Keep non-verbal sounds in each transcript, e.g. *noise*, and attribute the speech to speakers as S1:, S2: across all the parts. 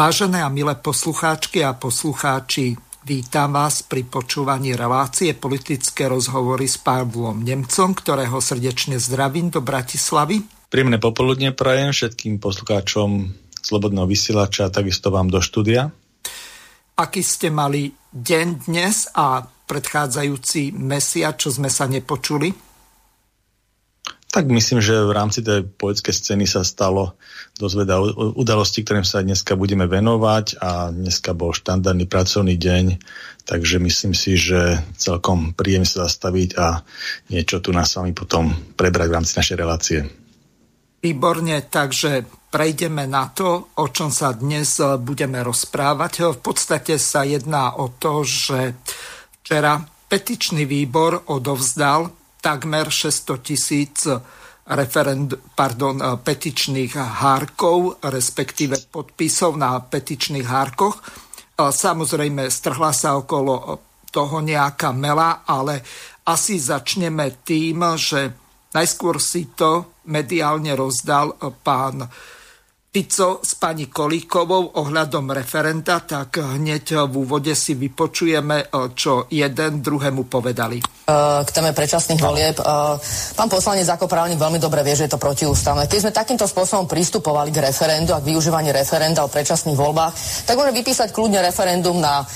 S1: Vážené a milé poslucháčky a poslucháči, vítam vás pri počúvaní relácie politické rozhovory s Pavlom Nemcom, ktorého srdečne zdravím do Bratislavy.
S2: Príjemné popoludne prajem všetkým poslucháčom Slobodného vysielača a takisto vám do štúdia.
S1: Aký ste mali deň dnes a predchádzajúci mesiac, čo sme sa nepočuli?
S2: Tak myslím, že v rámci tej poetskej scény sa stalo dosť veľa udalostí, ktorým sa dneska budeme venovať a dneska bol štandardný pracovný deň, takže myslím si, že celkom príjemne sa zastaviť a niečo tu nás s potom prebrať v rámci našej relácie.
S1: Výborne, takže prejdeme na to, o čom sa dnes budeme rozprávať. V podstate sa jedná o to, že včera petičný výbor odovzdal takmer 600 tisíc referend, pardon, petičných hárkov, respektíve podpisov na petičných hárkoch. Samozrejme, strhla sa okolo toho nejaká mela, ale asi začneme tým, že najskôr si to mediálne rozdal pán Fico s pani Kolíkovou ohľadom referenta, tak hneď v úvode si vypočujeme, čo jeden druhému povedali.
S3: K téme predčasných volieb. Pán poslanec ako právnik veľmi dobre vie, že je to protiústavné. Keď sme takýmto spôsobom pristupovali k referendu a k využívaniu referenda o predčasných voľbách, tak môžeme vypísať kľudne referendum na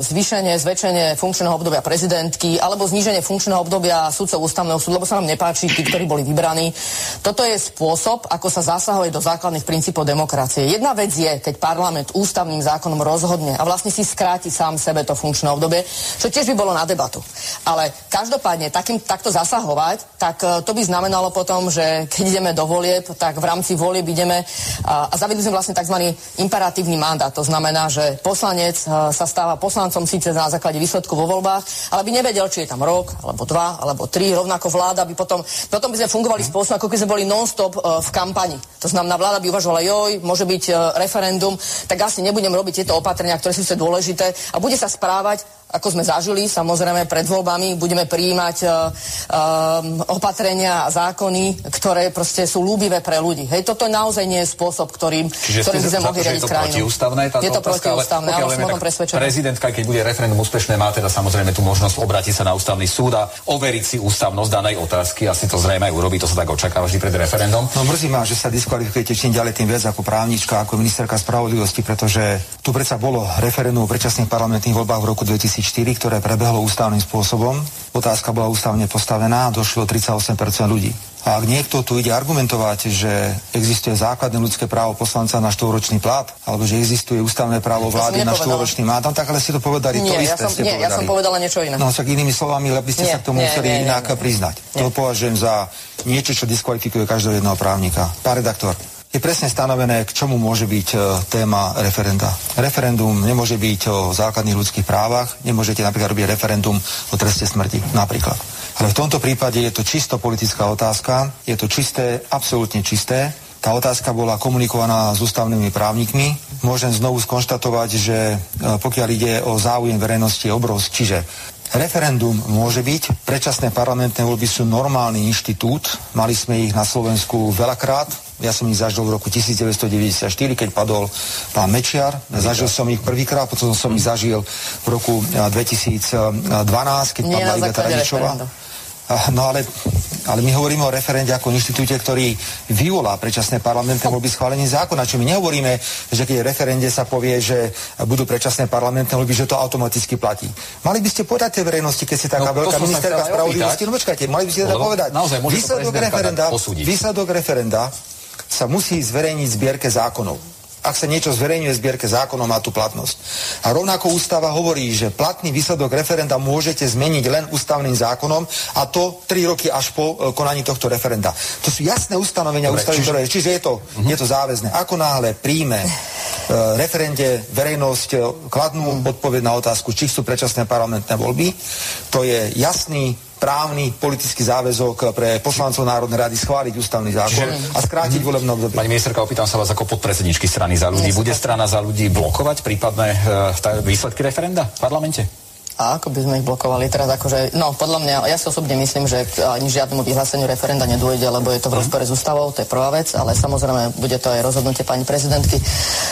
S3: zvýšenie, zväčšenie funkčného obdobia prezidentky alebo zníženie funkčného obdobia súdcov ústavného súdu, lebo sa nám nepáči tí, ktorí boli vybraní. Toto je spôsob, ako sa zasahuje do základných základných princípov demokracie. Jedna vec je, keď parlament ústavným zákonom rozhodne a vlastne si skráti sám sebe to funkčné obdobie, čo tiež by bolo na debatu. Ale každopádne takým, takto zasahovať, tak uh, to by znamenalo potom, že keď ideme do volieb, tak v rámci volieb ideme uh, a zavedli sme vlastne tzv. imperatívny mandát. To znamená, že poslanec uh, sa stáva poslancom síce na základe výsledku vo voľbách, ale by nevedel, či je tam rok, alebo dva, alebo tri, rovnako vláda by potom, potom by sme fungovali spôsobom, ako keby sme boli non-stop uh, v kampani. To znamená, vláda by uvažovala, joj, môže byť e, referendum, tak asi nebudem robiť tieto opatrenia, ktoré sú dôležité. A bude sa správať ako sme zažili, samozrejme pred voľbami budeme prijímať uh, um, opatrenia a zákony, ktoré proste sú ľúbivé pre ľudí. Hej, toto naozaj nie je spôsob, ktorým,
S4: Čiže
S3: ktorým by sme mohli
S4: riadiť krajinu. Protiústavné, táto
S3: je to protiústavné, ale, ale som o tom presvedčený.
S4: Prezidentka, keď bude referendum úspešné, má teda samozrejme tú možnosť obrátiť sa na ústavný súd a overiť si ústavnosť danej otázky. Asi to zrejme aj urobí, to sa tak očakáva vždy pred referendum.
S5: No mrzí ma, že sa diskvalifikujete čím ďalej tým viac ako právnička, ako ministerka spravodlivosti, pretože tu predsa bolo referendum o predčasných parlamentných voľbách v roku 2004, ktoré pre prebehlo ústavným spôsobom. Otázka bola ústavne postavená a došlo 38% ľudí. A ak niekto tu ide argumentovať, že existuje základné ľudské právo poslanca na štvoročný plat, alebo že existuje ústavné právo vlády na štvoročný mandát, tak ale ste to povedali,
S3: nie,
S5: to
S3: isté ja som,
S5: ste
S3: nie,
S5: povedali.
S3: ja som povedala niečo iné.
S5: No však inými slovami, lebo ste nie, sa k tomu nie, museli nie, inak nie, priznať. Nie. To považujem za niečo, čo diskvalifikuje každého jedného právnika. Pán redaktor je presne stanovené, k čomu môže byť e, téma referenda. Referendum nemôže byť o základných ľudských právach, nemôžete napríklad robiť referendum o treste smrti, napríklad. Ale v tomto prípade je to čisto politická otázka, je to čisté, absolútne čisté. Tá otázka bola komunikovaná s ústavnými právnikmi. Môžem znovu skonštatovať, že e, pokiaľ ide o záujem verejnosti, je obrovský. Čiže Referendum môže byť, predčasné parlamentné voľby sú normálny inštitút, mali sme ich na Slovensku veľakrát, ja som ich zažil v roku 1994, keď padol pán Mečiar. Zažil som ich prvýkrát, potom som ich zažil v roku 2012, keď padla Iveta Radičová. No ale ale my hovoríme o referende ako inštitúte, ktorý vyvolá predčasné parlamentné voľby schválením zákona. Čo my nehovoríme, že keď referende sa povie, že budú predčasné parlamentné voľby, že to automaticky platí. Mali by ste povedať tej verejnosti, keď ste taká no, veľká ministerka spravodlivosti, no počkajte, mali by ste teda povedať, výsledok referenda, výsledok referenda sa musí zverejniť zbierke zákonov ak sa niečo zverejňuje v zbierke zákonom, má tú platnosť. A rovnako ústava hovorí, že platný výsledok referenda môžete zmeniť len ústavným zákonom a to 3 roky až po e, konaní tohto referenda. To sú jasné ustanovenia Dobre, ústavy, čiže... ktoré, čiže je to, uh-huh. je to záväzné. Ako náhle príjme e, referende verejnosť e, kladnú odpoveď na otázku, či chcú predčasné parlamentné voľby, to je jasný právny politický záväzok pre poslancov Národnej rady schváliť ústavný zákon Čiže, a skrátiť volebné obdobie.
S4: Pani ministerka, opýtam sa vás ako podpredsedničky strany za ľudí. Bude strana za ľudí blokovať prípadné uh, výsledky referenda v parlamente?
S3: A ako by sme ich blokovali teraz? Akože, no, podľa mňa, ja si osobne myslím, že ani žiadnemu vyhláseniu referenda nedôjde, lebo je to v mhm. rozpore s ústavou, to je prvá vec, ale samozrejme bude to aj rozhodnutie pani prezidentky,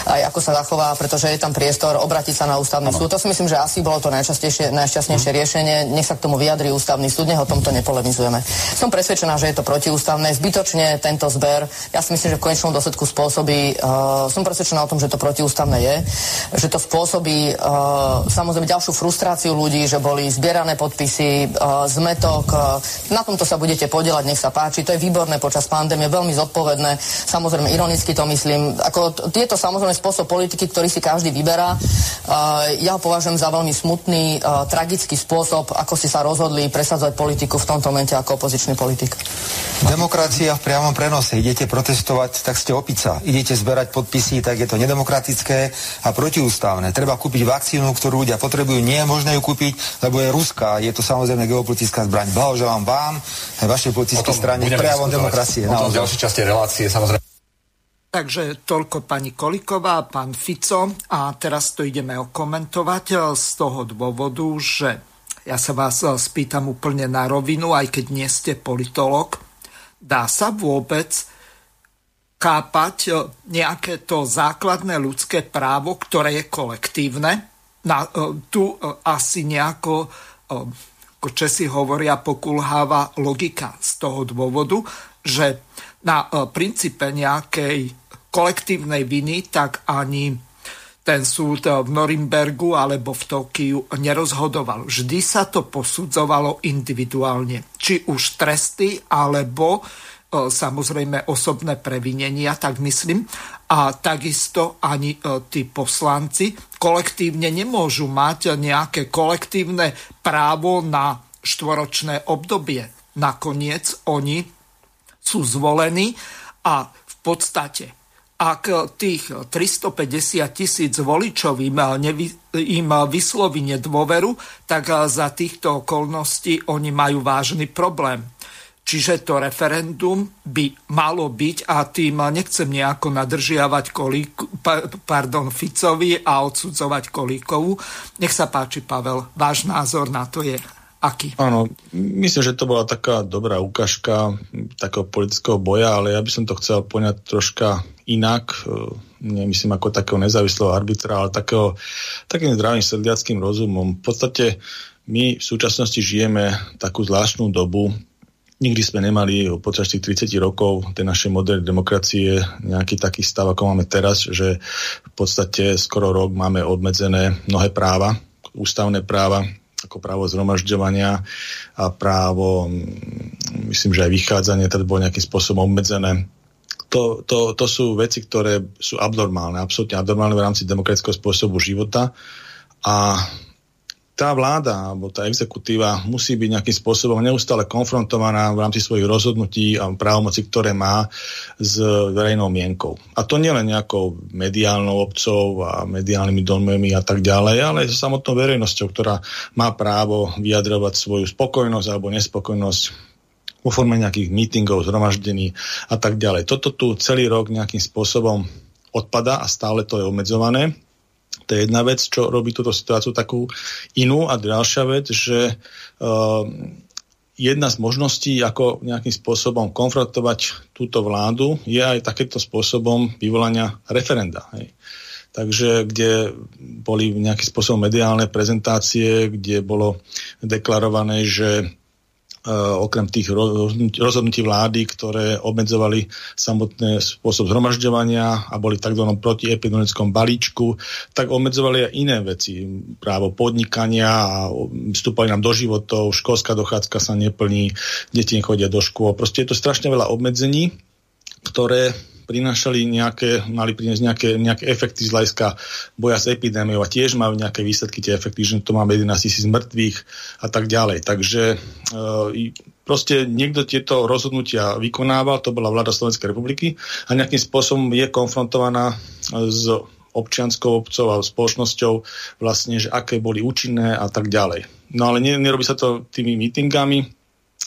S3: aj ako sa zachová, pretože je tam priestor obratiť sa na ústavný ano. súd. To si myslím, že asi bolo to najšťastnejšie hmm. riešenie. Nech sa k tomu vyjadri ústavný súd, nech o tomto nepolemizujeme. Som presvedčená, že je to protiústavné. Zbytočne tento zber, ja si myslím, že v konečnom dôsledku spôsobí, uh, som presvedčená o tom, že to protiústavné je, že to spôsobí uh, samozrejme ďalšiu frustráciu ľudí, že boli zbierané podpisy, uh, zmetok. Uh, na tomto sa budete podielať, nech sa páči. To je výborné počas pandémie, veľmi zodpovedné. Samozrejme, ironicky to myslím. Ako, je to samozrejme spôsob politiky, ktorý si každý vyberá. Uh, ja ho považujem za veľmi smutný, tragický spôsob, ako si sa rozhodli presadzovať politiku v tomto momente ako opozičný politik.
S5: Demokracia v priamom prenose. Idete protestovať, tak ste opica. Idete zberať podpisy, tak je to nedemokratické a protiústavné. Treba kúpiť vakcínu, ktorú ľudia potrebujú. Nie je možné ju kúpiť, lebo je ruská. Je to samozrejme geopolitická zbraň. Blahoželám vám, aj vašej politickej strane, prejavom demokracie.
S4: O tom v ďalšej časti relácie samozrejme.
S1: Takže toľko pani Koliková, pán Fico. A teraz to ideme okomentovať z toho dôvodu, že ja sa vás spýtam úplne na rovinu, aj keď nie ste politolog. Dá sa vôbec kápať nejaké to základné ľudské právo, ktoré je kolektívne, na, e, tu e, asi nejako, e, ako Česi hovoria, pokulháva logika z toho dôvodu, že na princípe nejakej kolektívnej viny, tak ani ten súd v Norimbergu alebo v Tokiu nerozhodoval. Vždy sa to posudzovalo individuálne. Či už tresty, alebo samozrejme osobné previnenia, tak myslím a takisto ani e, tí poslanci kolektívne nemôžu mať nejaké kolektívne právo na štvoročné obdobie. Nakoniec oni sú zvolení a v podstate ak tých 350 tisíc voličov im, nevy, im vysloví nedôveru, tak za týchto okolností oni majú vážny problém. Čiže to referendum by malo byť, a tým nechcem nejako nadržiavať kolík, pardon, Ficovi a odsudzovať Kolíkovu. Nech sa páči, Pavel, váš názor na to je aký?
S2: Áno, myslím, že to bola taká dobrá ukážka takého politického boja, ale ja by som to chcel poňať troška inak, e, nemyslím ako takého nezávislého arbitra, ale takého, takým zdravým sedliackým rozumom. V podstate my v súčasnosti žijeme takú zvláštnu dobu, Nikdy sme nemali počas tých 30 rokov tej našej modernej demokracie nejaký taký stav, ako máme teraz, že v podstate skoro rok máme obmedzené mnohé práva, ústavné práva, ako právo zhromažďovania a právo, mm, myslím, že aj vychádzanie teda bolo nejakým spôsobom obmedzené. To, to, to sú veci, ktoré sú abnormálne, absolútne abnormálne v rámci demokratického spôsobu života a tá vláda alebo tá exekutíva musí byť nejakým spôsobom neustále konfrontovaná v rámci svojich rozhodnutí a právomoci, ktoré má s verejnou mienkou. A to nielen nejakou mediálnou obcov a mediálnymi domami a tak ďalej, ale aj samotnou verejnosťou, ktorá má právo vyjadrovať svoju spokojnosť alebo nespokojnosť vo forme nejakých mítingov, zhromaždení a tak ďalej. Toto tu celý rok nejakým spôsobom odpada a stále to je obmedzované to je jedna vec, čo robí túto situáciu takú inú. A ďalšia vec, že uh, jedna z možností, ako nejakým spôsobom konfrontovať túto vládu, je aj takéto spôsobom vyvolania referenda. Takže kde boli nejakým spôsobom mediálne prezentácie, kde bolo deklarované, že okrem tých rozhodnutí vlády, ktoré obmedzovali samotný spôsob zhromažďovania a boli tzv. protiepidemickom balíčku, tak obmedzovali aj iné veci. Právo podnikania a vstúpali nám do životov, školská dochádzka sa neplní, deti nechodia do škôl. Proste je to strašne veľa obmedzení, ktoré prinášali nejaké, mali priniesť nejaké, nejaké efekty z hľadiska boja s epidémiou a tiež majú nejaké výsledky tie efekty, že to máme 11 tisíc mŕtvych a tak ďalej. Takže e, proste niekto tieto rozhodnutia vykonával, to bola vláda Slovenskej republiky a nejakým spôsobom je konfrontovaná s občianskou obcov a spoločnosťou vlastne, že aké boli účinné a tak ďalej. No ale nerobí sa to tými meetingami,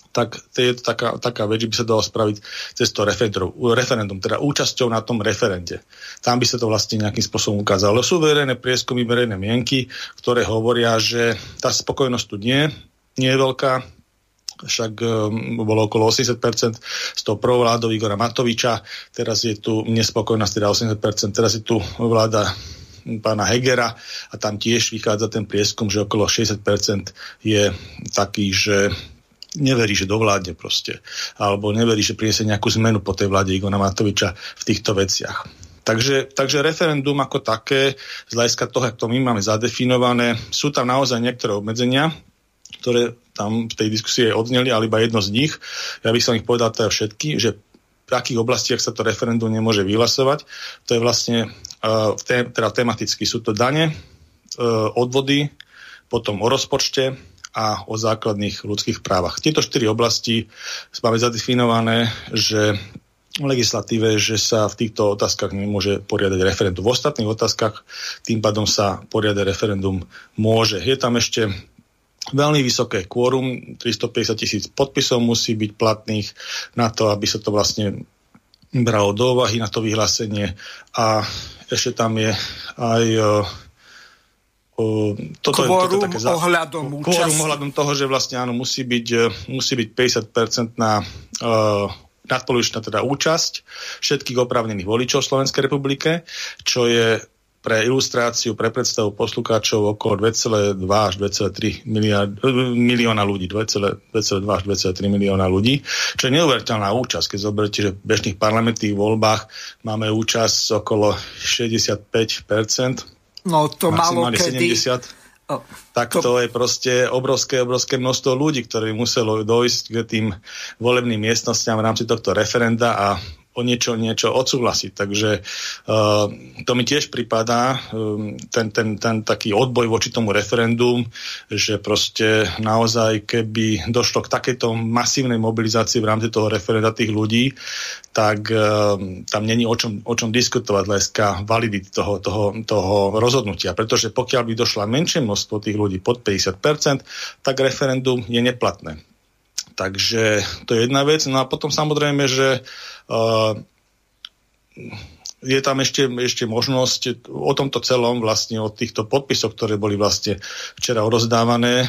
S2: tak je to taká, taká vec, že by sa dalo spraviť cez to referendum, referendum, teda účasťou na tom referende. Tam by sa to vlastne nejakým spôsobom ukázalo. Sú verejné prieskumy, verejné mienky, ktoré hovoria, že tá spokojnosť tu nie, nie je veľká, však um, bolo okolo 80% z toho prvou vládou Igora Matoviča, teraz je tu nespokojnosť, teda 80%, teraz je tu vláda pána Hegera a tam tiež vychádza ten prieskum, že okolo 60% je taký, že neverí, že dovládne proste. Alebo neverí, že priniesie nejakú zmenu po tej vláde Igona Matoviča v týchto veciach. Takže, takže referendum ako také, z hľadiska toho, ako to my máme zadefinované, sú tam naozaj niektoré obmedzenia, ktoré tam v tej diskusie odzneli, ale iba jedno z nich. Ja by som ich povedal teda všetky, že v akých oblastiach sa to referendum nemôže vyhlasovať. To je vlastne, uh, teda tematicky sú to dane, uh, odvody, potom o rozpočte, a o základných ľudských právach. Tieto štyri oblasti máme zadefinované, že v legislatíve, že sa v týchto otázkach nemôže poriadať referendum. V ostatných otázkach tým pádom sa poriadať referendum môže. Je tam ešte veľmi vysoké kvórum, 350 tisíc podpisov musí byť platných na to, aby sa to vlastne bralo do úvahy na to vyhlásenie a ešte tam je aj
S1: toto kvórum je, toto také za... ohľadom
S2: účasti. ohľadom toho, že vlastne áno, musí byť, e, musí byť 50% na uh, nadpolovičná teda účasť všetkých oprávnených voličov v Slovenskej republike, čo je pre ilustráciu, pre predstavu poslucháčov okolo 2,2 až 2,3 miliard, milióna ľudí, 2,2 až 2,3 milióna ľudí, čo je neuveriteľná účasť. Keď zoberiete, že v bežných parlamentných voľbách máme účasť okolo 65
S1: No to malo kedy...
S2: 70. Oh, tak to... to je proste obrovské, obrovské množstvo ľudí, ktorí muselo dojsť k tým volebným miestnostiam v rámci tohto referenda a o niečo, niečo odsúhlasiť. Takže uh, to mi tiež pripadá um, ten, ten, ten taký odboj voči tomu referendum, že proste naozaj, keby došlo k takejto masívnej mobilizácii v rámci toho referenda tých ľudí, tak uh, tam není o čom, o čom diskutovať hľadiska validity toho, toho, toho rozhodnutia. Pretože pokiaľ by došla menšie množstvo tých ľudí pod 50%, tak referendum je neplatné. Takže to je jedna vec. No a potom samozrejme, že uh, je tam ešte, ešte možnosť o tomto celom vlastne od týchto podpisov, ktoré boli vlastne včera rozdávané e,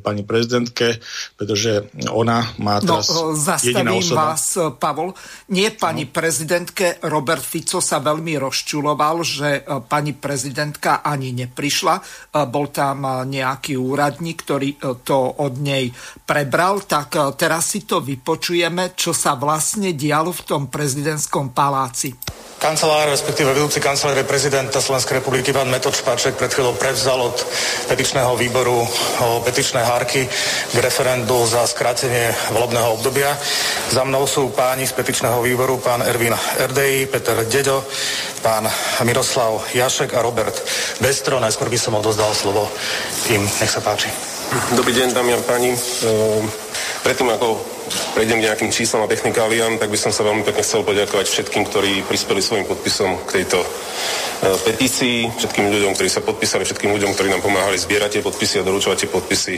S2: pani prezidentke, pretože ona má no, teraz no,
S1: jediná
S2: osoba.
S1: vás, Pavol. Nie pani no. prezidentke, Robert Fico sa veľmi rozčuloval, že e, pani prezidentka ani neprišla. E, bol tam e, nejaký úradník, ktorý to od nej prebral, tak teraz si to vypočujeme, čo sa vlastne dialo v tom prezidentskom paláci.
S6: Kancelár, respektíve vedúci kancelárie prezidenta Slovenskej republiky, pán Metoč Špaček, pred chvíľou prevzal od petičného výboru o petičné hárky k referendu za skrátenie volebného obdobia. Za mnou sú páni z petičného výboru, pán Ervin Erdej, Peter Dedo, pán Miroslav Jašek a Robert Bestro. Najskôr by som odozdal slovo im. Nech sa páči.
S7: Dobrý deň, dámy a páni. Ehm, predtým, ako prejdem k nejakým číslam a technikáliám, tak by som sa veľmi pekne chcel poďakovať všetkým, ktorí prispeli svojim podpisom k tejto e, petícii, všetkým ľuďom, ktorí sa podpísali, všetkým ľuďom, ktorí nám pomáhali zbierať tie podpisy a doručovať tie podpisy,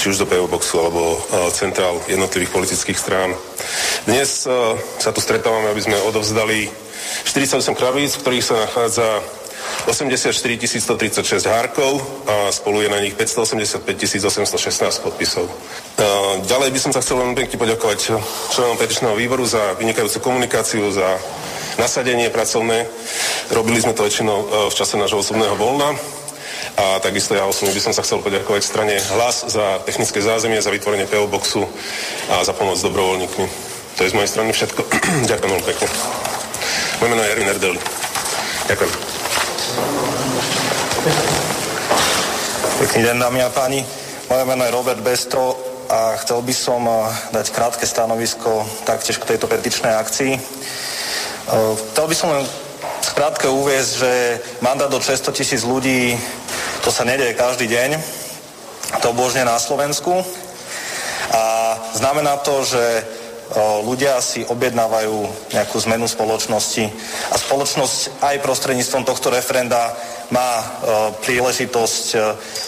S7: či už do PO Boxu alebo e, centrál jednotlivých politických strán. Dnes e, sa tu stretávame, aby sme odovzdali 48 kravíc, v ktorých sa nachádza 84 136 hárkov a spolu je na nich 585 816 podpisov. Ďalej by som sa chcel veľmi pekne poďakovať členom petičného výboru za vynikajúcu komunikáciu, za nasadenie pracovné. Robili sme to väčšinou e, v čase nášho osobného voľna. A takisto ja osobne by som sa chcel poďakovať strane Hlas za technické zázemie, za vytvorenie PO Boxu a za pomoc dobrovoľníkmi. To je z mojej strany všetko. *clears throat* Ďakujem veľmi pekne. Moje meno je Erwin Erdeli. Ďakujem.
S8: Pekný deň, dámy a páni. Moje meno je Robert Bestro a chcel by som eh, dať krátke stanovisko taktiež k tejto petičnej akcii. Eh, chcel by som len krátke uviezť, že mandát do 600 tisíc ľudí, to sa nedeje každý deň, to božne na Slovensku. A znamená to, že ľudia si objednávajú nejakú zmenu spoločnosti a spoločnosť aj prostredníctvom tohto referenda má príležitosť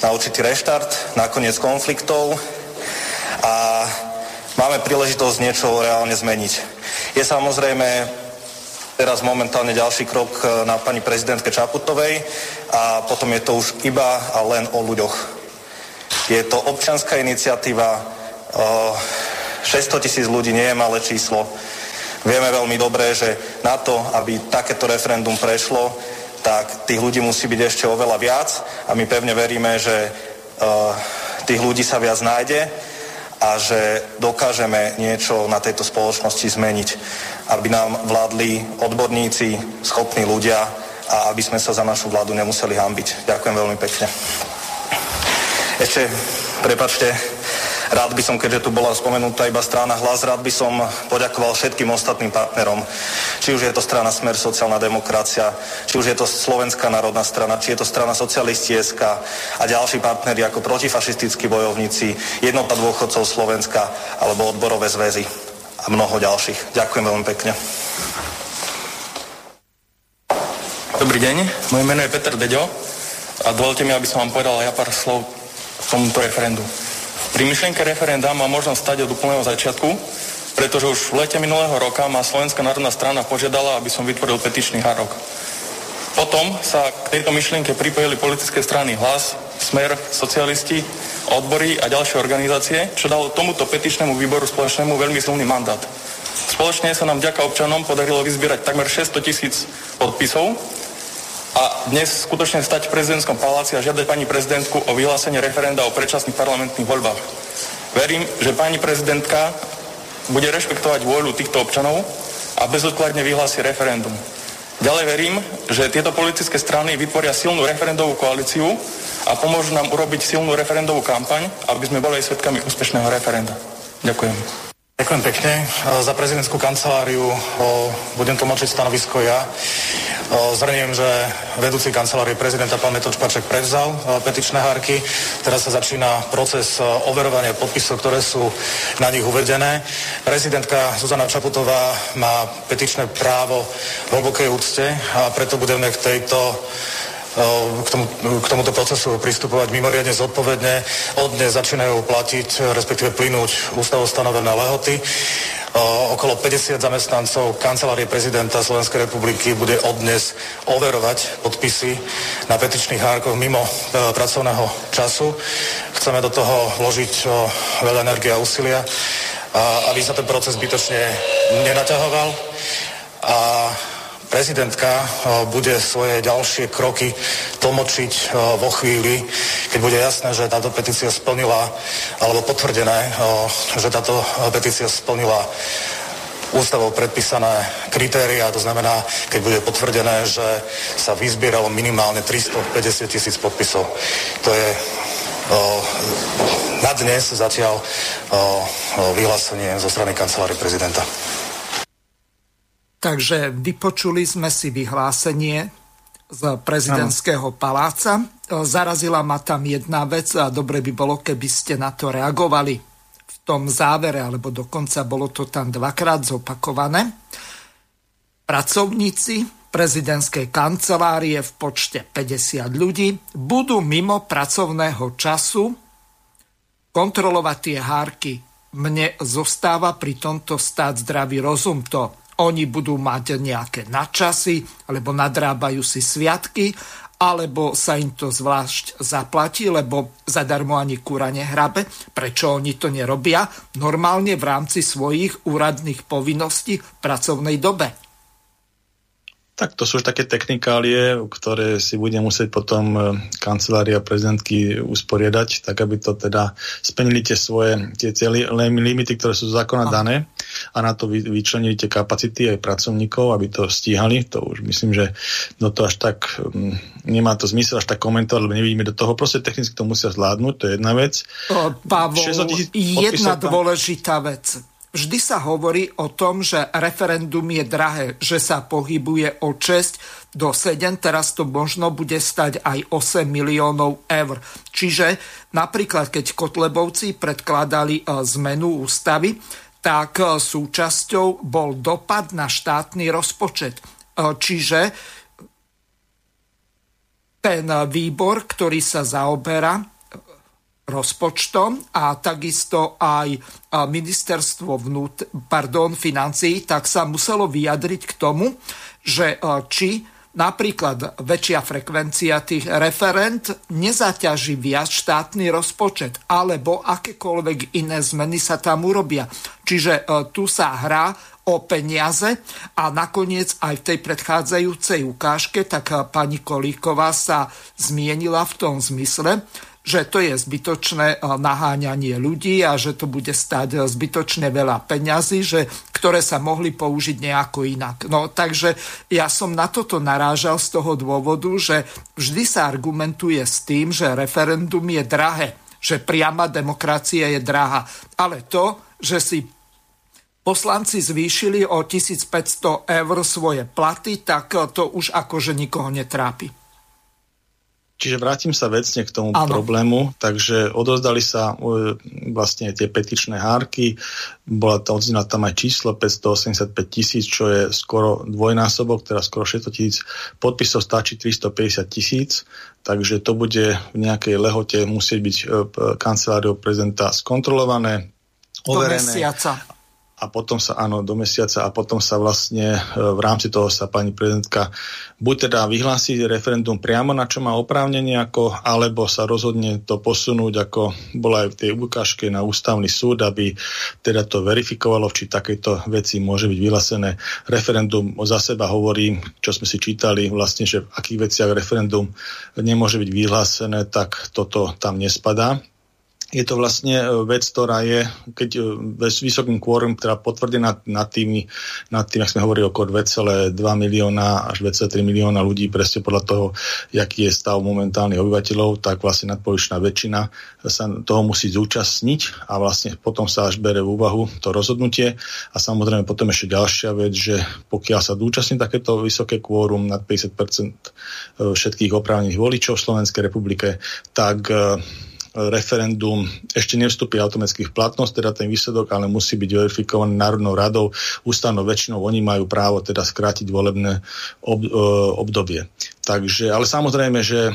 S8: na určitý reštart, na koniec konfliktov a máme príležitosť niečo reálne zmeniť. Je samozrejme teraz momentálne ďalší krok na pani prezidentke Čaputovej a potom je to už iba a len o ľuďoch. Je to občianská iniciatíva, 600 tisíc ľudí nie je malé číslo. Vieme veľmi dobre, že na to, aby takéto referendum prešlo, tak tých ľudí musí byť ešte oveľa viac a my pevne veríme, že uh, tých ľudí sa viac nájde a že dokážeme niečo na tejto spoločnosti zmeniť, aby nám vládli odborníci, schopní ľudia a aby sme sa za našu vládu nemuseli hambiť. Ďakujem veľmi pekne. Ešte, prepačte, Rád by som, keďže tu bola spomenutá iba strana hlas, rád by som poďakoval všetkým ostatným partnerom. Či už je to strana Smer sociálna demokracia, či už je to Slovenská národná strana, či je to strana socialisti SK a ďalší partneri ako protifašistickí bojovníci, jednota dôchodcov Slovenska alebo odborové zväzy a mnoho ďalších. Ďakujem veľmi pekne.
S9: Dobrý deň, moje meno je Peter Deďo a dovolte mi, aby som vám povedal ja pár slov k tomuto referendu. Pri myšlienke referenda má možnosť stať od úplného začiatku, pretože už v lete minulého roka ma Slovenská národná strana požiadala, aby som vytvoril petičný hárok. Potom sa k tejto myšlienke pripojili politické strany Hlas, Smer, socialisti, odbory a ďalšie organizácie, čo dalo tomuto petičnému výboru spoločnému veľmi silný mandát. Spoločne sa nám vďaka občanom podarilo vyzbierať takmer 600 tisíc podpisov a dnes skutočne stať v prezidentskom paláci a žiadať pani prezidentku o vyhlásenie referenda o predčasných parlamentných voľbách. Verím, že pani prezidentka bude rešpektovať vôľu týchto občanov a bezodkladne vyhlási referendum. Ďalej verím, že tieto politické strany vytvoria silnú referendovú koalíciu a pomôžu nám urobiť silnú referendovú kampaň, aby sme boli svetkami úspešného referenda. Ďakujem.
S6: Ďakujem pekne. Za prezidentskú kanceláriu budem tlmočiť stanovisko ja. Zrniem, že vedúci kancelárie prezidenta pán Metoč prevzal petičné hárky. Teraz sa začína proces overovania podpisov, ktoré sú na nich uvedené. Prezidentka Zuzana Čaputová má petičné právo v hlbokej úcte a preto budeme k tejto k, tomu, k tomuto procesu pristupovať mimoriadne zodpovedne. Od dnes začínajú platiť, respektíve plynúť ústavou stanovené lehoty. Okolo 50 zamestnancov kancelárie prezidenta Slovenskej republiky bude od dnes overovať podpisy na petičných hárkoch mimo e, pracovného času. Chceme do toho vložiť veľa energie a úsilia, aby sa ten proces zbytočne nenaťahoval. A prezidentka eh, bude svoje ďalšie kroky tlmočiť eh, vo chvíli, keď bude jasné, že táto petícia splnila, alebo potvrdené, eh, že táto petícia splnila ústavou predpísané kritéria, to znamená, keď bude potvrdené, že sa vyzbieralo minimálne 350 tisíc podpisov. To je o, na dnes zatiaľ o, o, vyhlásenie zo strany kancelárie prezidenta.
S1: Takže vypočuli sme si vyhlásenie z prezidentského paláca. Zarazila ma tam jedna vec a dobre by bolo, keby ste na to reagovali v tom závere, alebo dokonca bolo to tam dvakrát zopakované. Pracovníci prezidentskej kancelárie v počte 50 ľudí budú mimo pracovného času kontrolovať tie hárky. Mne zostáva pri tomto stáť zdravý rozum. To oni budú mať nejaké nadčasy, alebo nadrábajú si sviatky, alebo sa im to zvlášť zaplatí, lebo zadarmo ani kúra nehrabe. Prečo oni to nerobia? Normálne v rámci svojich úradných povinností v pracovnej dobe.
S2: Tak to sú už také technikálie, ktoré si bude musieť potom e, kancelária prezidentky usporiadať, tak aby to teda splnili tie svoje tie, tie limity, ktoré sú zákona dané a na to vy, vyčlenili tie kapacity aj pracovníkov, aby to stíhali. To už myslím, že do to až tak um, nemá to zmysel až tak komentovať, lebo nevidíme do toho. Proste technicky to musia zvládnuť, to je jedna vec.
S1: Pavol, jedna dôležitá vec Vždy sa hovorí o tom, že referendum je drahé, že sa pohybuje od 6 do 7, teraz to možno bude stať aj 8 miliónov eur. Čiže napríklad, keď Kotlebovci predkladali e, zmenu ústavy, tak e, súčasťou bol dopad na štátny rozpočet. E, čiže ten výbor, ktorý sa zaoberá rozpočtom a takisto aj ministerstvo vnút, pardon, financií, tak sa muselo vyjadriť k tomu, že e, či napríklad väčšia frekvencia tých referent nezaťaží viac štátny rozpočet, alebo akékoľvek iné zmeny sa tam urobia. Čiže e, tu sa hrá o peniaze a nakoniec aj v tej predchádzajúcej ukážke, tak e, pani Kolíková sa zmienila v tom zmysle, že to je zbytočné eh, naháňanie ľudí a že to bude stať eh, zbytočne veľa peňazí, že, ktoré sa mohli použiť nejako inak. No takže ja som na toto narážal z toho dôvodu, že vždy sa argumentuje s tým, že referendum je drahé, že priama demokracia je drahá. Ale to, že si poslanci zvýšili o 1500 eur svoje platy, tak to už akože nikoho netrápi.
S2: Čiže vrátim sa vecne k tomu ano. problému. Takže odozdali sa uh, vlastne tie petičné hárky. Bola to odzina tam aj číslo 585 tisíc, čo je skoro dvojnásobok, teda skoro 600 tisíc podpisov, stačí 350 tisíc. Takže to bude v nejakej lehote musieť byť uh, kanceláriou prezidenta skontrolované, overené.
S1: Do mesiaca
S2: a potom sa, áno, do mesiaca a potom sa vlastne e, v rámci toho sa pani prezidentka buď teda vyhlási referendum priamo, na čo má oprávnenie, ako, alebo sa rozhodne to posunúť, ako bola aj v tej ukážke na ústavný súd, aby teda to verifikovalo, či takéto veci môže byť vyhlásené. Referendum za seba hovorí, čo sme si čítali, vlastne, že v akých veciach referendum nemôže byť vyhlásené, tak toto tam nespadá je to vlastne e, vec, ktorá je, keď e, s vysokým kvórum, ktorá potvrdená nad tými, nad tým, ak sme hovorili, okolo 2,2 milióna až 2,3 milióna ľudí, presne podľa toho, aký je stav momentálnych obyvateľov, tak vlastne nadpolovičná väčšina sa toho musí zúčastniť a vlastne potom sa až bere v úvahu to rozhodnutie. A samozrejme potom ešte ďalšia vec, že pokiaľ sa zúčastní takéto vysoké kvórum nad 50% e, všetkých oprávnených voličov v Slovenskej republike, tak referendum ešte nevstúpi automaticky v platnosť, teda ten výsledok, ale musí byť verifikovaný Národnou radou, ústavnou väčšinou, oni majú právo teda skrátiť volebné ob, e, obdobie. Takže, ale samozrejme, že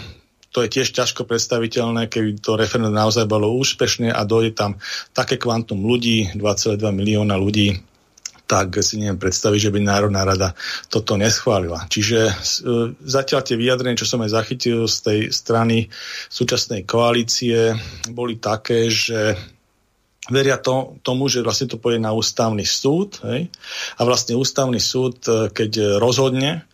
S2: to je tiež ťažko predstaviteľné, keby to referendum naozaj bolo úspešné a dojde tam také kvantum ľudí, 2,2 milióna ľudí, tak si neviem predstaviť, že by Národná rada toto neschválila. Čiže e, zatiaľ tie vyjadrenia, čo som aj zachytil z tej strany súčasnej koalície, boli také, že veria to, tomu, že vlastne to pôjde na ústavný súd. Hej? A vlastne ústavný súd, e, keď rozhodne,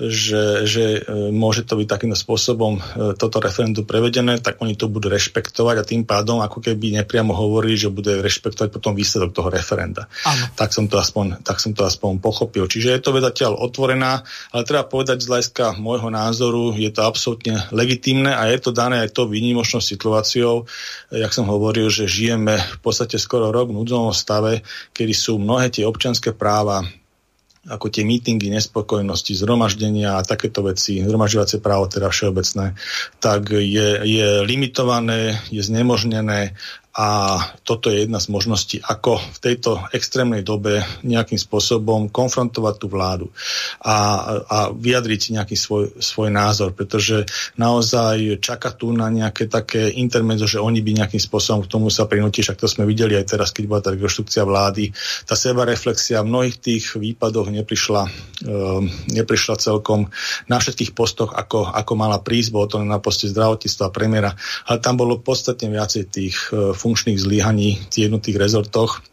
S2: že, že e, môže to byť takýmto spôsobom e, toto referendum prevedené, tak oni to budú rešpektovať a tým pádom ako keby nepriamo hovorí, že bude rešpektovať potom výsledok toho referenda. Tak som, to aspoň, tak som to aspoň pochopil. Čiže je to vedateľ otvorená, ale treba povedať z hľadiska môjho názoru, je to absolútne legitimné a je to dané aj to výnimočnou situáciou, jak som hovoril, že žijeme v podstate skoro rok v núdzovom stave, kedy sú mnohé tie občanské práva ako tie mítingy, nespokojnosti, zhromaždenia a takéto veci, zhromažďovacie právo teda všeobecné, tak je, je limitované, je znemožnené a toto je jedna z možností, ako v tejto extrémnej dobe nejakým spôsobom konfrontovať tú vládu a, a vyjadriť nejaký svoj, svoj názor, pretože naozaj čaká tu na nejaké také intermedzo, že oni by nejakým spôsobom k tomu sa prinúti, však to sme videli aj teraz, keď bola tá rekonštrukcia vlády. Tá seba reflexia v mnohých tých výpadoch neprišla, e, neprišla celkom na všetkých postoch, ako, ako mala prísť, bolo to na poste zdravotníctva premiéra, ale tam bolo podstatne viacej tých e, funkčných zlyhaní v jednotých rezortoch.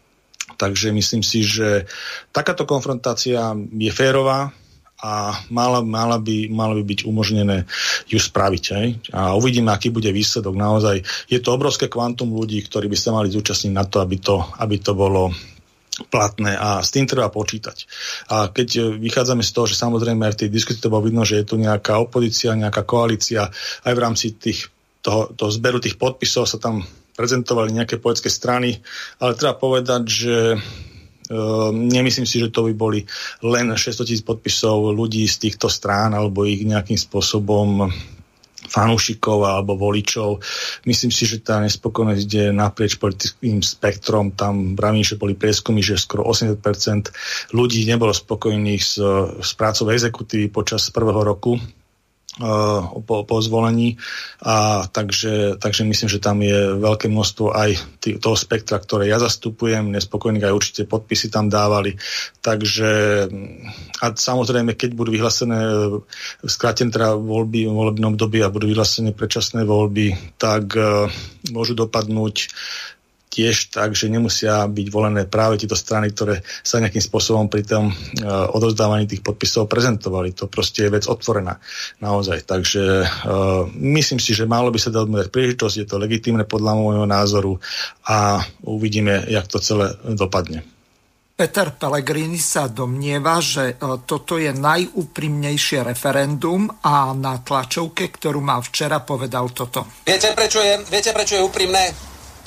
S2: Takže myslím si, že takáto konfrontácia je férová a mala, mala, by, mala by byť umožnené ju spraviť. Hej? A uvidíme, aký bude výsledok. Naozaj je to obrovské kvantum ľudí, ktorí by sa mali zúčastniť na to, aby to, aby to bolo platné a s tým treba počítať. A keď vychádzame z toho, že samozrejme aj v tej diskusii to bolo vidno, že je tu nejaká opozícia, nejaká koalícia, aj v rámci tých, toho, toho zberu tých podpisov sa tam prezentovali nejaké poetské strany, ale treba povedať, že Uh, nemyslím si, že to by boli len 600 tisíc podpisov ľudí z týchto strán alebo ich nejakým spôsobom fanúšikov alebo voličov. Myslím si, že tá nespokojnosť ide naprieč politickým spektrom. Tam bravím, že boli prieskumy, že skoro 80% ľudí nebolo spokojných s, s prácou exekutívy počas prvého roku po, po zvolení. A takže, takže myslím, že tam je veľké množstvo aj tý, toho spektra, ktoré ja zastupujem. Nespokojných aj určite podpisy tam dávali. Takže a samozrejme, keď budú vyhlásené eh, skrátené teda voľby v volebnom období a budú vyhlásené predčasné voľby, tak uh, môžu dopadnúť tiež tak, že nemusia byť volené práve tieto strany, ktoré sa nejakým spôsobom pri tom uh, odovzdávaní tých podpisov prezentovali. To proste je vec otvorená naozaj. Takže uh, myslím si, že málo by sa dalo dať príležitosť, je to legitímne podľa môjho názoru a uvidíme, jak to celé dopadne.
S1: Peter Pellegrini sa domnieva, že e, toto je najúprimnejšie referendum a na tlačovke, ktorú mal včera, povedal toto.
S10: Viete, prečo je, viete, prečo je úprimné?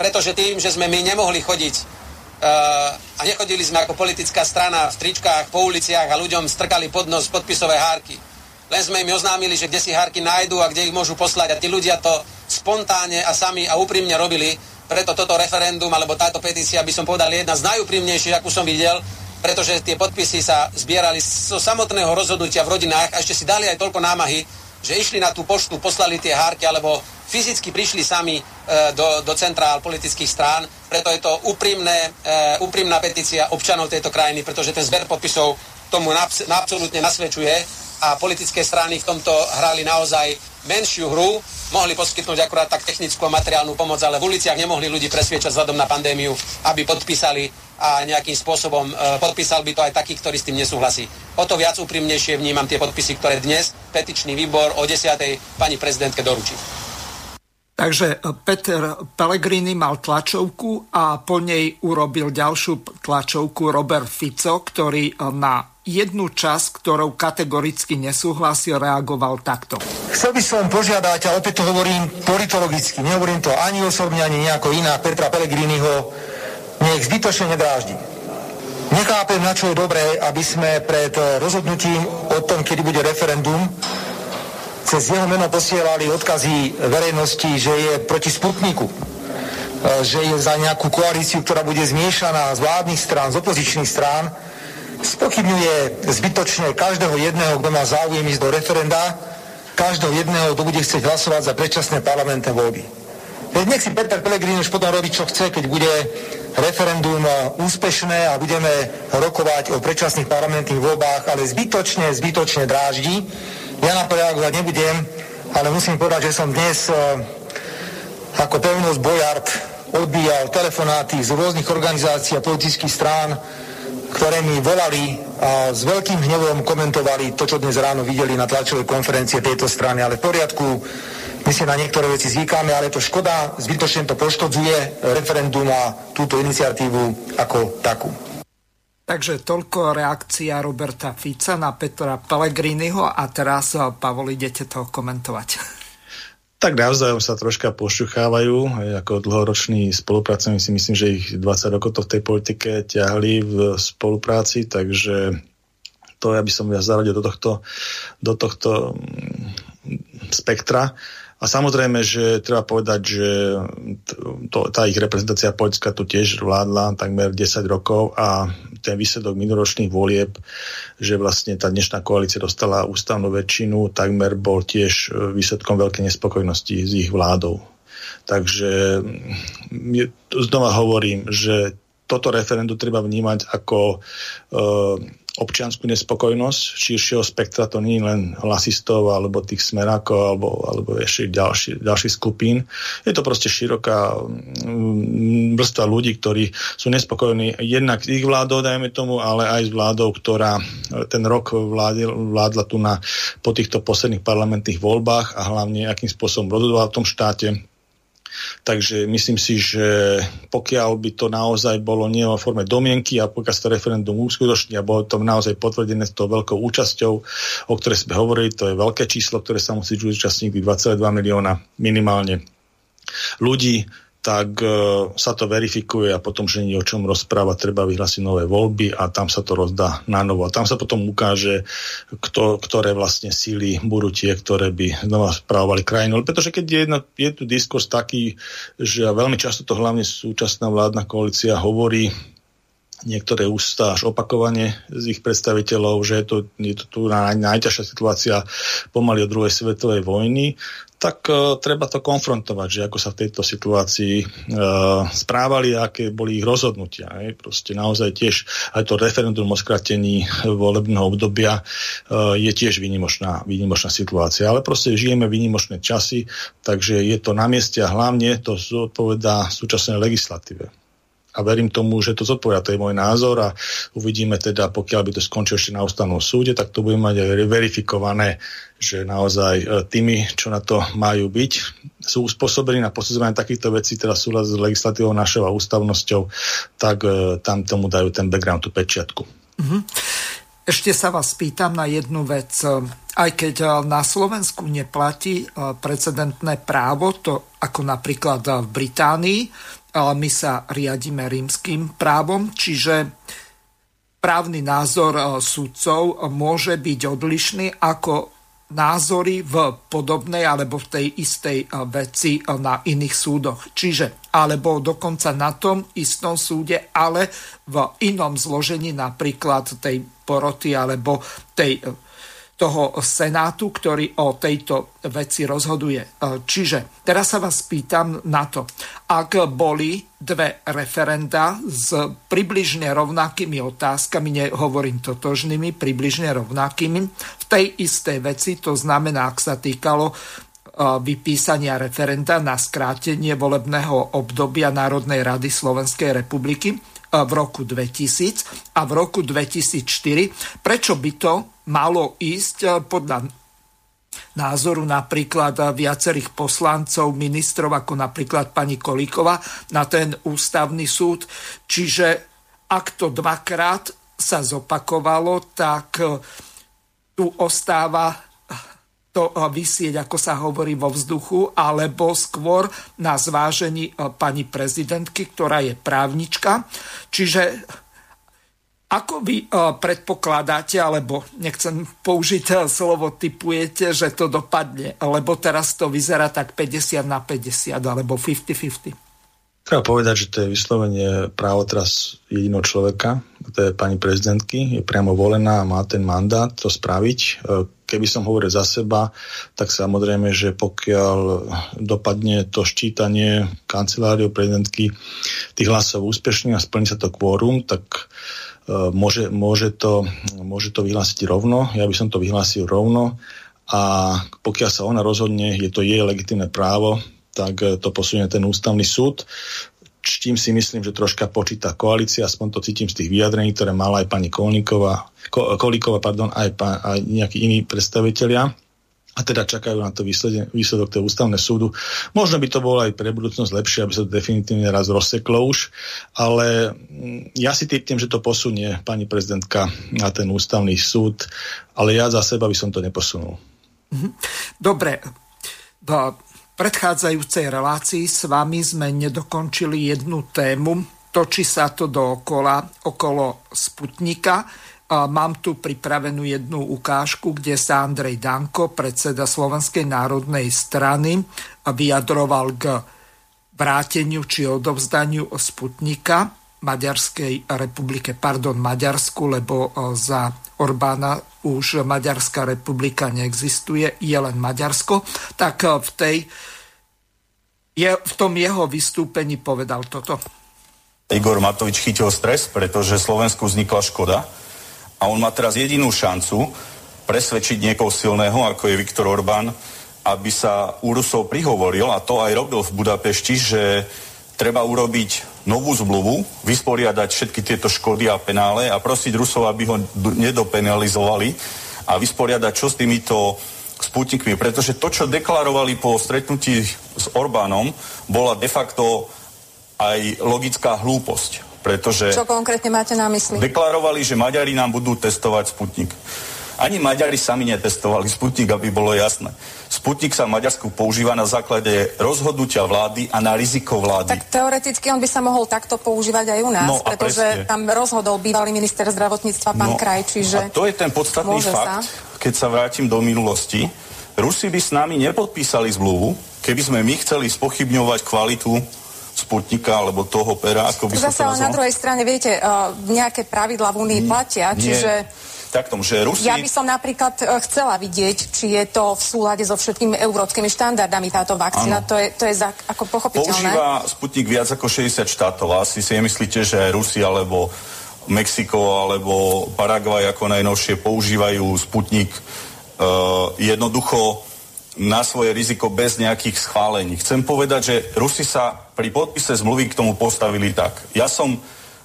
S10: Pretože tým, že sme my nemohli chodiť uh, a nechodili sme ako politická strana v tričkách po uliciach a ľuďom strkali pod nos podpisové hárky. Len sme im oznámili, že kde si hárky nájdú a kde ich môžu poslať a tí ľudia to spontánne a sami a úprimne robili. Preto toto referendum alebo táto petícia by som povedal je jedna z najúprimnejších, akú som videl, pretože tie podpisy sa zbierali zo samotného rozhodnutia v rodinách a ešte si dali aj toľko námahy, že išli na tú poštu, poslali tie hárky alebo fyzicky prišli sami e, do, do centrál politických strán, preto je to úprimné, e, úprimná petícia občanov tejto krajiny, pretože ten zber podpisov tomu absolútne nasvedčuje a politické strany v tomto hrali naozaj menšiu hru, mohli poskytnúť akurát tak technickú a materiálnu pomoc, ale v uliciach nemohli ľudí presviečať vzhľadom na pandémiu, aby podpísali a nejakým spôsobom e, podpísal by to aj taký, ktorý s tým nesúhlasí. O to viac úprimnejšie vnímam tie podpisy, ktoré dnes petičný výbor o 10. pani prezidentke doručí.
S1: Takže Peter Pellegrini mal tlačovku a po nej urobil ďalšiu tlačovku Robert Fico, ktorý na jednu časť, ktorou kategoricky nesúhlasil, reagoval takto.
S11: Chcel by som požiadať, a opäť to hovorím politologicky, nehovorím to ani osobne, ani nejako iná, Petra Pellegriniho, nech zbytočne nedráždi. Nechápem, na čo je dobré, aby sme pred rozhodnutím o tom, kedy bude referendum, cez jeho meno posielali odkazy verejnosti, že je proti Sputniku, e, že je za nejakú koalíciu, ktorá bude zmiešaná z vládnych strán, z opozičných strán, spochybňuje zbytočne každého jedného, kto má záujem ísť do referenda, každého jedného, kto bude chcieť hlasovať za predčasné parlamentné voľby. Veď nech si Peter Pellegrini už potom robiť, čo chce, keď bude referendum úspešné a budeme rokovať o predčasných parlamentných voľbách, ale zbytočne, zbytočne dráždi ja na to nebudem, ale musím povedať, že som dnes uh, ako pevnosť Bojard odbíjal telefonáty z rôznych organizácií a politických strán, ktoré mi volali a s veľkým hnevom komentovali to, čo dnes ráno videli na tlačovej konferencie tejto strany. Ale v poriadku, my si na niektoré veci zvykáme, ale to škoda, zbytočne to poškodzuje referendum a túto iniciatívu ako takú.
S1: Takže toľko reakcia Roberta Fica na Petra Pellegriniho a teraz, Pavol, idete to komentovať. *laughs*
S2: Tak navzájom sa troška pošuchávajú. Ako dlhoroční spolupracovníci myslím, že ich 20 rokov to v tej politike ťahli v spolupráci, takže to ja by som ja zaradil do tohto, do tohto mm, spektra. A samozrejme, že treba povedať, že to, tá ich reprezentácia Poľska tu tiež vládla takmer 10 rokov a ten výsledok minoročných volieb, že vlastne tá dnešná koalícia dostala ústavnú väčšinu, takmer bol tiež výsledkom veľkej nespokojnosti s ich vládou. Takže znova hovorím, že toto referendum treba vnímať ako, uh, občianskú nespokojnosť širšieho spektra, to nie len hlasistov alebo tých smerákov alebo, alebo ešte ďalší, ďalších skupín. Je to proste široká mm, vrstva ľudí, ktorí sú nespokojní jednak ich vládou, dajme tomu, ale aj s vládou, ktorá ten rok vládil, vládla tu na, po týchto posledných parlamentných voľbách a hlavne akým spôsobom rozhodovala v tom štáte Takže myslím si, že pokiaľ by to naozaj bolo nie vo forme domienky a pokiaľ sa to referendum uskutoční a bolo to naozaj potvrdené s tou veľkou účasťou, o ktorej sme hovorili, to je veľké číslo, ktoré sa musí zúčastniť 2,2 milióna minimálne ľudí, tak e, sa to verifikuje a potom, že nie o čom rozprávať, treba vyhlásiť nové voľby a tam sa to rozdá na novo. A tam sa potom ukáže, kto, ktoré vlastne síly budú tie, ktoré by znova správovali krajinu. Pretože keď je, jedna, je tu diskurs taký, že veľmi často to hlavne súčasná vládna koalícia hovorí, niektoré ústa až opakovane z ich predstaviteľov, že je to, je to tu najťažšia situácia pomaly od druhej svetovej vojny, tak uh, treba to konfrontovať, že ako sa v tejto situácii uh, správali a aké boli ich rozhodnutia. Aj. Proste naozaj tiež aj to referendum o skratení volebného obdobia uh, je tiež výnimočná, výnimočná situácia. Ale proste žijeme výnimočné časy, takže je to na mieste a hlavne to zodpovedá súčasnej legislatíve a verím tomu, že to zodpovedá, to je môj názor a uvidíme teda, pokiaľ by to skončilo ešte na ústavnom súde, tak to budeme mať aj verifikované, že naozaj e, tými, čo na to majú byť, sú uspôsobení na posudzovanie takýchto vecí, teda súhlas s legislatívou našou a ústavnosťou, tak e, tam tomu dajú ten background, tú pečiatku. Mm-hmm.
S1: Ešte sa vás pýtam na jednu vec. Aj keď na Slovensku neplatí e, precedentné právo, to ako napríklad v Británii, my sa riadíme rímským právom, čiže právny názor e, sudcov môže byť odlišný ako názory v podobnej alebo v tej istej e, veci e, na iných súdoch. Čiže alebo dokonca na tom istom súde, ale v inom zložení napríklad tej poroty alebo tej toho Senátu, ktorý o tejto veci rozhoduje. E, čiže teraz sa vás pýtam na to, ak boli dve referenda s približne rovnakými otázkami, nehovorím totožnými, približne rovnakými, v tej istej veci, to znamená, ak sa týkalo e, vypísania referenda na skrátenie volebného obdobia Národnej rady Slovenskej republiky, v roku 2000 a v roku 2004. Prečo by to malo ísť eh, podľa názoru napríklad eh, viacerých poslancov, ministrov, ako napríklad pani Kolíková, na ten ústavný súd. Čiže ak to dvakrát sa zopakovalo, tak eh, tu ostáva to vysieť, ako sa hovorí, vo vzduchu, alebo skôr na zvážení pani prezidentky, ktorá je právnička. Čiže ako vy eh, predpokladáte, alebo nechcem použiť slovo typujete, že to dopadne, lebo teraz to vyzerá tak 50 na 50, alebo 50-50?
S2: Treba povedať, že to je vyslovene právo teraz jediného človeka, to je pani prezidentky, je priamo volená a má ten mandát to spraviť. E, keby som hovoril za seba, tak samozrejme, že pokiaľ dopadne to ščítanie kanceláriou prezidentky tých hlasov úspešne a splní sa to kvórum, tak e, môže, môže, to, môže to vyhlásiť rovno. Ja by som to vyhlásil rovno a pokiaľ sa ona rozhodne, je to jej legitimné právo, tak eh, to posunie ten ústavný súd. Čím si myslím, že troška počíta koalícia, aspoň to cítim z tých vyjadrení, ktoré mala aj pani Kolníková, Kolíková, pardon, aj, pa, aj nejakí iní predstavitelia a teda čakajú na to výsledok, výsledok toho ústavného súdu. Možno by to bolo aj pre budúcnosť lepšie, aby sa to definitívne raz rozseklo už, ale mm, ja si typnem, že to posunie pani prezidentka na ten ústavný súd, ale ja za seba by som to neposunul.
S1: Mhm. Dobre, predchádzajúcej relácii s vami sme nedokončili jednu tému. Točí sa to dookola, okolo Sputnika. Mám tu pripravenú jednu ukážku, kde sa Andrej Danko, predseda Slovenskej národnej strany, vyjadroval k vráteniu či odovzdaniu Sputnika Maďarskej republike, pardon, Maďarsku, lebo za Orbána už Maďarská republika neexistuje, je len Maďarsko, tak v tej je, v tom jeho vystúpení povedal toto.
S12: Igor Matovič chytil stres, pretože Slovensku vznikla škoda a on má teraz jedinú šancu presvedčiť niekoho silného, ako je Viktor Orbán, aby sa u Rusov prihovoril, a to aj robil v Budapešti, že treba urobiť novú zmluvu, vysporiadať všetky tieto škody a penále a prosiť Rusov, aby ho nedopenalizovali a vysporiadať čo s týmito sputnikmi. Pretože to, čo deklarovali po stretnutí s Orbánom, bola de facto aj logická hlúposť. Pretože
S13: Čo konkrétne máte na mysli?
S12: Deklarovali, že Maďari nám budú testovať Sputnik. Ani Maďari sami netestovali Sputnik, aby bolo jasné. Sputnik sa v Maďarsku používa na základe rozhodnutia vlády a na riziko vlády.
S13: Tak teoreticky on by sa mohol takto používať aj u nás,
S12: no,
S13: pretože
S12: presne.
S13: tam rozhodol bývalý minister zdravotníctva pán
S12: no,
S13: Kraj, čiže...
S12: A to je ten podstatný fakt, sa. keď sa vrátim do minulosti. Rusi by s nami nepodpísali zmluvu, keby sme my chceli spochybňovať kvalitu Sputnika alebo toho pera, ako by
S13: Zase ale na druhej strane, viete, uh, nejaké pravidla v Únii platia,
S12: nie.
S13: čiže
S12: taktom, že Rusi...
S13: Ja by som napríklad uh, chcela vidieť, či je to v súlade so všetkými európskymi štandardami táto vakcína. To je, to je za, ako pochopiteľné.
S12: Používa Sputnik viac ako 60 štátov. Asi si nemyslíte, že Rusi alebo Mexiko alebo Paraguay ako najnovšie používajú Sputnik uh, jednoducho na svoje riziko bez nejakých schválení. Chcem povedať, že Rusi sa pri podpise zmluvy k tomu postavili tak. Ja som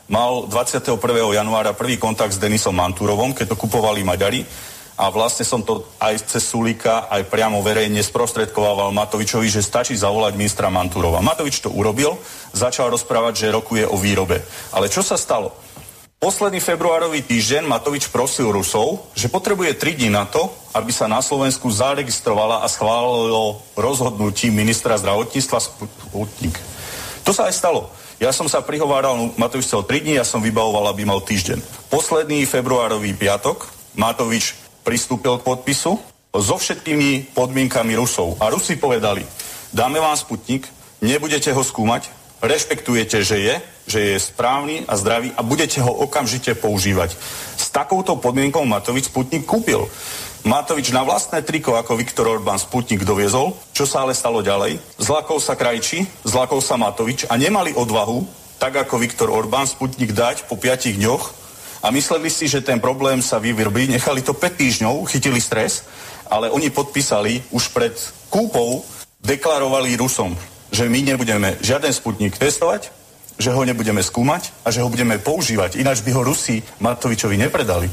S12: mal 21. januára prvý kontakt s Denisom Mantúrovom, keď to kupovali Maďari a vlastne som to aj cez Sulika, aj priamo verejne sprostredkovával Matovičovi, že stačí zavolať ministra Mantúrova. Matovič to urobil, začal rozprávať, že rokuje o výrobe. Ale čo sa stalo? Posledný februárový týždeň Matovič prosil Rusov, že potrebuje 3 dní na to, aby sa na Slovensku zaregistrovala a schválilo rozhodnutí ministra zdravotníctva Sputnik. To sa aj stalo. Ja som sa prihováral, Matovič chcel 3 dní, ja som vybavoval, aby mal týždeň. Posledný februárový piatok Matovič pristúpil k podpisu so všetkými podmienkami Rusov. A Rusi povedali, dáme vám Sputnik, nebudete ho skúmať, rešpektujete, že je, že je správny a zdravý a budete ho okamžite používať. S takouto podmienkou Matovič Sputnik kúpil. Matovič na vlastné triko ako Viktor Orbán Sputnik doviezol. Čo sa ale stalo ďalej? Zlakol sa Krajči, zlakol sa Matovič a nemali odvahu, tak ako Viktor Orbán Sputnik dať po 5 dňoch a mysleli si, že ten problém sa vyvrbí. Nechali to 5 týždňov, chytili stres, ale oni podpísali už pred kúpou, deklarovali Rusom, že my nebudeme žiaden Sputnik testovať, že ho nebudeme skúmať a že ho budeme používať. Ináč by ho Rusi Matovičovi nepredali.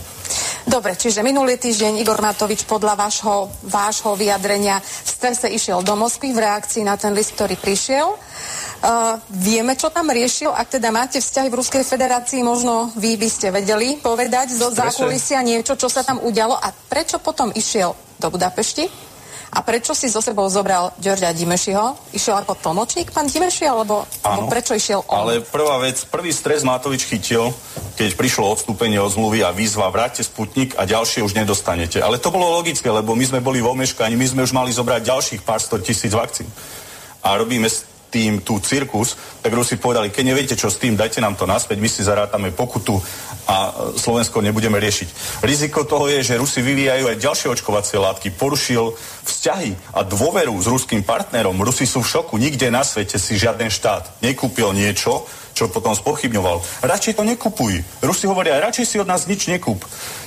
S13: Dobre, čiže minulý týždeň Igor Matovič podľa vášho, vášho vyjadrenia v strese išiel do Moskvy v reakcii na ten list, ktorý prišiel. Uh, vieme, čo tam riešil? Ak teda máte vzťahy v Ruskej federácii, možno vy by ste vedeli povedať zo zákulisia niečo, čo sa tam udialo a prečo potom išiel do Budapešti? A prečo si zo sebou zobral Ďorďa Dimešiho? Išiel ako tlmočník pán Dimeši, alebo, alebo prečo išiel on?
S12: Ale prvá vec, prvý stres Matovič chytil, keď prišlo odstúpenie od zmluvy a výzva vráťte Sputnik a ďalšie už nedostanete. Ale to bolo logické, lebo my sme boli vo meškaní, my sme už mali zobrať ďalších pár sto tisíc vakcín. A robíme tým tú cirkus, tak Rusi povedali, keď neviete čo s tým, dajte nám to naspäť, my si zarátame pokutu a Slovensko nebudeme riešiť. Riziko toho je, že Rusi vyvíjajú aj ďalšie očkovacie látky, porušil vzťahy a dôveru s ruským partnerom. Rusi sú v šoku, nikde na svete si žiaden štát nekúpil niečo, čo potom spochybňoval. Radšej to nekupuj. Rusi hovoria, radšej si od nás nič nekúp.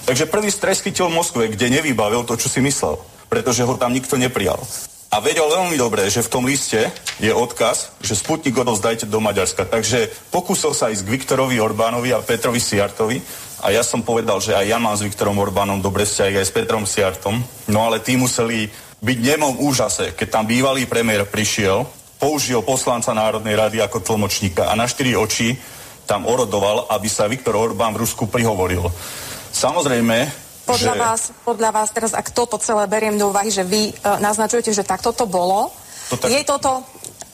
S12: Takže prvý stres chytil Moskve, kde nevybavil to, čo si myslel, pretože ho tam nikto neprijal a vedel veľmi dobre, že v tom liste je odkaz, že Sputnik odovzdajte do Maďarska. Takže pokúsil sa ísť k Viktorovi Orbánovi a Petrovi Siartovi a ja som povedal, že aj ja mám s Viktorom Orbánom dobre vzťahy aj s Petrom Siartom, no ale tí museli byť nemom úžase, keď tam bývalý premiér prišiel, použil poslanca Národnej rady ako tlmočníka a na štyri oči tam orodoval, aby sa Viktor Orbán v Rusku prihovoril. Samozrejme,
S13: podľa,
S12: že...
S13: vás, podľa vás teraz, ak toto celé beriem do úvahy, že vy uh, naznačujete, že takto to bolo, to tak... je toto,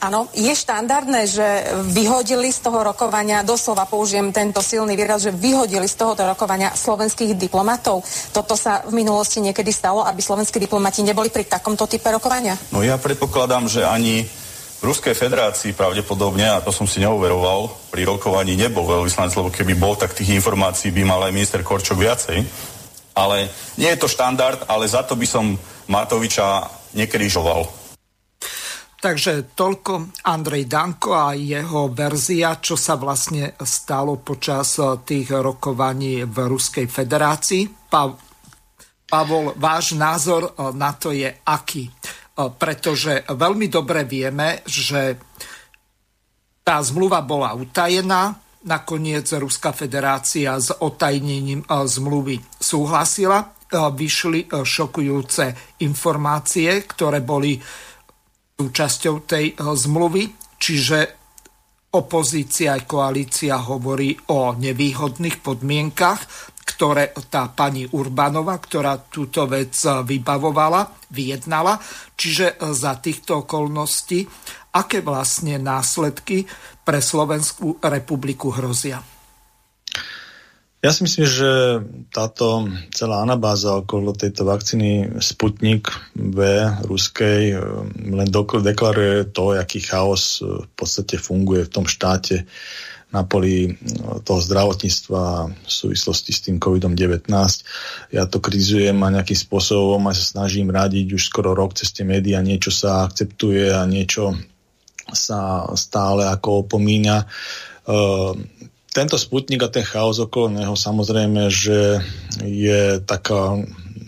S13: áno, je štandardné, že vyhodili z toho rokovania, doslova použijem tento silný výraz, že vyhodili z tohoto rokovania slovenských diplomatov. Toto sa v minulosti niekedy stalo, aby slovenskí diplomati neboli pri takomto type rokovania?
S12: No ja predpokladám, že ani v Ruskej federácii pravdepodobne, a to som si neuveroval, pri rokovaní nebol veľvyslanec, lebo keby bol, tak tých informácií by mal aj minister Korčok viacej ale nie je to štandard, ale za to by som Matoviča nekrižoval.
S1: Takže toľko Andrej Danko a jeho verzia, čo sa vlastne stalo počas tých rokovaní v Ruskej federácii. Pa- Pavol, váš názor na to je aký? Pretože veľmi dobre vieme, že tá zmluva bola utajená, nakoniec Ruská federácia s otajnením zmluvy súhlasila. Vyšli šokujúce informácie, ktoré boli súčasťou tej zmluvy, čiže opozícia aj koalícia hovorí o nevýhodných podmienkach, ktoré tá pani Urbanova, ktorá túto vec vybavovala, vyjednala. Čiže za týchto okolností, aké vlastne následky pre Slovenskú republiku hrozia?
S2: Ja si myslím, že táto celá anabáza okolo tejto vakcíny Sputnik V ruskej eh, len deklaruje to, aký chaos eh, v podstate funguje v tom štáte na poli eh, toho zdravotníctva v súvislosti s tým COVID-19. Ja to krizujem a nejakým spôsobom aj sa snažím radiť už skoro rok cez tie médiá, niečo sa akceptuje a niečo sa stále ako opomíňa. Tento sputnik a ten chaos okolo neho samozrejme, že je taká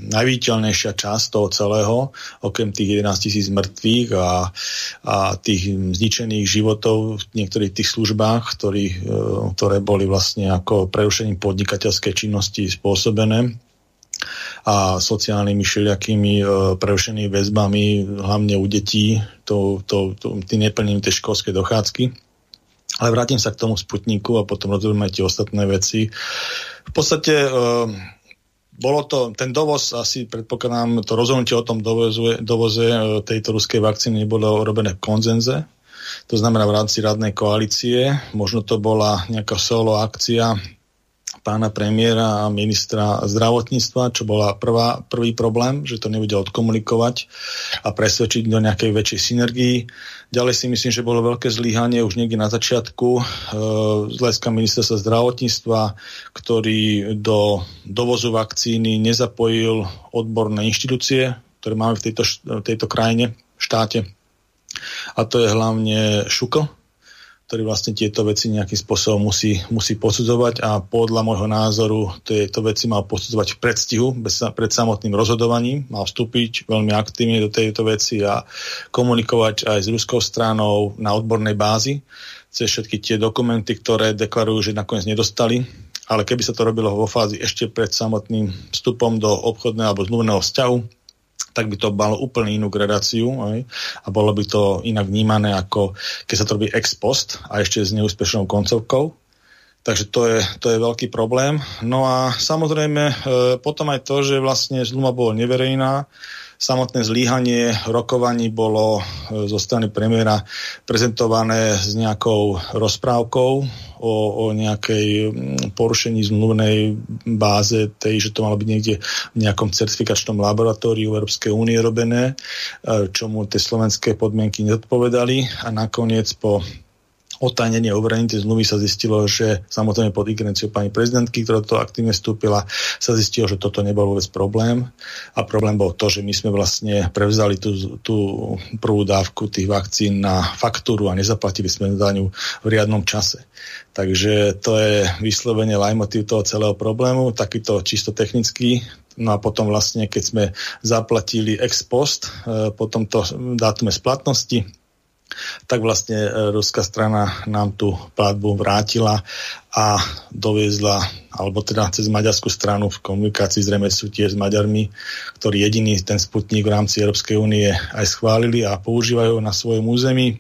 S2: najviditeľnejšia časť toho celého, okrem tých 11 tisíc mŕtvych a, a tých zničených životov v niektorých tých službách, ktorý, e, ktoré boli vlastne ako prerušením podnikateľskej činnosti spôsobené a sociálnymi všelijakými e, prerušenými väzbami, hlavne u detí, to, to, to, tým neplnením tej školskej dochádzky. Ale vrátim sa k tomu Sputniku a potom rozumiem tie ostatné veci. V podstate e, bolo to, ten dovoz, asi predpokladám, to rozhodnutie o tom dovoze, dovoze e, tejto ruskej vakcíny nebolo robené v konzenze, to znamená v rámci radnej koalície. Možno to bola nejaká solo akcia pána premiéra a ministra zdravotníctva, čo bola prvá, prvý problém, že to nevedel odkomunikovať a presvedčiť do nejakej väčšej synergii. Ďalej si myslím, že bolo veľké zlíhanie už niekde na začiatku e, z hľadiska ministerstva zdravotníctva, ktorý do dovozu vakcíny nezapojil odborné inštitúcie, ktoré máme v tejto, v tejto krajine, štáte. A to je hlavne ŠUKL, ktorý vlastne tieto veci nejakým spôsobom musí, musí posudzovať a podľa môjho názoru tieto veci mal posudzovať v predstihu, bez, pred samotným rozhodovaním, mal vstúpiť veľmi aktívne do tejto veci a komunikovať aj s ruskou stranou na odbornej bázi cez všetky tie dokumenty, ktoré deklarujú, že nakoniec nedostali. Ale keby sa to robilo vo fázi ešte pred samotným vstupom do obchodného alebo zmluvného vzťahu, tak by to malo úplne inú gradáciu aj? a bolo by to inak vnímané ako keď sa to robí ex post a ešte s neúspešnou koncovkou. Takže to je, to je veľký problém. No a samozrejme e, potom aj to, že vlastne zluma bola neverejná, Samotné zlíhanie rokovaní bolo e, zo strany premiéra prezentované s nejakou rozprávkou o, o nejakej porušení zmluvnej báze, tej, že to malo byť niekde v nejakom certifikačnom laboratóriu Európskej únie robené, e, čomu tie slovenské podmienky nezodpovedali. A nakoniec po otajnenie overení tej zmluvy sa zistilo, že samozrejme pod ingerenciou pani prezidentky, ktorá to aktívne vstúpila, sa zistilo, že toto nebol vôbec problém. A problém bol to, že my sme vlastne prevzali tú, tú prvú dávku tých vakcín na faktúru a nezaplatili sme za ňu v riadnom čase. Takže to je vyslovene lajmotív toho celého problému, takýto čisto technický, No a potom vlastne, keď sme zaplatili ex post e, po tomto dátume splatnosti, tak vlastne e, ruská strana nám tú platbu vrátila a doviezla, alebo teda cez maďarskú stranu v komunikácii zrejme sú tiež s Maďarmi, ktorí jediný ten sputník v rámci Európskej únie aj schválili a používajú na svojom území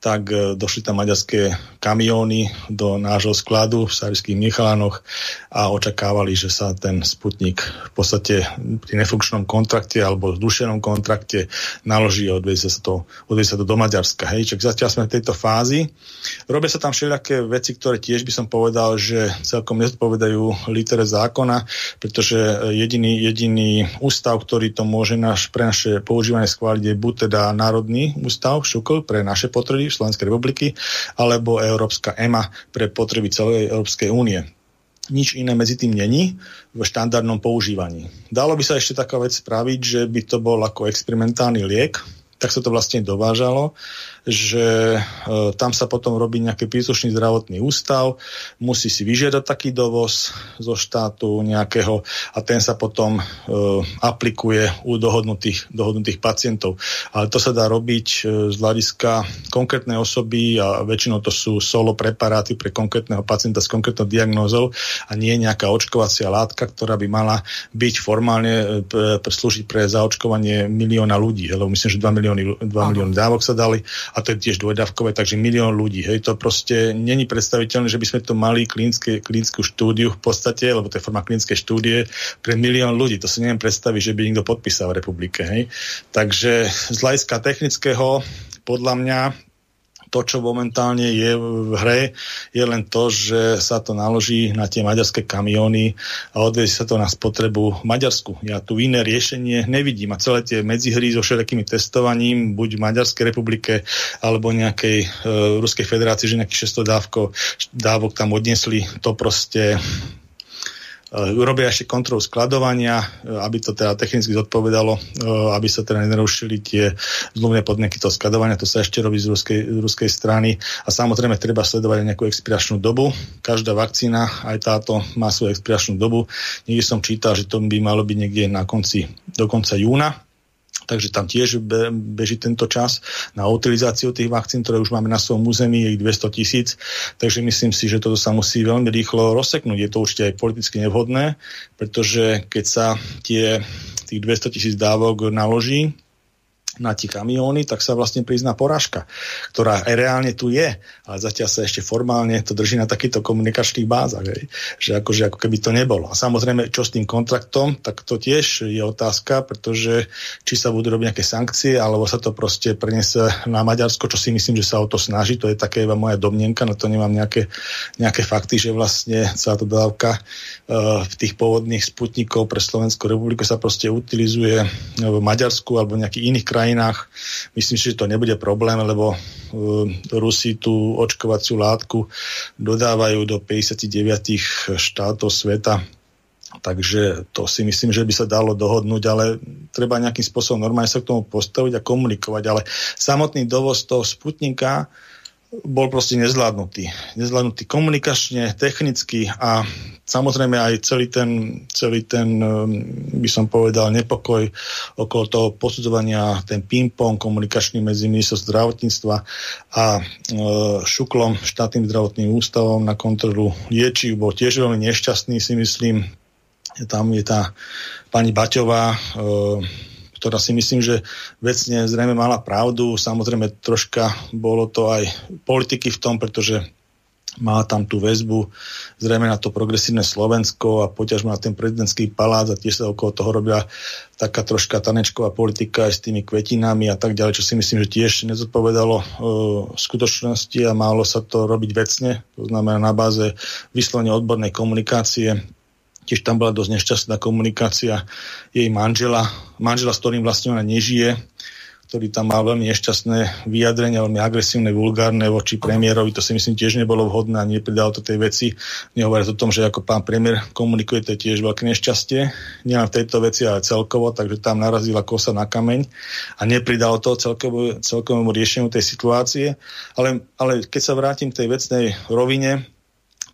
S2: tak e, došli tam maďarské kamióny do nášho skladu v Sarijských Michalánoch a očakávali, že sa ten Sputnik v podstate pri nefunkčnom kontrakte alebo zdušenom kontrakte naloží a odvezie sa to, odvezie sa to do Maďarska. Hej, čak zatiaľ sme v tejto fázi. Robia sa tam všelijaké veci, ktoré tiež by som povedal, že celkom nezodpovedajú litere zákona, pretože jediný, jediný ústav, ktorý to môže naš, pre naše používanie schváliť, je buď teda Národný ústav, šukl pre naše potreby Slovenskej republiky, alebo Európska EMA pre potreby celej Európskej únie. Nič iné medzi tým není v štandardnom používaní. Dalo by sa ešte taká vec spraviť, že by to bol ako experimentálny liek, tak sa to vlastne dovážalo, že e, tam sa potom robí nejaký príslušný zdravotný ústav, musí si vyžiadať taký dovoz zo štátu nejakého a ten sa potom e, aplikuje u dohodnutých, dohodnutých pacientov. Ale to sa dá robiť e, z hľadiska konkrétnej osoby a väčšinou to sú solo preparáty pre konkrétneho pacienta s konkrétnou diagnózou a nie nejaká očkovacia látka, ktorá by mala byť formálne slúžiť pre zaočkovanie milióna ľudí. Lebo myslím, že 2 milióny, 2 milióny dávok sa dali a to je tiež dvojdávkové, takže milión ľudí. Hej, to proste není predstaviteľné, že by sme to mali klinické, klinickú štúdiu v podstate, lebo to je forma klinickej štúdie pre milión ľudí. To si neviem predstaviť, že by niekto podpísal v republike. Hej. Takže z hľadiska technického podľa mňa to, čo momentálne je v hre, je len to, že sa to naloží na tie maďarské kamióny a odvezie sa to na spotrebu v Maďarsku. Ja tu iné riešenie nevidím a celé tie medzihry so všetkými testovaním, buď v Maďarskej republike alebo nejakej e, Ruskej federácii, že nejakých 600 dávko, dávok tam odnesli, to proste urobia ešte kontrolu skladovania, eh, aby to teda technicky zodpovedalo, eh, aby sa teda nenarušili tie zlomné podmienky toho skladovania. To sa ešte robí z ruskej, z ruskej strany. A samozrejme treba sledovať aj nejakú expiračnú dobu. Každá vakcína, aj táto, má svoju expiračnú dobu. Niekde som čítal, že to by malo byť niekde na konci, do konca júna takže tam tiež beží tento čas na utilizáciu tých vakcín, ktoré už máme na svojom území, je ich 200 tisíc, takže myslím si, že toto sa musí veľmi rýchlo rozseknúť. Je to určite aj politicky nevhodné, pretože keď sa tie, tých 200 tisíc dávok naloží, na tie kamióny, tak sa vlastne prizná porážka, ktorá aj reálne tu je, ale zatiaľ sa ešte formálne to drží na takýchto komunikačných bázach, hej. že akože ako keby to nebolo. A samozrejme, čo s tým kontraktom, tak to tiež je otázka, pretože či sa budú robiť nejaké sankcie, alebo sa to proste prenese na Maďarsko, čo si myslím, že sa o to snaží, to je také iba moja domnenka, na to nemám nejaké, nejaké fakty, že vlastne celá tá dávka tých pôvodných sputnikov pre Slovenskú republiku sa proste utilizuje v Maďarsku alebo nejakých iných krajinách. Myslím si, že to nebude problém, lebo uh, Rusi tú očkovaciu látku dodávajú do 59 štátov sveta. Takže to si myslím, že by sa dalo dohodnúť, ale treba nejakým spôsobom normálne sa k tomu postaviť a komunikovať. Ale samotný dovoz toho Sputnika bol proste nezvládnutý. Nezvládnutý komunikačne, technicky a samozrejme aj celý ten, celý ten um, by som povedal, nepokoj okolo toho posudzovania, ten ping-pong komunikačný medzi ministerstvom zdravotníctva a e, Šuklom, štátnym zdravotným ústavom na kontrolu liečiv, bol tiež veľmi nešťastný, si myslím. Tam je tá pani Baťová, e, ktorá si myslím, že vecne zrejme mala pravdu. Samozrejme troška bolo to aj politiky v tom, pretože má tam tú väzbu zrejme na to progresívne Slovensko a poťažmo na ten prezidentský palác a tiež sa okolo toho robia taká troška tanečková politika aj s tými kvetinami a tak ďalej, čo si myslím, že tiež nezodpovedalo e, skutočnosti a málo sa to robiť vecne, to znamená na báze vyslovene odbornej komunikácie Tiež tam bola dosť nešťastná komunikácia jej manžela, manžela, s ktorým vlastne ona nežije, ktorý tam mal veľmi nešťastné vyjadrenia, veľmi agresívne, vulgárne voči premiérovi. To si myslím tiež nebolo vhodné a nepridalo to tej veci. Nehovoriac o tom, že ako pán premiér komunikuje, to je tiež veľké nešťastie. Nielen v tejto veci, ale celkovo, takže tam narazila kosa na kameň a nepridalo to celkovému, celkovému riešeniu tej situácie. Ale, ale keď sa vrátim k tej vecnej rovine,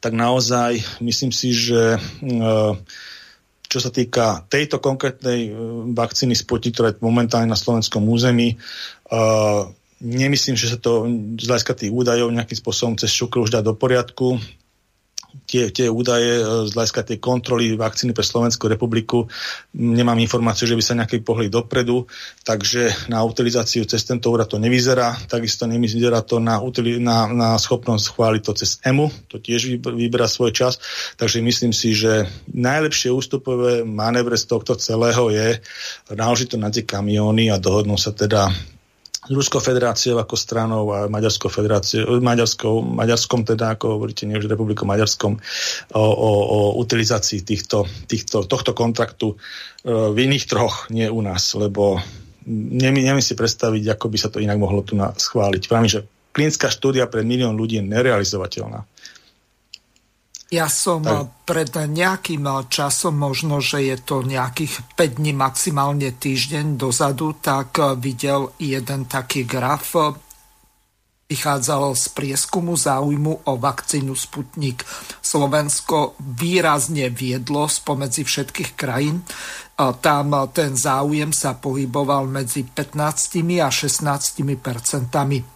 S2: tak naozaj myslím si, že eh, čo sa týka tejto konkrétnej eh, vakcíny Sputnik, ktorá je momentálne na slovenskom území, eh, nemyslím, že sa to z hľadiska tých údajov nejakým spôsobom cez šukru už dá do poriadku tie, tie údaje e, z hľadiska tej kontroly vakcíny pre Slovenskú republiku. Nemám informáciu, že by sa nejaké pohli dopredu, takže na utilizáciu cez tento úrad to nevyzerá. Takisto nevyzerá to na, na, na schopnosť chváliť to cez EMU, to tiež vyberá svoj čas. Takže myslím si, že najlepšie ústupové manévre z tohto celého je naložiť to na tie kamióny a dohodnú sa teda Ruskou federáciou ako stranou a Maďarskou federáciou, Maďarskou, Maďarskom teda, ako hovoríte, nie už republikom Maďarskom, o, o, o utilizácii týchto, týchto, tohto kontraktu e, v iných troch, nie u nás, lebo neviem si predstaviť, ako by sa to inak mohlo tu na, schváliť. Pravím, že klinická štúdia pre milión ľudí je nerealizovateľná.
S1: Ja som tak. pred nejakým časom, možno, že je to nejakých 5 dní, maximálne týždeň dozadu, tak videl jeden taký graf. Vychádzalo z prieskumu záujmu o vakcínu Sputnik. Slovensko výrazne viedlo spomedzi všetkých krajín. Tam ten záujem sa pohyboval medzi 15 a 16 percentami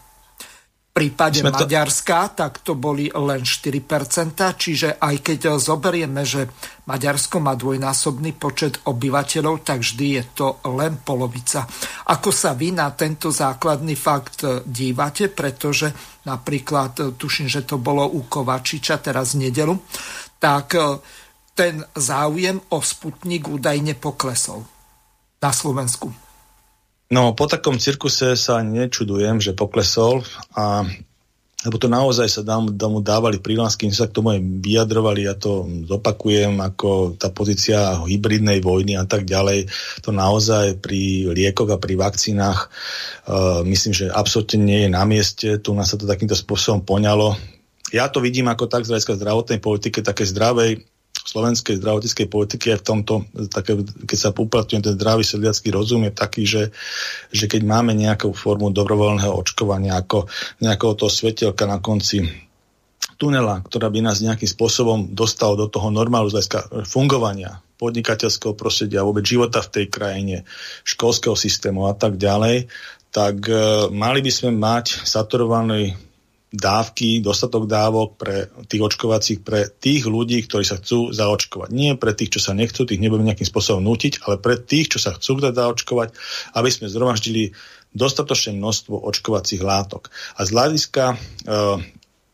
S1: prípade to... Maďarska, tak to boli len 4%, čiže aj keď zoberieme, že Maďarsko má dvojnásobný počet obyvateľov, tak vždy je to len polovica. Ako sa vy na tento základný fakt dívate, pretože napríklad, tuším, že to bolo u Kovačiča teraz v nedelu, tak e, ten záujem o Sputnik údajne poklesol na Slovensku.
S2: No, po takom cirkuse sa nečudujem, že poklesol a lebo to naozaj sa dám, tomu dávali prílasky, sa k tomu aj vyjadrovali, ja to zopakujem, ako tá pozícia hybridnej vojny a tak ďalej, to naozaj pri liekoch a pri vakcínach uh, myslím, že absolútne nie je na mieste, tu nás sa to takýmto spôsobom poňalo. Ja to vidím ako tak z hľadiska zdravotnej politiky, také zdravej, slovenskej zdravotníckej politiky aj v tomto, také, keď sa uplatňuje ten zdravý sedliacký rozum, je taký, že, že keď máme nejakú formu dobrovoľného očkovania, ako nejakého toho svetelka na konci tunela, ktorá by nás nejakým spôsobom dostala do toho normálu z fungovania podnikateľského prostredia, vôbec života v tej krajine, školského systému a tak ďalej, tak e, mali by sme mať saturovaný dávky, dostatok dávok pre tých očkovacích, pre tých ľudí, ktorí sa chcú zaočkovať. Nie pre tých, čo sa nechcú, tých nebudeme nejakým spôsobom nútiť, ale pre tých, čo sa chcú dať zaočkovať, aby sme zhromaždili dostatočné množstvo očkovacích látok. A z hľadiska e,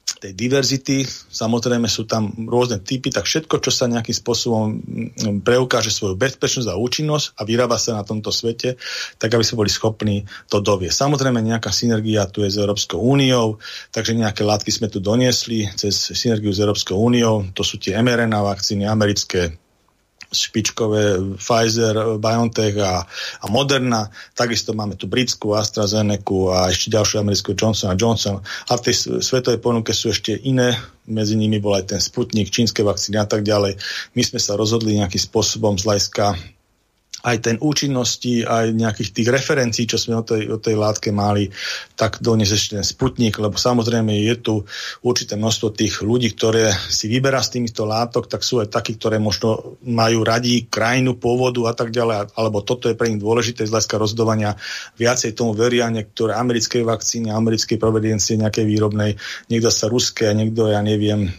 S2: tej diverzity, samozrejme sú tam rôzne typy, tak všetko, čo sa nejakým spôsobom mm, preukáže svoju bezpečnosť a účinnosť a vyrába sa na tomto svete, tak aby sme boli schopní to dovie. Samozrejme nejaká synergia tu je s Európskou úniou, takže nejaké látky sme tu doniesli cez synergiu s Európskou úniou, to sú tie mRNA vakcíny americké, špičkové Pfizer, BioNTech a, a Moderna. Takisto máme tu britskú AstraZeneca a ešte ďalšiu americkú Johnson Johnson. A v tej svetovej ponuke sú ešte iné, medzi nimi bol aj ten Sputnik, čínske vakcíny a tak ďalej. My sme sa rozhodli nejakým spôsobom z hľadiska aj ten účinnosti, aj nejakých tých referencií, čo sme o tej, o tej látke mali, tak doniesť ešte ten sputnik, lebo samozrejme je tu určité množstvo tých ľudí, ktoré si vyberá z týchto látok, tak sú aj takí, ktoré možno majú radí krajinu pôvodu a tak ďalej, alebo toto je pre nich dôležité z hľadiska rozhodovania. Viacej tomu veria niektoré americkej vakcíny, americkej providencie nejakej výrobnej, niekto sa ruské, niekto, ja neviem,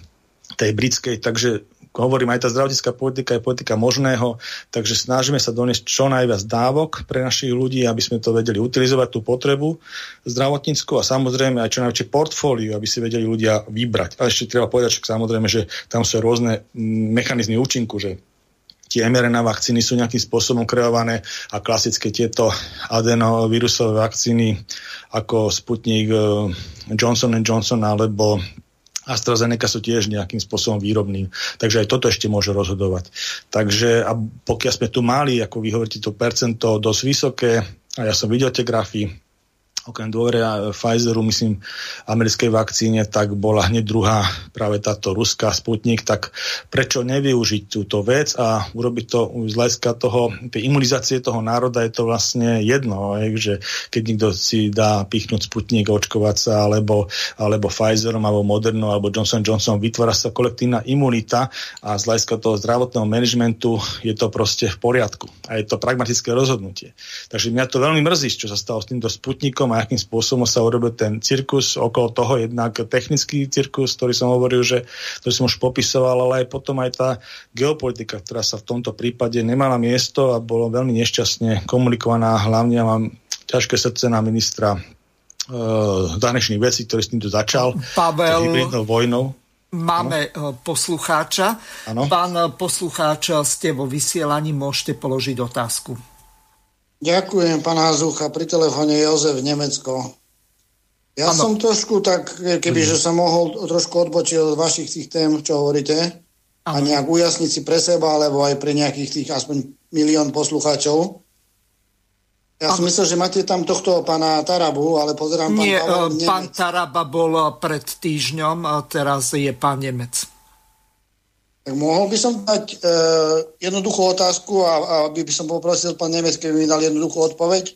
S2: tej britskej, takže hovorím, aj tá zdravotnícká politika je politika možného, takže snažíme sa doniesť čo najviac dávok pre našich ľudí, aby sme to vedeli utilizovať, tú potrebu zdravotníckú a samozrejme aj čo najväčšie portfóliu, aby si vedeli ľudia vybrať. A ešte treba povedať, že samozrejme, že tam sú rôzne mm, mechanizmy účinku, že tie mRNA vakcíny sú nejakým spôsobom kreované a klasické tieto adenovírusové vakcíny ako Sputnik eh, Johnson Johnson alebo AstraZeneca sú tiež nejakým spôsobom výrobní. Takže aj toto ešte môže rozhodovať. Takže a pokiaľ sme tu mali, ako vy hovoríte, to percento dosť vysoké, a ja som videl tie grafy, okrem dôveria Pfizeru, myslím, americkej vakcíne, tak bola hneď druhá práve táto ruská Sputnik, tak prečo nevyužiť túto vec a urobiť to z hľadiska toho, tej imunizácie toho národa je to vlastne jedno, že keď niekto si dá pichnúť Sputnik, očkovať sa, alebo, alebo Pfizerom, alebo Moderno, alebo Johnson Johnson, vytvára sa kolektívna imunita a z hľadiska toho zdravotného manažmentu je to proste v poriadku. A je to pragmatické rozhodnutie. Takže mňa to veľmi mrzí, čo sa stalo s týmto Sputnikom a akým spôsobom sa urobil ten cirkus okolo toho, jednak technický cirkus, ktorý som hovoril, že to som už popisoval, ale aj potom aj tá geopolitika, ktorá sa v tomto prípade nemala miesto a bolo veľmi nešťastne komunikovaná. Hlavne mám ťažké srdce na ministra uh, zahraničných vecí, ktorý s týmto začal.
S1: Pavel,
S2: vojnou.
S1: Máme ano. E, poslucháča. Ano. Pán poslucháč, ste vo vysielaní, môžete položiť otázku.
S14: Ďakujem, pán Hazucha. Pri telefóne Jozef Nemecko. Ja ano. som trošku tak, keby že som mohol trošku odbočiť od vašich tých tém, čo hovoríte, ano. a nejak ujasniť si pre seba, alebo aj pre nejakých tých aspoň milión poslucháčov. Ja som myslel, že máte tam tohto pána Tarabu, ale pozerám...
S1: Nie, pán, pán Taraba bol pred týždňom, a teraz je pán Nemec.
S14: Tak mohol by som dať e, jednoduchú otázku a, a aby by som poprosil pán Nemec, keby mi dal jednoduchú odpoveď.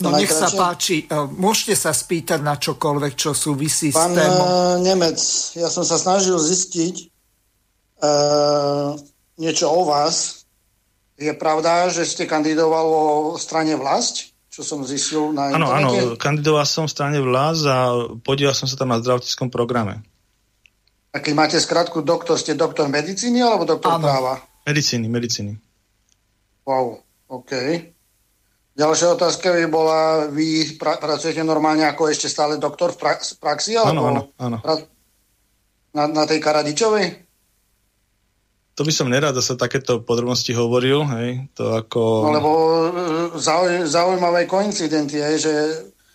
S1: No nech sa páči, e, môžete sa spýtať na čokoľvek, čo súvisí
S14: pán,
S1: s témom.
S14: Pán Nemec, ja som sa snažil zistiť e, niečo o vás. Je pravda, že ste kandidoval o strane vlast? Čo som zistil na
S2: Áno, áno, kandidoval som v strane vlast a podielal som sa tam na zdravotníckom programe.
S14: A keď máte skratku doktor, ste doktor medicíny alebo doktor Áno. práva?
S2: Medicíny, medicíny.
S14: Wow, OK. Ďalšia otázka by bola, vy pra- pracujete normálne ako ešte stále doktor v pra- praxi?
S2: Alebo áno, áno, áno.
S14: Na, na tej Karadičovej?
S2: To by som nerád sa takéto podrobnosti hovoril, hej, to ako...
S14: No lebo e, zauj- zaujímavé koincidenty je, že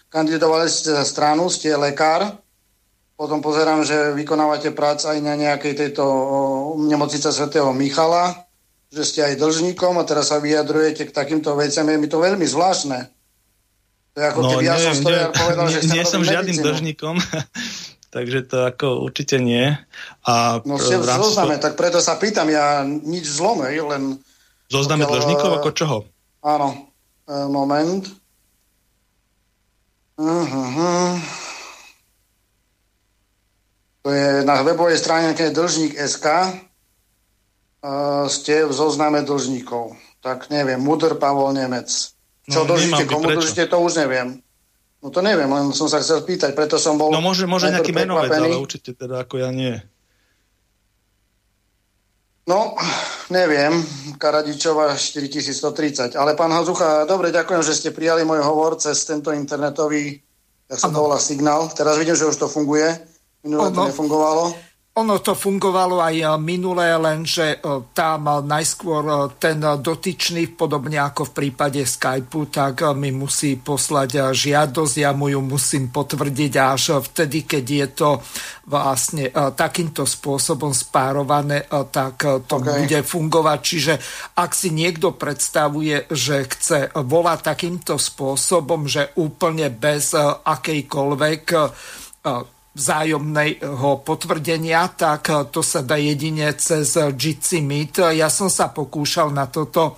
S14: kandidovali ste za stranu, ste lekár, potom pozerám, že vykonávate prácu aj na nejakej tejto nemocnice svätého Michala, že ste aj dlžníkom a teraz sa vyjadrujete k takýmto veciam. Je mi to veľmi zvláštne. To je ako no, keby neviem, ja som stojar povedal, že
S2: Nie som žiadnym dlžníkom, *laughs* takže to ako určite nie.
S14: A no ste v zozname, tak preto sa pýtam, ja nič zlome, len...
S2: Zozname pokiaľ, dlžníkov ako čoho?
S14: Áno, e, moment. Uh-huh. To je na webovej stránke dlžník.sk uh, ste v zozname dlžníkov. Tak neviem, Mudr Pavol Nemec. Čo no, dlžíte, komu dlžíte, to už neviem. No to neviem, len som sa chcel pýtať, preto som bol...
S2: No môže, môže nejaký menovec, ale určite teda ako ja nie.
S14: No, neviem, Karadičova 4130. Ale pán Hazucha, dobre, ďakujem, že ste prijali môj hovor cez tento internetový, jak sa to volá, signál. Teraz vidím, že už to funguje. Minule ono, to nefungovalo?
S1: Ono to fungovalo aj eh, minulé, lenže eh, tam eh, najskôr ten dotyčný, podobne ako v prípade Skypeu, tak mi musí poslať žiadosť, ja mu ju musím potvrdiť až vtedy, keď je to vlastne takýmto spôsobom spárované, tak to okay. bude fungovať. Čiže ak si niekto predstavuje, že chce volať takýmto spôsobom, že úplne bez akejkoľvek vzájomného potvrdenia, tak to sa dá jedine cez Jitsi Meet. Ja som sa pokúšal na toto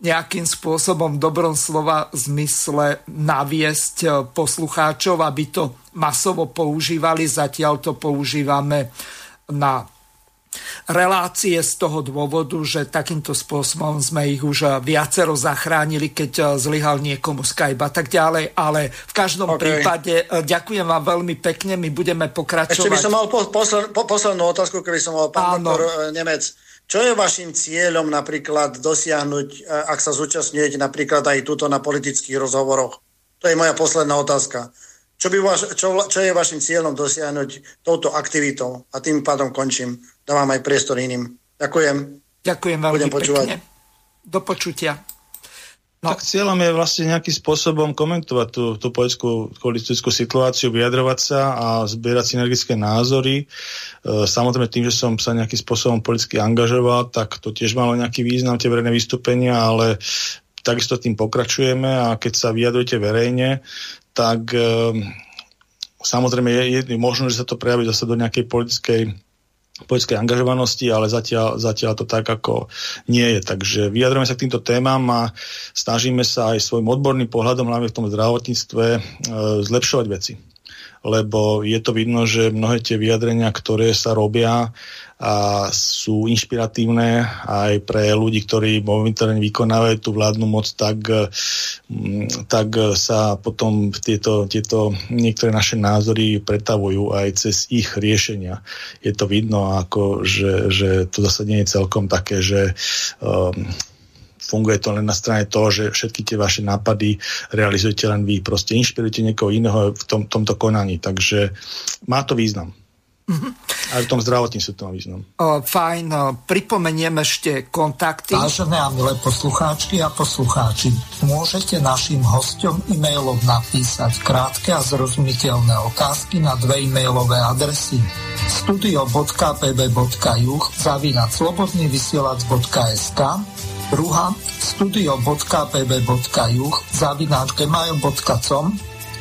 S1: nejakým spôsobom dobrom slova zmysle naviesť poslucháčov, aby to masovo používali. Zatiaľ to používame na relácie z toho dôvodu, že takýmto spôsobom sme ich už viacero zachránili, keď eh, zlyhal niekomu Skype a tak ďalej, ale v každom okay. prípade eh, ďakujem vám veľmi pekne, my budeme pokračovať.
S14: Ešte by som mal po, poslen, po, poslednú otázku, keby som mal pán Áno. doktor eh, Nemec. Čo je vašim cieľom napríklad dosiahnuť, ak sa zúčastňujete napríklad aj túto na politických rozhovoroch? To je moja posledná otázka. Čo, by vaš, čo, čo je vašim cieľom dosiahnuť touto aktivitou? A tým pádom končím dávam aj priestor iným. Ďakujem.
S1: Ďakujem veľmi pekne. Do počutia.
S2: No. Tak cieľom je vlastne nejakým spôsobom komentovať tú, tú politickú, politickú situáciu, vyjadrovať sa a zbierať synergické názory. E, samozrejme tým, že som sa nejakým spôsobom politicky angažoval, tak to tiež malo nejaký význam, tie verejné vystúpenia, ale takisto tým pokračujeme a keď sa vyjadrujete verejne, tak e, samozrejme je, je možno, že sa to prejaví zase do nejakej politickej poľskej angažovanosti, ale zatiaľ, zatiaľ to tak ako nie je. Takže vyjadrujeme sa k týmto témam a snažíme sa aj svojim odborným pohľadom, hlavne v tom zdravotníctve, e, zlepšovať veci. Lebo je to vidno, že mnohé tie vyjadrenia, ktoré sa robia, a sú inšpiratívne aj pre ľudí, ktorí momentálne vykonávajú tú vládnu moc, tak, mm, tak sa potom tieto, tieto niektoré naše názory pretavujú aj cez ich riešenia. Je to vidno, ako, že, že to zase nie je celkom také, že um, funguje to len na strane toho, že všetky tie vaše nápady realizujete len vy. Proste inšpirujete niekoho iného v tom, tomto konaní. Takže má to význam. Mm-hmm. Aj v tom zdravotníctve to má význam.
S1: O, fajn, o, pripomeniem ešte kontakty.
S15: Vážené a milé poslucháčky a poslucháči, môžete našim hostom e-mailom napísať krátke a zrozumiteľné otázky na dve e-mailové adresy studio.pb.juh zavinať slobodnývysielac.sk druhá studio.pb.juh zavinať gmail.com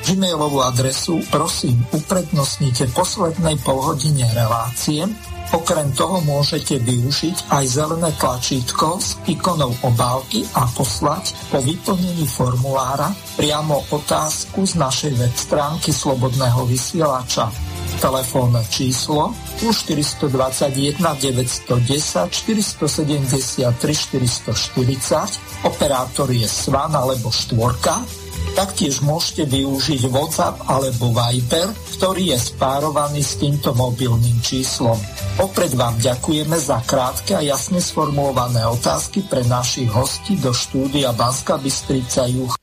S15: gmailovú adresu prosím uprednostnite poslednej polhodine relácie Okrem toho môžete využiť aj zelené tlačítko s ikonou obálky a poslať po vyplnení formulára priamo otázku z našej web stránky Slobodného vysielača. Telefónne číslo plus 421 910 473 440, operátor je Svan alebo Štvorka Taktiež môžete využiť WhatsApp alebo Viber, ktorý je spárovaný s týmto mobilným číslom. Opred vám ďakujeme za krátke a jasne sformulované otázky pre našich hostí do štúdia Banska Bystrica Juch.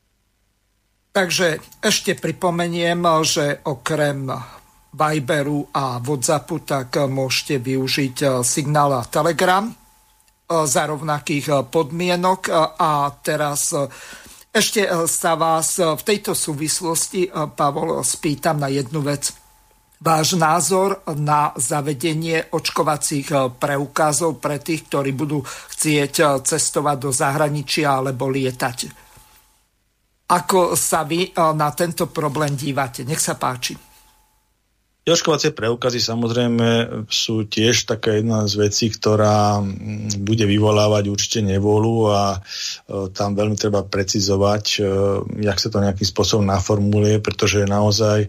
S1: Takže ešte pripomeniem, že okrem Viberu a Whatsappu tak môžete využiť signál a Telegram za rovnakých podmienok. A teraz ešte sa vás v tejto súvislosti, Pavol, spýtam na jednu vec. Váš názor na zavedenie očkovacích preukázov pre tých, ktorí budú chcieť cestovať do zahraničia alebo lietať. Ako sa vy na tento problém dívate? Nech sa páči.
S2: Očkovacie preukazy samozrejme sú tiež taká jedna z vecí, ktorá mm, bude vyvolávať určite nevolu a e, tam veľmi treba precizovať, e, jak sa to nejakým spôsobom naformuluje, pretože naozaj e,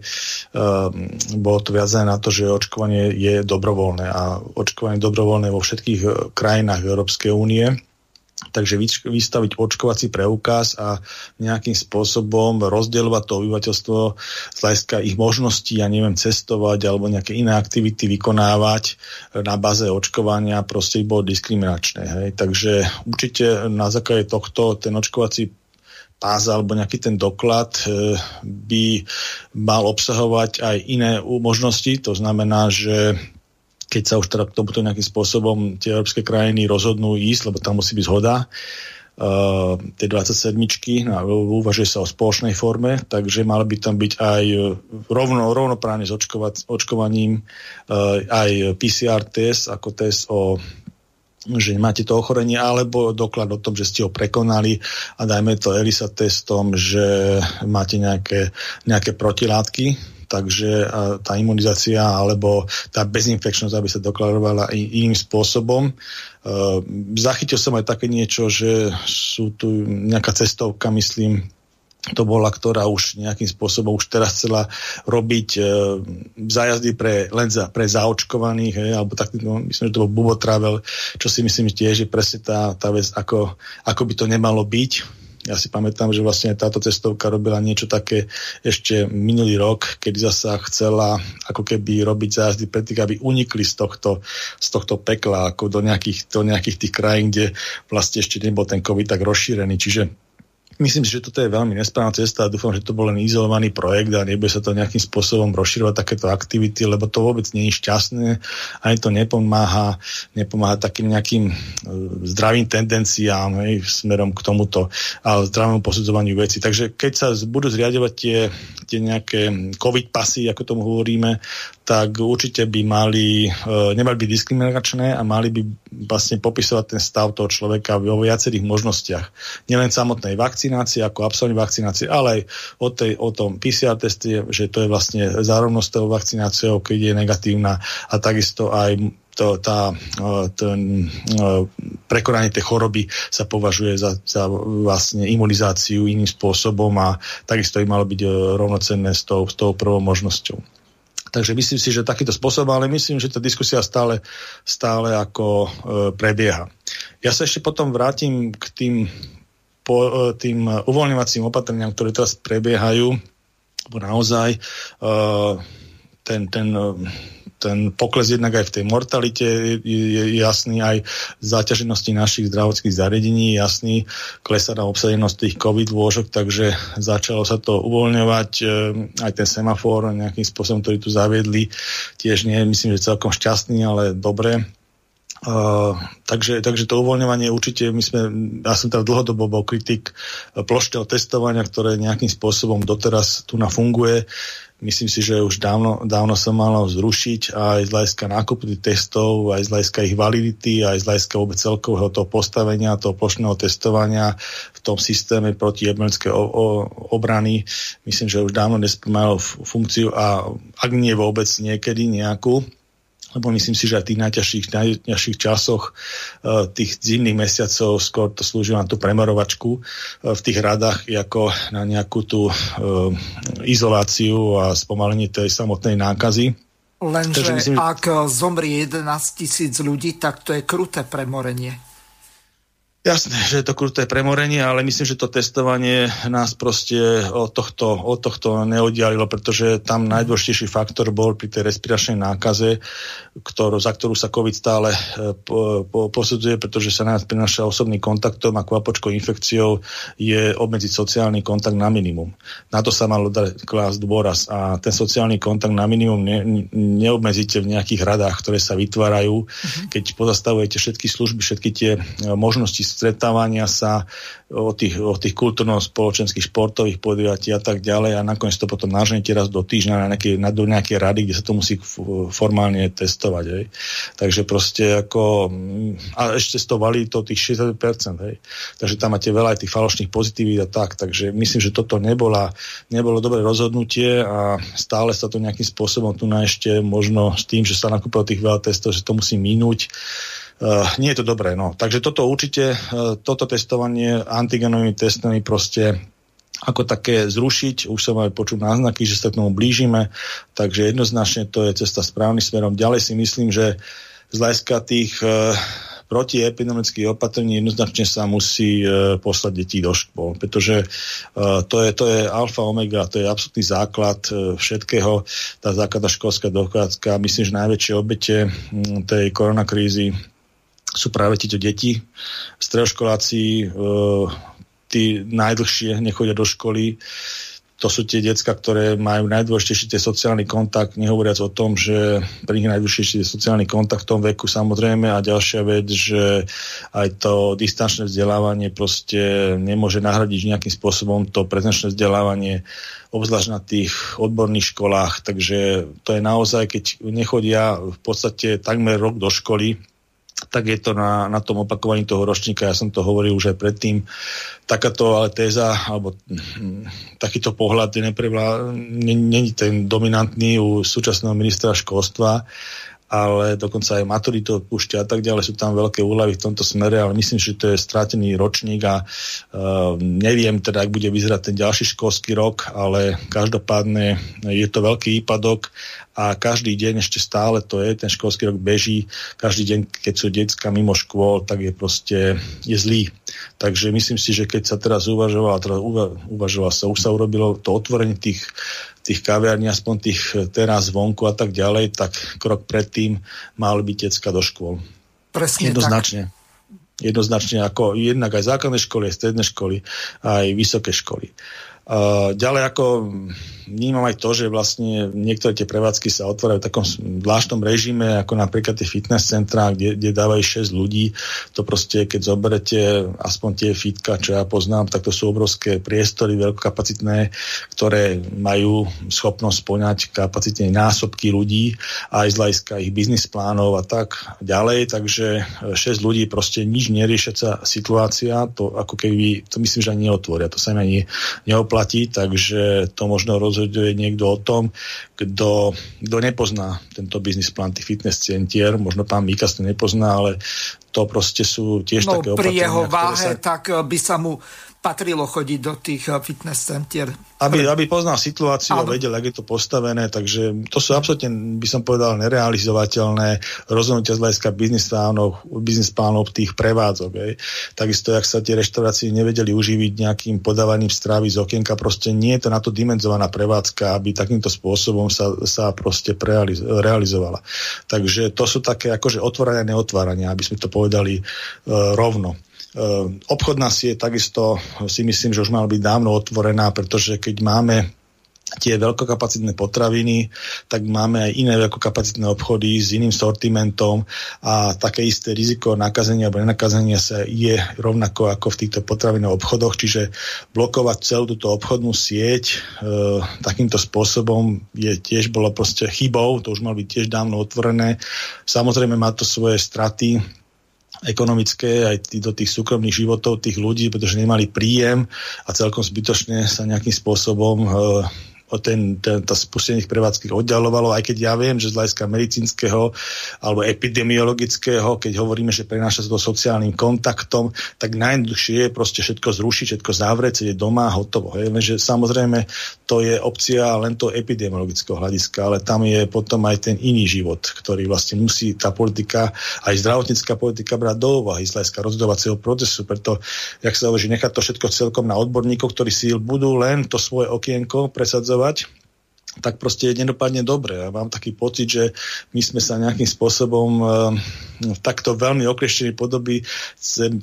S2: bolo to viazané na to, že očkovanie je dobrovoľné a očkovanie je dobrovoľné vo všetkých krajinách Európskej únie Takže vystaviť očkovací preukaz a nejakým spôsobom rozdeľovať to obyvateľstvo z hľadiska ich možností, ja neviem, cestovať alebo nejaké iné aktivity vykonávať na báze očkovania proste bolo diskriminačné. Hej. Takže určite na základe tohto ten očkovací pás alebo nejaký ten doklad e, by mal obsahovať aj iné možnosti. To znamená, že keď sa už teda k tomuto nejakým spôsobom tie európske krajiny rozhodnú ísť, lebo tam musí byť zhoda, uh, tie 27 no, uvažuje sa o spoločnej forme, takže mal by tam byť aj rovno, rovnoprávne s očkovaním uh, aj PCR test ako test o že máte to ochorenie, alebo doklad o tom, že ste ho prekonali a dajme to ELISA testom, že máte nejaké, nejaké protilátky takže tá imunizácia alebo tá bezinfekčnosť, aby sa deklarovala iným spôsobom. Zachytil som aj také niečo, že sú tu nejaká cestovka, myslím, to bola, ktorá už nejakým spôsobom už teraz chcela robiť e, zájazdy pre, len za, pre zaočkovaných, hej, alebo tak, no, myslím, že to bol Bubo Travel, čo si myslím tiež je presne tá, tá vec, ako, ako by to nemalo byť ja si pamätám, že vlastne táto cestovka robila niečo také ešte minulý rok, kedy zasa chcela ako keby robiť zájazdy pre tých, aby unikli z tohto, z tohto pekla ako do nejakých, do nejakých tých krajín, kde vlastne ešte nebol ten COVID tak rozšírený. Čiže Myslím si, že toto je veľmi nesprávna cesta a dúfam, že to bol len izolovaný projekt a nebude sa to nejakým spôsobom rozširovať takéto aktivity, lebo to vôbec nie je šťastné, ani to nepomáha, nepomáha takým nejakým e, zdravým tendenciám hej, smerom k tomuto a zdravému posudzovaniu veci. Takže keď sa budú zriadovať tie, tie nejaké covid pasy, ako tomu hovoríme, tak určite by mali, e, nemali byť diskriminačné a mali by vlastne popisovať ten stav toho človeka vo viacerých možnostiach. Nielen samotnej vakcinácie, ako absolútnej vakcinácie, ale aj o, tej, o tom PCR teste, že to je vlastne zárovnosť tou vakcináciou, keď je negatívna a takisto aj to, tá, e, ten, e, prekonanie tej choroby sa považuje za, za vlastne imunizáciu iným spôsobom a takisto by malo byť rovnocenné s tou, s tou prvou možnosťou. Takže myslím si, že takýto spôsob, ale myslím, že tá diskusia stále, stále ako e, prebieha. Ja sa ešte potom vrátim k tým, po, e, tým uvoľňovacím opatreniam, ktoré teraz prebiehajú, naozaj e, ten, ten e, ten pokles jednak aj v tej mortalite je, jasný, aj v zaťaženosti našich zdravotných zariadení je jasný, klesá na obsadenosť tých COVID lôžok, takže začalo sa to uvoľňovať, e, aj ten semafor nejakým spôsobom, ktorý tu zaviedli, tiež nie, myslím, že celkom šťastný, ale dobre. Takže, takže to uvoľňovanie určite, my sme, ja som teda dlhodobo bol kritik plošného testovania, ktoré nejakým spôsobom doteraz tu nafunguje. Myslím si, že už dávno, dávno sa malo zrušiť aj z hľadiska nákupu testov, aj z hľadiska ich validity, aj z hľadiska vôbec celkového toho postavenia, toho plošného testovania v tom systéme proti jebmelskej obrany. Myslím, že už dávno nespomalo funkciu a ak nie vôbec niekedy nejakú, lebo myslím si, že aj v tých najťažších, najťažších časoch e, tých zimných mesiacov skôr to slúžilo na tú premorovačku e, v tých radách ako na nejakú tú e, izoláciu a spomalenie tej samotnej nákazy.
S1: Lenže myslím, ak zomrie 11 tisíc ľudí, tak to je kruté premorenie.
S2: Jasné, že je to kruté premorenie, ale myslím, že to testovanie nás proste od tohto, od tohto neodialilo, pretože tam najdôležitejší faktor bol pri tej respiračnej nákaze, ktorú, za ktorú sa COVID stále e, po, po, posudzuje, pretože sa nás prináša osobný kontaktom a kvapočkou infekciou je obmedziť sociálny kontakt na minimum. Na to sa malo dať klásť dôraz a ten sociálny kontakt na minimum ne, neobmedzíte v nejakých radách, ktoré sa vytvárajú, uh-huh. keď pozastavujete všetky služby, všetky tie e, možnosti stretávania sa, o tých, o tých kultúrno-spoločenských športových podujatí a tak ďalej a nakoniec to potom naženete raz do týždňa na nejaké, na, do nejaké rady, kde sa to musí formálne testovať. Hej. Takže proste ako... Mm, a ešte testovali to tých 60%. Hej. Takže tam máte veľa aj tých falošných pozitívít a tak. Takže myslím, že toto nebola, nebolo dobré rozhodnutie a stále sa to nejakým spôsobom tu na ešte možno s tým, že sa nakúpilo tých veľa testov, že to musí minúť nie je to dobré. No. Takže toto určite, uh, toto testovanie antigenovými testami proste ako také zrušiť. Už som aj počul náznaky, že sa k tomu blížime, takže jednoznačne to je cesta správnym smerom. Ďalej si myslím, že z hľadiska tých uh, protiepidemických opatrení jednoznačne sa musí uh, poslať detí do škôl, pretože uh, to, je, to je alfa, omega, to je absolútny základ uh, všetkého, tá základná školská dochádzka. Myslím, že najväčšie obete um, tej koronakrízy sú práve títo deti. Stredoškoláci, e, tí najdlhšie nechodia do školy. To sú tie decka, ktoré majú najdôležitejší ten sociálny kontakt, nehovoriac o tom, že pre nich najdôležitejší je sociálny kontakt v tom veku samozrejme a ďalšia vec, že aj to distančné vzdelávanie proste nemôže nahradiť nejakým spôsobom to prezenčné vzdelávanie obzvlášť na tých odborných školách, takže to je naozaj, keď nechodia v podstate takmer rok do školy, tak je to na, na tom opakovaní toho ročníka, ja som to hovoril už aj predtým. Takáto ale téza, alebo hm, takýto pohľad není ten dominantný u súčasného ministra školstva, ale dokonca aj maturitu odpúšťa a tak ďalej. Sú tam veľké úľavy v tomto smere, ale myslím, že to je strátený ročník a uh, neviem teda, ak bude vyzerať ten ďalší školský rok, ale každopádne je to veľký výpadok a každý deň ešte stále to je, ten školský rok beží, každý deň, keď sú detská mimo škôl, tak je proste je zlý. Takže myslím si, že keď sa teraz uvažovalo, teraz uva, uvažovalo sa, už sa urobilo to otvorenie tých, tých kaviarní, aspoň tých teraz vonku a tak ďalej, tak krok predtým mali byť decka do škôl.
S1: Presne
S2: Jednoznačne. Tak. Jednoznačne ako jednak aj základné školy, aj stredné školy, aj vysoké školy. Uh, ďalej ako vnímam aj to, že vlastne niektoré tie prevádzky sa otvárajú v takom zvláštnom režime, ako napríklad tie fitness centrá, kde, kde dávajú 6 ľudí. To proste, keď zoberete aspoň tie fitka, čo ja poznám, tak to sú obrovské priestory, veľkokapacitné, ktoré majú schopnosť poňať kapacitne násobky ľudí, aj z hľadiska ich biznis plánov a tak ďalej. Takže 6 ľudí proste nič neriešiaca situácia, to ako keby, to myslím, že ani neotvoria, to sa im ani neoplatí oplatí, takže to možno rozhoduje niekto o tom, kto, kto nepozná tento biznis plán tých fitness centier, možno pán Mikas to nepozná, ale to proste sú tiež
S1: no,
S2: také
S1: opatrenia. pri jeho váhe, sa... tak by sa mu patrilo chodiť do tých eh, fitness centier.
S2: Aby, aby poznal situáciu a vedel, ak je to postavené, takže to sú absolútne, by som povedal, nerealizovateľné rozhodnutia z hľadiska biznis plánov, biznis plánov tých prevádzok. Ej. Takisto, ak sa tie reštaurácie nevedeli uživiť nejakým podávaním stravy z okienka, proste nie je to na to dimenzovaná prevádzka, aby takýmto spôsobom sa, sa proste prealiz, realizovala. Takže to sú také akože otvárania neotvárania, aby sme to povedali uh, rovno. Ehm, obchodná sieť takisto si myslím, že už mala byť dávno otvorená, pretože keď máme tie veľkokapacitné potraviny, tak máme aj iné veľkokapacitné obchody s iným sortimentom a také isté riziko nakazenia alebo nenakazenia sa je rovnako ako v týchto potravinových obchodoch, čiže blokovať celú túto obchodnú sieť e, takýmto spôsobom je tiež bolo proste chybou, to už malo byť tiež dávno otvorené. Samozrejme má to svoje straty, ekonomické aj do tých súkromných životov tých ľudí, pretože nemali príjem a celkom zbytočne sa nejakým spôsobom e, ten, ten, tá spustenie prevádzky oddalovalo, aj keď ja viem, že z hľadiska medicínskeho alebo epidemiologického, keď hovoríme, že prenáša sa to sociálnym kontaktom, tak najjednoduchšie je proste všetko zrušiť, všetko zavrieť, sedieť doma hotovo. Hej. Lenže samozrejme to je opcia len to epidemiologického hľadiska, ale tam je potom aj ten iný život, ktorý vlastne musí tá politika, aj zdravotnícká politika brať do úvahy z hľadiska rozhodovacieho procesu. Preto, jak sa hovorí, nechať to všetko celkom na odborníkov, ktorí si budú len to svoje okienko presadzovať budować tak proste nedopadne dobre. Ja mám taký pocit, že my sme sa nejakým spôsobom v takto veľmi okreštenej podoby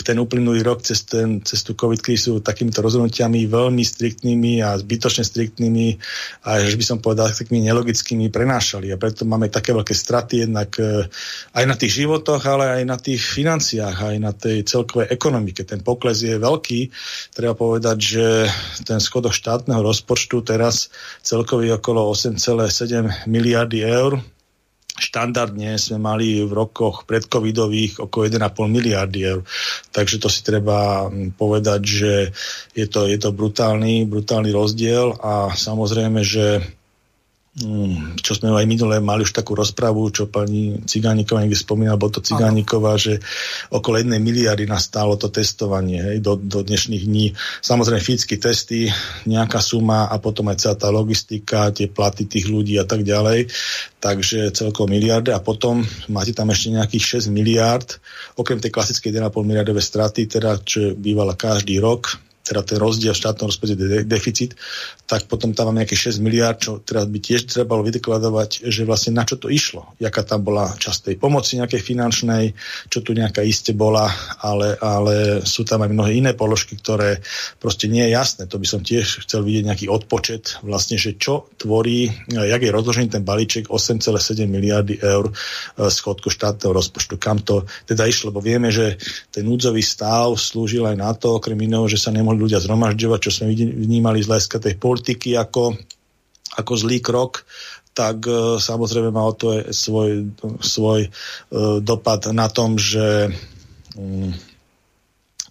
S2: ten uplynulý rok cez, ten, cez tú COVID krízu takýmito rozhodnutiami veľmi striktnými a zbytočne striktnými a že by som povedal takými nelogickými prenášali. A preto máme také veľké straty jednak e, aj na tých životoch, ale aj na tých financiách, aj na tej celkovej ekonomike. Ten pokles je veľký. Treba povedať, že ten schodok štátneho rozpočtu teraz celkový okolo okolo 8,7 miliardy eur. Štandardne sme mali v rokoch predcovidových okolo 1,5 miliardy eur. Takže to si treba hm, povedať, že je to, je to brutálny, brutálny rozdiel a samozrejme, že Mm, čo sme aj minulé mali už takú rozpravu, čo pani Cigániková niekde spomínala, bol to Cigániková, že okolo jednej miliardy nastálo to testovanie hej, do, do dnešných dní. Samozrejme fyzické testy, nejaká suma a potom aj celá tá logistika, tie platy tých ľudí a tak ďalej. Takže celkovo miliardy a potom máte tam ešte nejakých 6 miliard, okrem tej klasickej 1,5 miliardové straty, teda čo bývala každý rok, teda ten rozdiel štátnom rozpočte de- deficit, tak potom tam máme nejaké 6 miliard, čo teraz by tiež trebalo vydekladovať, že vlastne na čo to išlo. Jaká tam bola časť tej pomoci nejakej finančnej, čo tu nejaká iste bola, ale, ale sú tam aj mnohé iné položky, ktoré proste nie je jasné. To by som tiež chcel vidieť nejaký odpočet, vlastne, že čo tvorí, jak je rozložený ten balíček 8,7 miliardy eur e, schodku štátneho rozpočtu. Kam to teda išlo, lebo vieme, že ten núdzový stav slúžil aj na to, okrem iného, že sa nemohli ľudia zhromažďovať, čo sme vnímali z hľadiska tej politiky ako, ako zlý krok, tak e, samozrejme malo to aj svoj, svoj e, dopad na tom, že mm,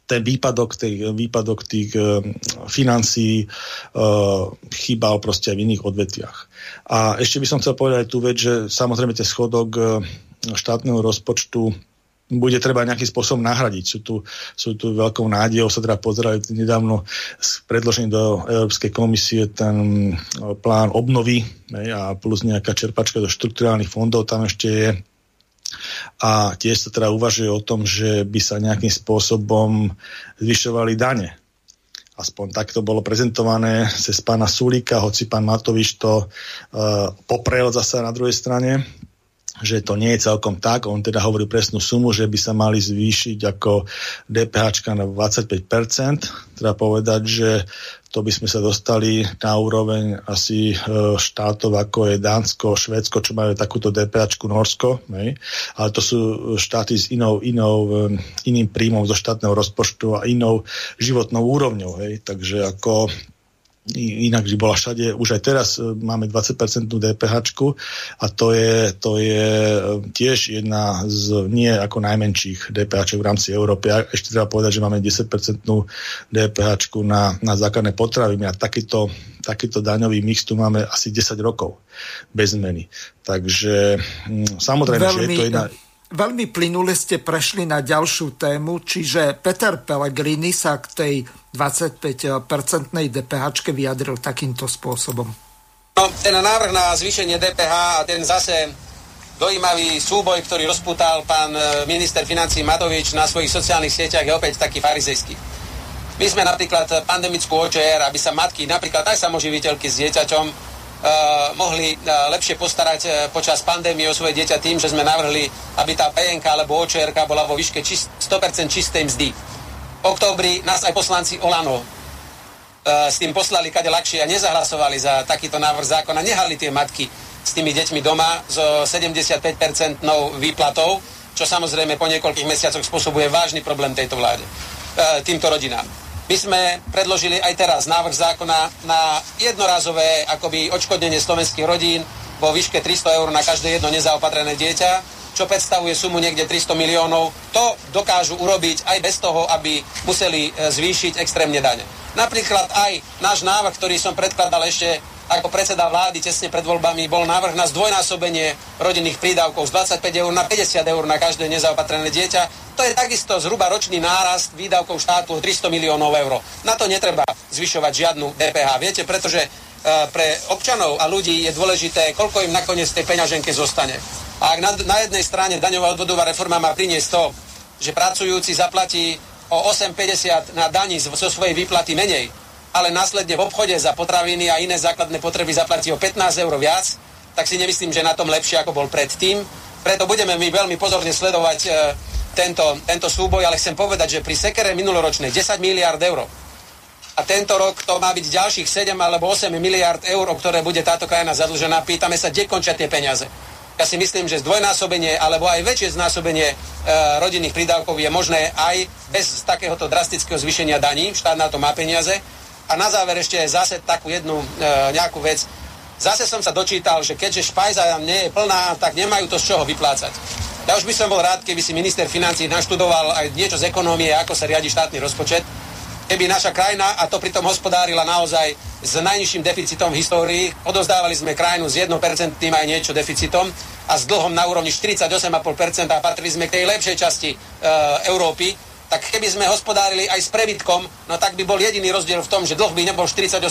S2: ten výpadok, tej, výpadok tých e, financií e, chýbal proste aj v iných odvetviach. A ešte by som chcel povedať tú vec, že samozrejme ten schodok štátneho rozpočtu bude treba nejakým spôsobom nahradiť. Sú tu, sú tu veľkou nádejou, sa teda pozerali nedávno predložený do Európskej komisie ten e, plán obnovy a plus nejaká čerpačka do štruktúrálnych fondov tam ešte je. A tiež sa teda uvažuje o tom, že by sa nejakým spôsobom zvyšovali dane. Aspoň takto bolo prezentované cez pána Sulíka, hoci pán Matovič to uh, poprel zase na druhej strane že to nie je celkom tak. On teda hovorí presnú sumu, že by sa mali zvýšiť ako DPH na 25%. Treba povedať, že to by sme sa dostali na úroveň asi e, štátov ako je Dánsko, Švédsko, čo majú takúto DPH, Norsko, ne? ale to sú štáty s inou, inou, e, iným príjmom zo štátneho rozpočtu a inou životnou úrovňou. Hej? Takže ako inak by bola všade. Už aj teraz e, máme 20% DPH a to je, to je e, tiež jedna z nie ako najmenších DPH v rámci Európy. A ešte treba povedať, že máme 10% DPH na, na základné potraviny a takýto, takýto daňový mix tu máme asi 10 rokov bez zmeny. Takže mm, samozrejme, Veľmi... že je to jedna
S1: Veľmi plynule ste prešli na ďalšiu tému, čiže Peter Pellegrini sa k tej 25-percentnej DPH vyjadril takýmto spôsobom.
S10: No, ten návrh na zvýšenie DPH a ten zase dojímavý súboj, ktorý rozputal pán e, minister financí Matovič na svojich sociálnych sieťach je opäť taký farizejský. My sme napríklad pandemickú OČR, aby sa matky, napríklad aj samoživiteľky s dieťaťom, mohli uh, lepšie postarať uh, počas pandémie o svoje dieťa tým, že sme navrhli, aby tá PNK alebo OČR bola vo výške čist, 100% čistej mzdy. V oktobri nás aj poslanci Olano s tým poslali kade ľahšie a nezahlasovali za takýto návrh zákona. Nehali tie matky s tými deťmi doma so 75% výplatou, čo samozrejme po niekoľkých mesiacoch spôsobuje vážny problém tejto vláde, týmto rodinám. My sme predložili aj teraz návrh zákona na jednorazové akoby odškodnenie slovenských rodín vo výške 300 eur na každé jedno nezaopatrené dieťa, čo predstavuje sumu niekde 300 miliónov. To dokážu urobiť aj bez toho, aby museli e, zvýšiť extrémne dane. Napríklad aj náš návrh, ktorý som predkladal ešte ako predseda vlády tesne pred voľbami bol návrh na zdvojnásobenie rodinných prídavkov z 25 eur na 50 eur na každé nezaopatrené dieťa. To je takisto zhruba ročný nárast výdavkov štátu o 300 miliónov eur. Na to netreba zvyšovať žiadnu DPH. Viete, pretože e, pre občanov a ľudí je dôležité, koľko im nakoniec tej peňaženke zostane. A ak na, na jednej strane daňová odvodová reforma má priniesť to, že pracujúci zaplatí o 8,50 na daní zo svojej výplaty menej, ale následne v obchode za potraviny a iné základné potreby zaplatí o 15 eur viac, tak si nemyslím, že na tom lepšie, ako bol predtým. Preto budeme my veľmi pozorne sledovať e, tento, tento súboj, ale chcem povedať, že pri sekere minuloročnej 10 miliard eur a tento rok to má byť ďalších 7 alebo 8 miliard eur, o ktoré bude táto krajina zadlžená. Pýtame sa, kde končia tie peniaze. Ja si myslím, že zdvojnásobenie alebo aj väčšie znásobenie e, rodinných prídavkov je možné aj bez takéhoto drastického zvýšenia daní. Štát na to má peniaze a na záver ešte zase takú jednu e, nejakú vec. Zase som sa dočítal, že keďže špajza nie je plná, tak nemajú to z čoho vyplácať. Ja už by som bol rád, keby si minister financí naštudoval aj niečo z ekonómie, ako sa riadi štátny rozpočet. Keby naša krajina, a to pritom hospodárila naozaj s najnižším deficitom v histórii, odozdávali sme krajinu s 1% aj niečo deficitom a s dlhom na úrovni 48,5% a patrili sme k tej lepšej časti e, Európy, tak keby sme hospodárili aj s prebytkom, no tak by bol jediný rozdiel v tom, že dlh by nebol 48,5,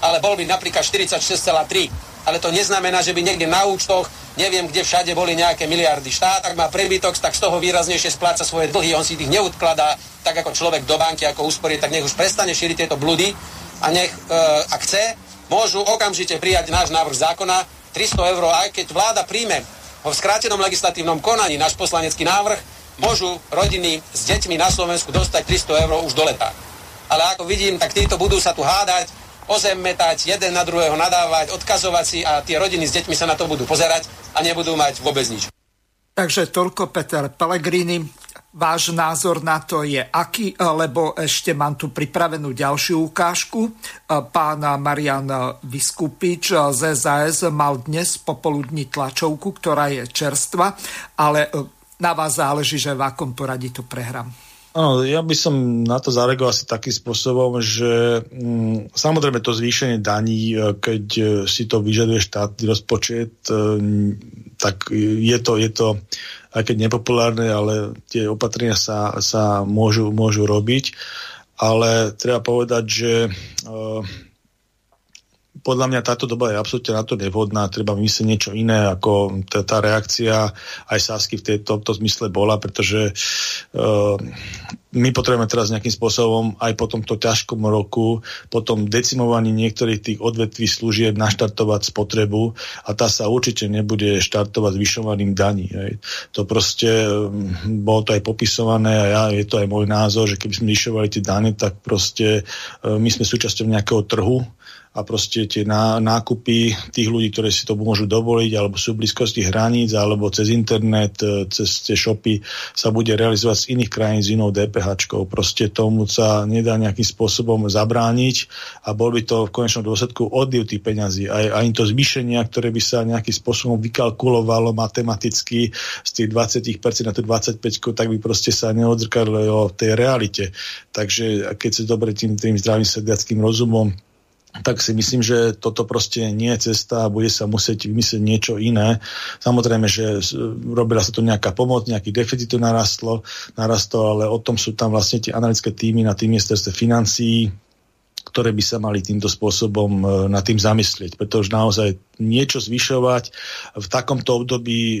S10: ale bol by napríklad 46,3. Ale to neznamená, že by niekde na účtoch, neviem kde všade boli nejaké miliardy. Štát, ak má prebytok, tak z toho výraznejšie spláca svoje dlhy, on si ich neodkladá, tak ako človek do banky, ako úspory, tak nech už prestane šíriť tieto bludy a nech, e, ak chce, môžu okamžite prijať náš návrh zákona 300 eur, aj keď vláda príjme ho v skrátenom legislatívnom konaní náš poslanecký návrh, môžu rodiny s deťmi na Slovensku dostať 300 eur už do leta. Ale ako vidím, tak títo budú sa tu hádať, o zem metať, jeden na druhého nadávať, odkazovať si a tie rodiny s deťmi sa na to budú pozerať a nebudú mať vôbec nič.
S1: Takže toľko Peter Pellegrini. Váš názor na to je aký, lebo ešte mám tu pripravenú ďalšiu ukážku. Pán Marian Vyskupič z SAS mal dnes popoludní tlačovku, ktorá je čerstva, ale na vás záleží, že v akom poradí to prehrám.
S2: Áno, ja by som na to zareagoval asi takým spôsobom, že mm, samozrejme to zvýšenie daní, e, keď e, si to vyžaduje štátny rozpočet, e, tak je to, je to aj keď nepopulárne, ale tie opatrenia sa, sa môžu, môžu robiť. Ale treba povedať, že podľa mňa táto doba je absolútne na to nevhodná, treba vymyslieť niečo iné, ako tá, tá reakcia aj Sásky v tejto, to zmysle bola, pretože uh, my potrebujeme teraz nejakým spôsobom aj po tomto ťažkom roku, po tom decimovaní niektorých tých odvetví služieb naštartovať spotrebu a tá sa určite nebude štartovať zvyšovaným daní. Hej. To proste um, bolo to aj popisované a ja, je to aj môj názor, že keby sme zvyšovali tie dane, tak proste uh, my sme súčasťou nejakého trhu a proste tie nákupy tých ľudí, ktorí si to môžu dovoliť, alebo sú v blízkosti hraníc, alebo cez internet, e, cez tie shopy sa bude realizovať z iných krajín s inou DPH. Proste tomu sa nedá nejakým spôsobom zabrániť a bol by to v konečnom dôsledku odliv tých peňazí. Aj, aj to zvýšenia, ktoré by sa nejakým spôsobom vykalkulovalo matematicky z tých 20% na tú 25%, tak by proste sa neodzrkadlo v tej realite. Takže keď sa dobre tým, tým zdravým sediackým rozumom tak si myslím, že toto proste nie je cesta a bude sa musieť vymyslieť niečo iné. Samozrejme, že robila sa tu nejaká pomoc, nejaký deficit tu narastlo, narastlo, ale o tom sú tam vlastne tie analytické týmy na tým ministerstve financií, ktoré by sa mali týmto spôsobom e, nad tým zamyslieť. Pretože naozaj niečo zvyšovať v takomto období, e,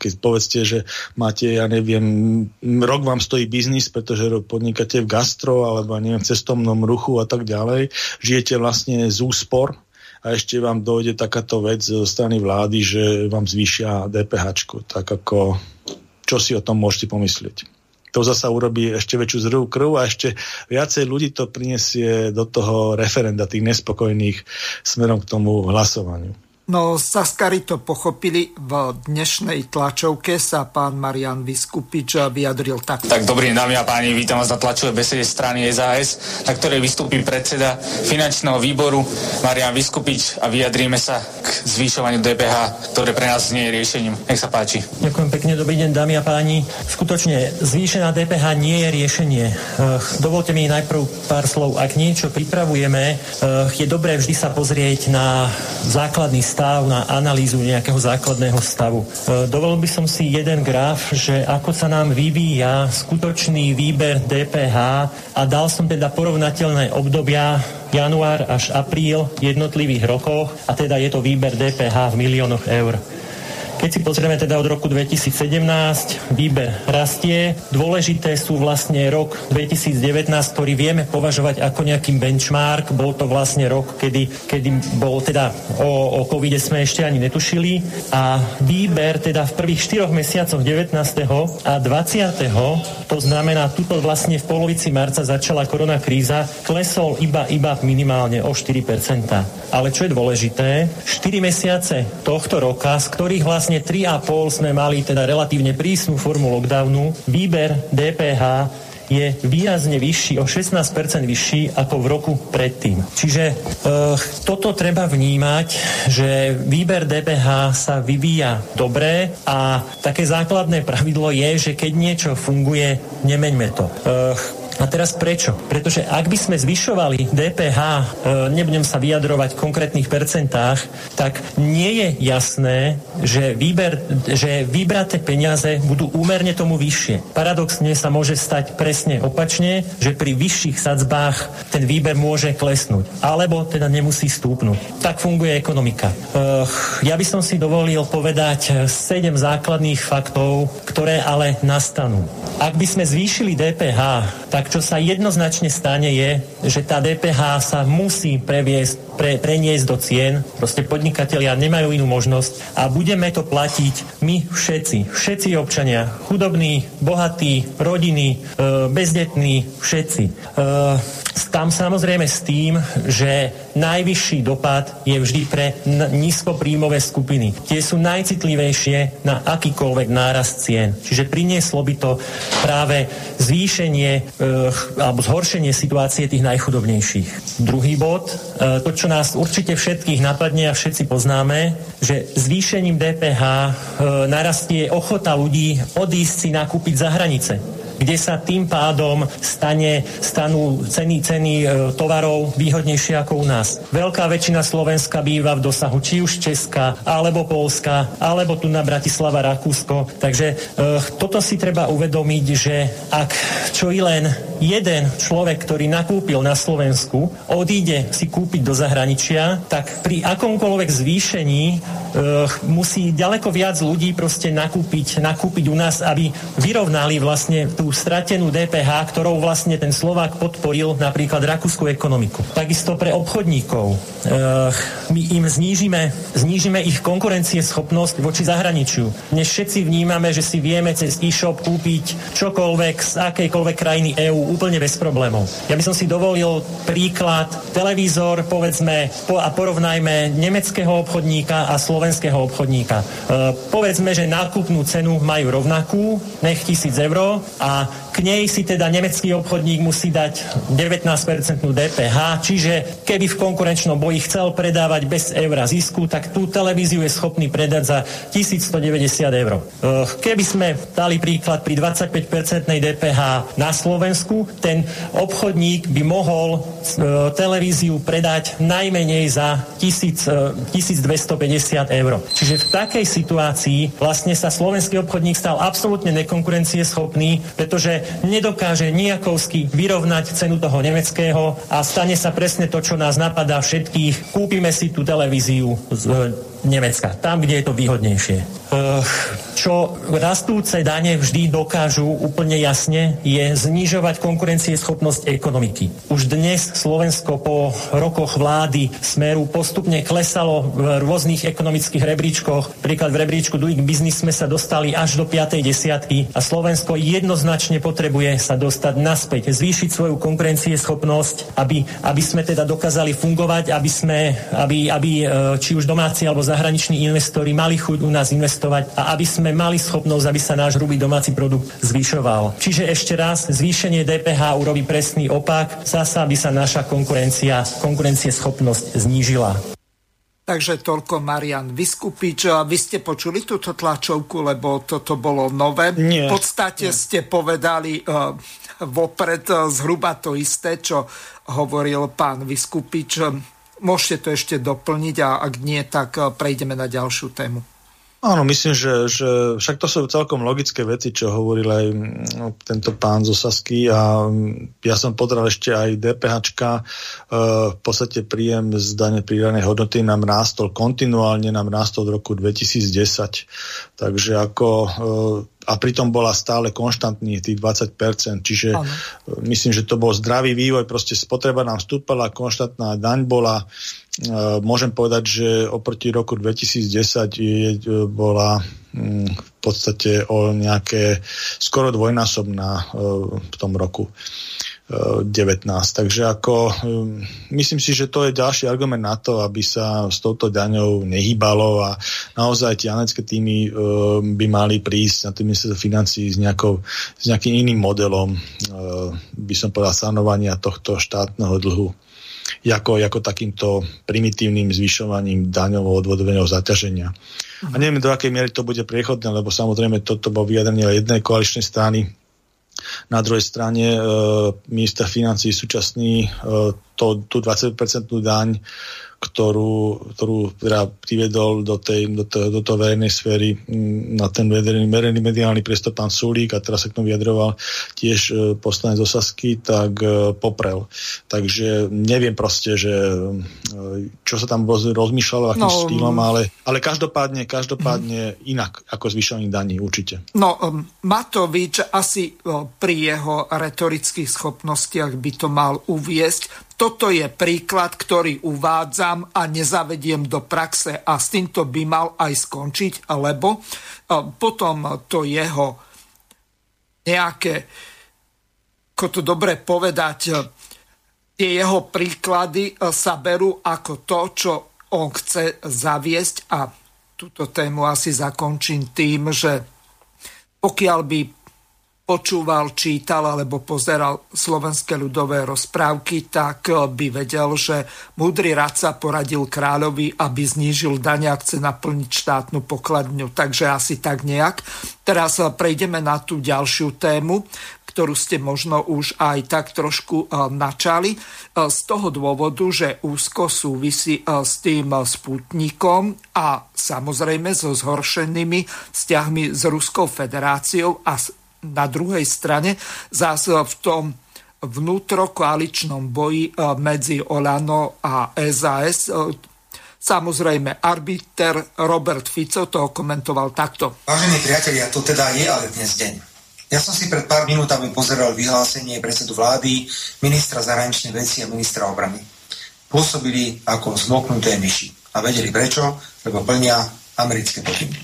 S2: keď povedzte, že máte, ja neviem, rok vám stojí biznis, pretože podnikáte v gastro alebo neviem, cestovnom ruchu a tak ďalej, žijete vlastne z úspor, a ešte vám dojde takáto vec zo strany vlády, že vám zvýšia DPH. Tak ako, čo si o tom môžete pomyslieť? To zasa urobí ešte väčšiu zrú krv a ešte viacej ľudí to prinesie do toho referenda, tých nespokojných smerom k tomu hlasovaniu.
S1: No, Saskari to pochopili. V dnešnej tlačovke sa pán Marian Vyskupič vyjadril tak.
S16: Tak dobrý dámy a páni, vítam vás na tlačovej besede strany SAS, na ktorej vystúpi predseda finančného výboru Marian Vyskupič a vyjadríme sa k zvýšovaniu DPH, ktoré pre nás nie je riešením. Nech sa páči.
S17: Ďakujem pekne, dobrý deň dámy a páni. Skutočne zvýšená DPH nie je riešenie. Dovolte mi najprv pár slov. Ak niečo pripravujeme, je dobré vždy sa pozrieť na základný stav, na analýzu nejakého základného stavu. E, dovolil by som si jeden graf, že ako sa nám vyvíja skutočný výber DPH a dal som teda porovnateľné obdobia január až apríl jednotlivých rokoch a teda je to výber DPH v miliónoch eur. Keď si pozrieme teda od roku 2017, výber rastie. Dôležité sú vlastne rok 2019, ktorý vieme považovať ako nejaký benchmark. Bol to vlastne rok, kedy, kedy bol teda o, o covide sme ešte ani netušili. A výber teda v prvých 4 mesiacoch 19. a 20. to znamená, tuto vlastne v polovici marca začala korona kríza, klesol iba, iba minimálne o 4%. Ale čo je dôležité, 4 mesiace tohto roka, z ktorých vlastne vlastne 3,5 sme mali teda relatívne prísnu formu lockdownu. Výber DPH je výrazne vyšší, o 16% vyšší ako v roku predtým. Čiže e, toto treba vnímať, že výber DPH sa vyvíja dobre a také základné pravidlo je, že keď niečo funguje, nemeňme to. E, a teraz prečo? Pretože ak by sme zvyšovali DPH, e, nebudem sa vyjadrovať v konkrétnych percentách, tak nie je jasné, že, výber, že vybraté peniaze budú úmerne tomu vyššie. Paradoxne sa môže stať presne opačne, že pri vyšších sadzbách ten výber môže klesnúť. Alebo teda nemusí stúpnuť. Tak funguje ekonomika. E, ja by som si dovolil povedať 7 základných faktov, ktoré ale nastanú. Ak by sme zvýšili DPH, tak tak čo sa jednoznačne stane je, že tá DPH sa musí previesť, pre, preniesť do cien. Proste podnikatelia nemajú inú možnosť a budeme to platiť my všetci. Všetci občania. Chudobní, bohatí, rodiny, e, bezdetní, všetci. E, tam samozrejme s tým, že najvyšší dopad je vždy pre nízkopríjmové skupiny. Tie sú najcitlivejšie na akýkoľvek nárast cien. Čiže prinieslo by to práve zvýšenie e, alebo zhoršenie situácie tých najchudobnejších. Druhý bod, e, to, čo nás určite všetkých napadne a všetci poznáme, že zvýšením DPH e, narastie ochota ľudí odísť si nakúpiť za hranice kde sa tým pádom stane, stanú ceny, ceny e, tovarov výhodnejšie ako u nás. Veľká väčšina Slovenska býva v dosahu či už Česka, alebo Polska, alebo tu na Bratislava, Rakúsko. Takže e, toto si treba uvedomiť, že ak čo i len jeden človek, ktorý nakúpil na Slovensku, odíde si kúpiť do zahraničia, tak pri akomkoľvek zvýšení e, musí ďaleko viac ľudí proste nakúpiť, nakúpiť u nás, aby vyrovnali vlastne tú stratenú DPH, ktorou vlastne ten Slovák podporil napríklad rakúsku ekonomiku. Takisto pre obchodníkov. E, my im znížime, znížime ich konkurencieschopnosť voči zahraničiu. Dnes všetci vnímame, že si vieme cez e-shop kúpiť čokoľvek z akejkoľvek krajiny EÚ úplne bez problémov. Ja by som si dovolil príklad, televízor, povedzme, po, a porovnajme nemeckého obchodníka a slovenského obchodníka. E, povedzme, že nákupnú cenu majú rovnakú, nech tisíc eur a k nej si teda nemecký obchodník musí dať 19% DPH, čiže keby v konkurenčnom boji chcel predávať bez eura zisku, tak tú televíziu je schopný predať za 1190 eur. E, keby sme dali príklad pri 25% DPH na Slovensku, ten obchodník by mohol e, televíziu predať najmenej za 1000, e, 1250 eur. Čiže v takej situácii vlastne sa slovenský obchodník stal absolútne nekonkurencieschopný, pretože nedokáže nejakovsky vyrovnať cenu toho nemeckého a stane sa presne to, čo nás napadá všetkých. Kúpime si tú televíziu z Nemecka, tam, kde je to výhodnejšie. Čo rastúce dane vždy dokážu úplne jasne, je znižovať konkurencieschopnosť ekonomiky. Už dnes Slovensko po rokoch vlády Smeru postupne klesalo v rôznych ekonomických rebríčkoch. Príklad v rebríčku Doing Business sme sa dostali až do 5. desiatky a Slovensko jednoznačne potrebuje sa dostať naspäť, zvýšiť svoju konkurencieschopnosť, aby, aby sme teda dokázali fungovať, aby sme, aby, aby či už domáci alebo zahraniční investori mali chuť u nás investovať a aby sme mali schopnosť, aby sa náš hrubý domáci produkt zvyšoval. Čiže ešte raz, zvýšenie DPH urobí presný opak, zasa by sa naša konkurencia, konkurencieschopnosť znížila.
S1: Takže toľko Marian Vyskupič. Vy ste počuli túto tlačovku, lebo toto bolo nové.
S2: Nie.
S1: V podstate nie. ste povedali uh, vopred uh, zhruba to isté, čo hovoril pán Vyskupič. Môžete to ešte doplniť a ak nie, tak uh, prejdeme na ďalšiu tému.
S2: Áno, myslím, že, že však to sú celkom logické veci, čo hovoril aj no, tento pán zo Sasky a mm, ja som podral ešte aj DPHčka. E, v podstate príjem z dane pridanej hodnoty nám rástol kontinuálne, nám rástol od roku 2010. Takže ako e, a pritom bola stále konštantný tých 20%, čiže ano. myslím, že to bol zdravý vývoj, proste spotreba nám stúpala, konštantná daň bola môžem povedať, že oproti roku 2010 je, bola mm, v podstate o nejaké skoro dvojnásobná e, v tom roku 19. E, Takže ako mm, myslím si, že to je ďalší argument na to, aby sa s touto daňou nehýbalo a naozaj tie anecké týmy e, by mali prísť na tým ministerstvo financí s, nejakou, s nejakým iným modelom, by som povedal, stanovania tohto štátneho dlhu ako, ako takýmto primitívnym zvyšovaním daňového odvodového zaťaženia. A neviem, do akej miery to bude priechodné, lebo samozrejme toto bolo vyjadrenie jednej koaličnej strany. Na druhej strane e, minister financí súčasný e, to, tú 20% daň ktorú, ktorú teda privedol do tej, do, to, do toho verejnej sféry mm, na ten verejný, verejný mediálny priestor pán Sulík a teraz sa k tomu vyjadroval tiež e, poslanec Osasky, tak e, poprel. Takže neviem proste, že e, čo sa tam roz, rozmýšľalo, akým no, štýlom, ale, ale každopádne, každopádne mm. inak ako zvyšovaní daní určite.
S1: No, Matovič asi pri jeho retorických schopnostiach by to mal uviesť toto je príklad, ktorý uvádzam a nezavediem do praxe a s týmto by mal aj skončiť, lebo e, potom to jeho nejaké, ako to dobre povedať, e, tie jeho príklady e, sa berú ako to, čo on chce zaviesť a túto tému asi zakončím tým, že pokiaľ by počúval, čítal alebo pozeral slovenské ľudové rozprávky, tak eh, by vedel, že múdry radca poradil kráľovi, aby znížil dane a chce naplniť štátnu pokladňu. Takže asi tak nejak. Teraz eh, prejdeme na tú ďalšiu tému, ktorú ste možno už aj tak trošku eh, načali. Z toho dôvodu, že úzko súvisí s tým sputnikom a samozrejme so zhoršenými vzťahmi s Ruskou federáciou a na druhej strane zase v tom vnútrokoaličnom boji e, medzi Olano a SAS. E, samozrejme, arbiter Robert Fico to komentoval takto.
S5: Vážení priatelia, to teda je ale dnes deň. Ja som si pred pár minútami pozeral vyhlásenie predsedu vlády, ministra zahraničnej veci a ministra obrany. Pôsobili ako zmoknuté myši. A vedeli prečo? Lebo plnia americké pokyny.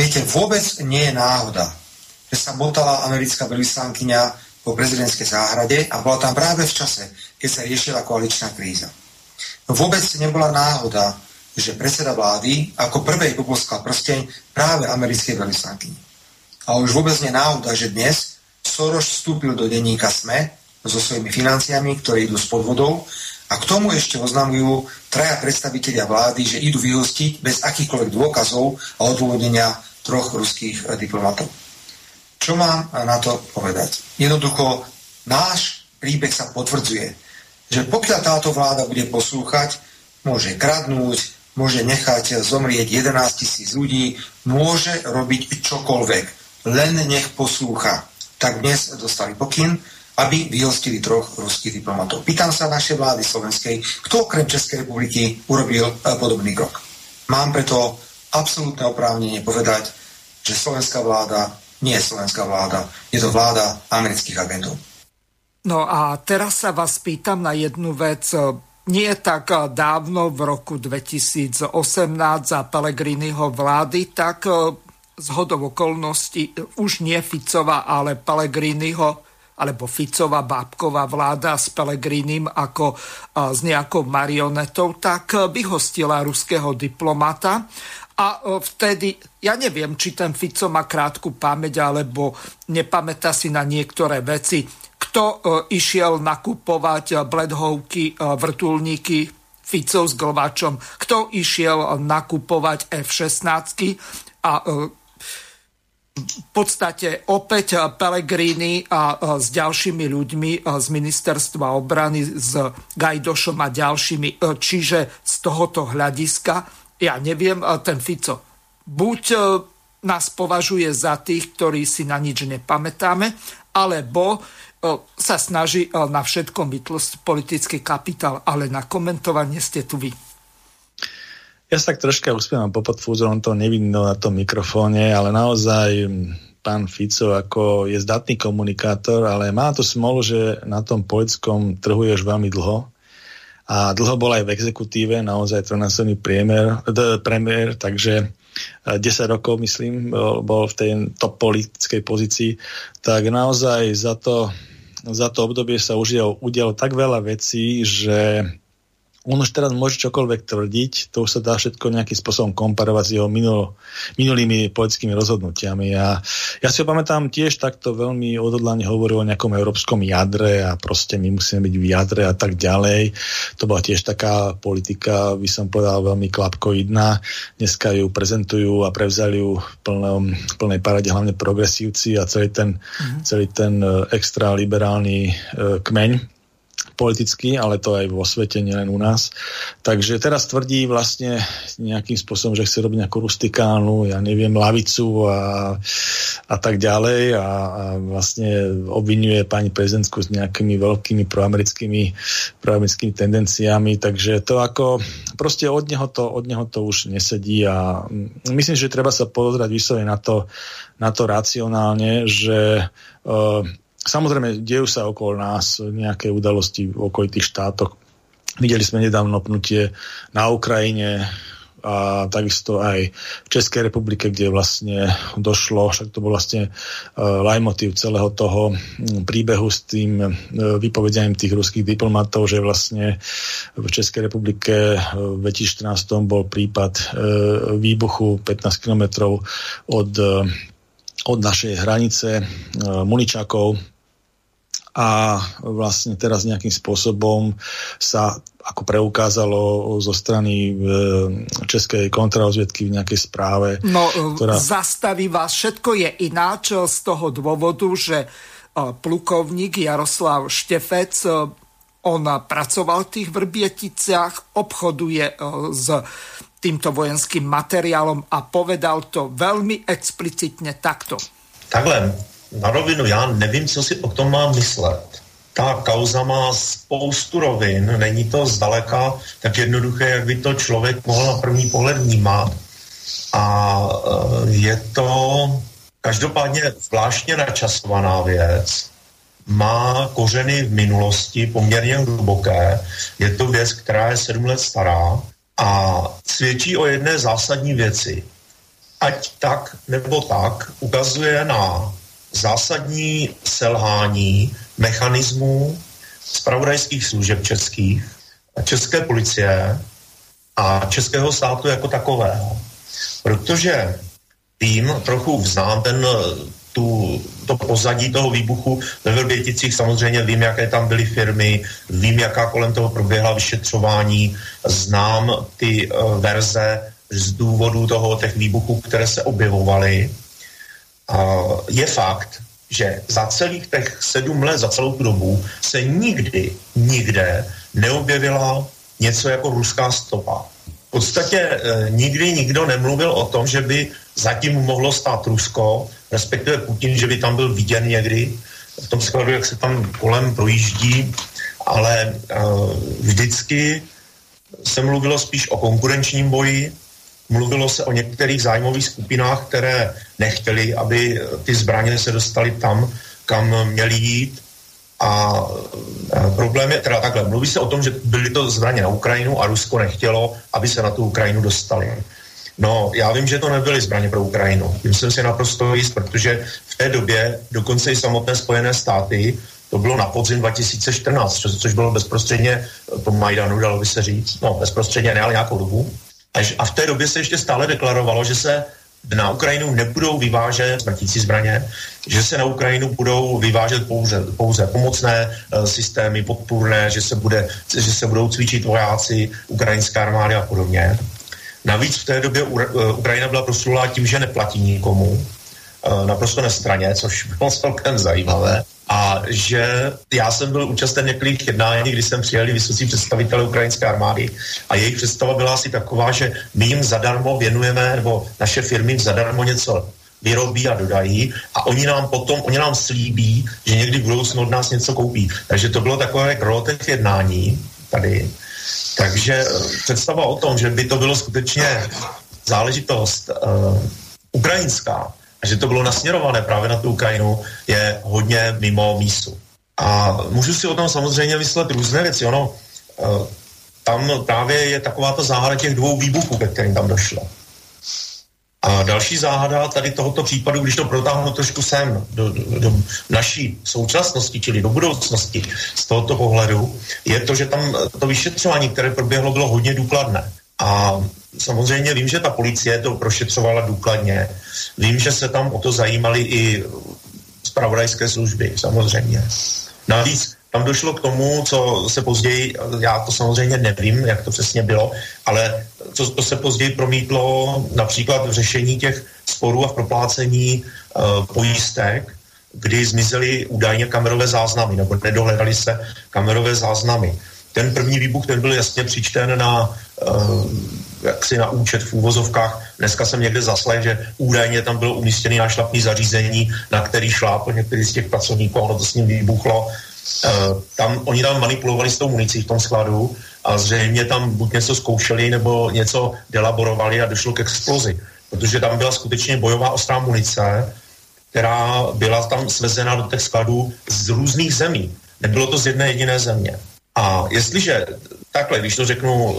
S5: Viete, vôbec nie je náhoda, že sa botala americká veľvyslankyňa po prezidentskej záhrade a bola tam práve v čase, keď sa riešila koaličná kríza. No vôbec nebola náhoda, že predseda vlády ako prvej poboskal prsteň práve americkej veľvyslankyni. A už vôbec nie náhoda, že dnes Soros vstúpil do denníka SME so svojimi financiami, ktoré idú s podvodou a k tomu ešte oznamujú traja predstavitelia vlády, že idú vyhostiť bez akýchkoľvek dôkazov a odôvodnenia troch ruských diplomatov. Čo mám na to povedať? Jednoducho, náš príbeh sa potvrdzuje, že pokiaľ táto vláda bude poslúchať, môže kradnúť, môže nechať zomrieť 11 tisíc ľudí, môže robiť čokoľvek, len nech poslúcha. Tak dnes dostali pokyn, aby vyhostili troch ruských diplomatov. Pýtam sa našej vlády slovenskej, kto okrem Českej republiky urobil eh, podobný krok. Mám preto absolútne oprávnenie povedať, že slovenská vláda nie slovenská vláda, je to vláda amerických agentov.
S1: No a teraz sa vás pýtam na jednu vec. Nie tak dávno, v roku 2018 za Pelegriniho vlády, tak z hodov okolností už nie Ficova, ale Pelegriniho alebo Ficová bábková vláda s Pelegrínim ako s nejakou marionetou, tak vyhostila ruského diplomata a vtedy, ja neviem, či ten Fico má krátku pamäť, alebo nepamätá si na niektoré veci. Kto išiel nakupovať bledhovky, vrtulníky Ficov s Glvačom, kto išiel nakupovať F-16 a v podstate opäť Pelegrini a s ďalšími ľuďmi z ministerstva obrany, s Gajdošom a ďalšími. Čiže z tohoto hľadiska, ja neviem, ten Fico buď e, nás považuje za tých, ktorí si na nič nepamätáme, alebo e, sa snaží e, na všetkom vytlosť politický kapitál, ale na komentovanie ste tu vy.
S2: Ja sa tak troška uspievam popod fúzorom, to nevidno na tom mikrofóne, ale naozaj pán Fico ako je zdatný komunikátor, ale má to smolu, že na tom politickom trhu je už veľmi dlho a dlho bol aj v exekutíve, naozaj trojnásobný priemer, premiér, takže 10 rokov, myslím, bol, bol v tej top politickej pozícii, tak naozaj za to, za to obdobie sa udialo, udialo tak veľa vecí, že on už teraz môže čokoľvek tvrdiť, to už sa dá všetko nejakým spôsobom komparovať s jeho minulo, minulými politickými rozhodnutiami. A ja si ho pamätám tiež takto veľmi odhodlane hovoril o nejakom európskom jadre a proste my musíme byť v jadre a tak ďalej. To bola tiež taká politika, by som povedal, veľmi klapkoidná. Dneska ju prezentujú a prevzali ju v plnom, plnej parade hlavne progresívci a celý ten, mm-hmm. celý ten e, extra liberálny e, kmeň politicky, ale to aj vo svete, nielen u nás. Takže teraz tvrdí vlastne nejakým spôsobom, že chce robiť nejakú rustikálnu, ja neviem, lavicu a, a tak ďalej. A, a vlastne obvinuje pani prezidentku s nejakými veľkými proamerickými, proamerickými tendenciami, takže to ako proste od neho to, od neho to už nesedí. A myslím, že treba sa pozrieť vyslovene na to, na to racionálne, že uh, Samozrejme, dejú sa okolo nás nejaké udalosti v okolitých štátoch. Videli sme nedávno pnutie na Ukrajine a takisto aj v Českej republike, kde vlastne došlo, však to bol vlastne uh, lajmotív celého toho príbehu s tým uh, vypovedianím tých ruských diplomatov, že vlastne v Českej republike uh, v 2014 bol prípad uh, výbuchu 15 kilometrov od od našej hranice e, Muničakov a vlastne teraz nejakým spôsobom sa ako preukázalo zo strany e, Českej kontrarozviedky v nejakej správe.
S1: No, e, ktorá... zastaví vás. Všetko je ináč z toho dôvodu, že plukovník Jaroslav Štefec on pracoval v tých Vrbieticách, obchoduje s týmto vojenským materiálom a povedal to veľmi explicitně takto.
S18: Takhle, na rovinu, já nevím, co si o tom mám myslet. Ta kauza má spoustu rovin, není to zdaleka tak jednoduché, jak by to člověk mohl na první pohled vnímat. A e, je to každopádně zvláštně načasovaná věc, má kořeny v minulosti poměrně hluboké. Je to věc, která je sedm let stará a svědčí o jedné zásadní věci. Ať tak nebo tak ukazuje na zásadní selhání mechanismů spravodajských služeb českých, české policie a českého státu jako takového. Protože tým trochu vznám ten tu, to pozadí toho výbuchu ve Vrběticích. Samozřejmě vím, jaké tam byly firmy, vím, jaká kolem toho proběhla vyšetřování, znám ty uh, verze z důvodu toho těch výbuchů, které se objevovaly. Uh, je fakt, že za celých těch sedm let, za celou tu dobu se nikdy, nikde neobjevila něco jako ruská stopa. V podstatě e, nikdy nikdo nemluvil o tom, že by zatím mohlo stát Rusko, respektive Putin, že by tam byl viděn někdy v tom skladu, jak se tam kolem projíždí, ale uh, vždycky se mluvilo spíš o konkurenčním boji, mluvilo se o některých zájmových skupinách, které nechtěli, aby ty zbraně se dostaly tam, kam měly jít. A problém je teda takhle, mluví se o tom, že byly to zbraně na Ukrajinu a Rusko nechtělo, aby se na tu Ukrajinu dostali. No, já vím, že to nebyly zbraně pro Ukrajinu. Tím jsem si naprosto jist, protože v té době dokonce i samotné Spojené státy, to bylo na podzim 2014, což, bylo bezprostředně po Majdanu, dalo by se říct, no bezprostředně ne, ale nějakou dobu. A v té době se ještě stále deklarovalo, že se na Ukrajinu nebudou vyvážet smrtící zbraně, že se na Ukrajinu budou vyvážet pouze, pouze pomocné uh, systémy, podpůrné, že se, bude, že se budou cvičit vojáci, ukrajinská armády a podobně. Navíc v té době uh, Ukrajina byla proslulá tím, že neplatí nikomu, uh, naprosto nestraně, což bylo celkem zajímavé a že já jsem byl účasten některých jednání, kdy jsem přijeli vysocí představitelé ukrajinské armády a jejich představa byla asi taková, že my jim zadarmo věnujeme, nebo naše firmy zadarmo něco vyrobí a dodají a oni nám potom, oni nám slíbí, že někdy v budoucnu od nás něco koupí. Takže to bylo takové rolo těch jednání tady. Takže eh, představa o tom, že by to bylo skutečně záležitost uh, ukrajinská, a že to bylo nasměrované právě na tu Ukrajinu, je hodně mimo mísu. A můžu si o tom samozřejmě myslet různé věci. Ono, eh, tam právě je taková ta záhada těch dvou výbuchů, ke kterým tam došlo. A další záhada tady tohoto případu, když to protáhnu trošku sem do, do, do naší současnosti, čili do budoucnosti z tohoto pohledu, je to, že tam to vyšetřování, které proběhlo, bylo hodně důkladné. A samozřejmě vím, že ta policie to prošetřovala důkladně. Vím, že se tam o to zajímali i zpravodajské služby, samozřejmě. Navíc tam došlo k tomu, co se později, já to samozřejmě nevím, jak to přesně bylo, ale co to se později promítlo například v řešení těch sporů a v proplácení uh, pojistek, kdy zmizely údajně kamerové záznamy, nebo nedohledali se kamerové záznamy. Ten první výbuch, ten byl jasně přičten na uh, jaksi na účet v úvozovkách. Dneska jsem někde zaslech, že údajně tam bylo umístěný nášlapný zařízení, na který šlápl některý z těch pracovníků, ono to s ním vybuchlo. Uh, tam, oni tam manipulovali s tou municí v tom skladu a zřejmě tam buď něco zkoušeli nebo něco delaborovali a došlo k explozi. Protože tam byla skutečně bojová ostrá munice, která byla tam svezena do těch skladů z různých zemí. Nebylo to z jedné jediné země. A jestliže, takhle, když to řeknu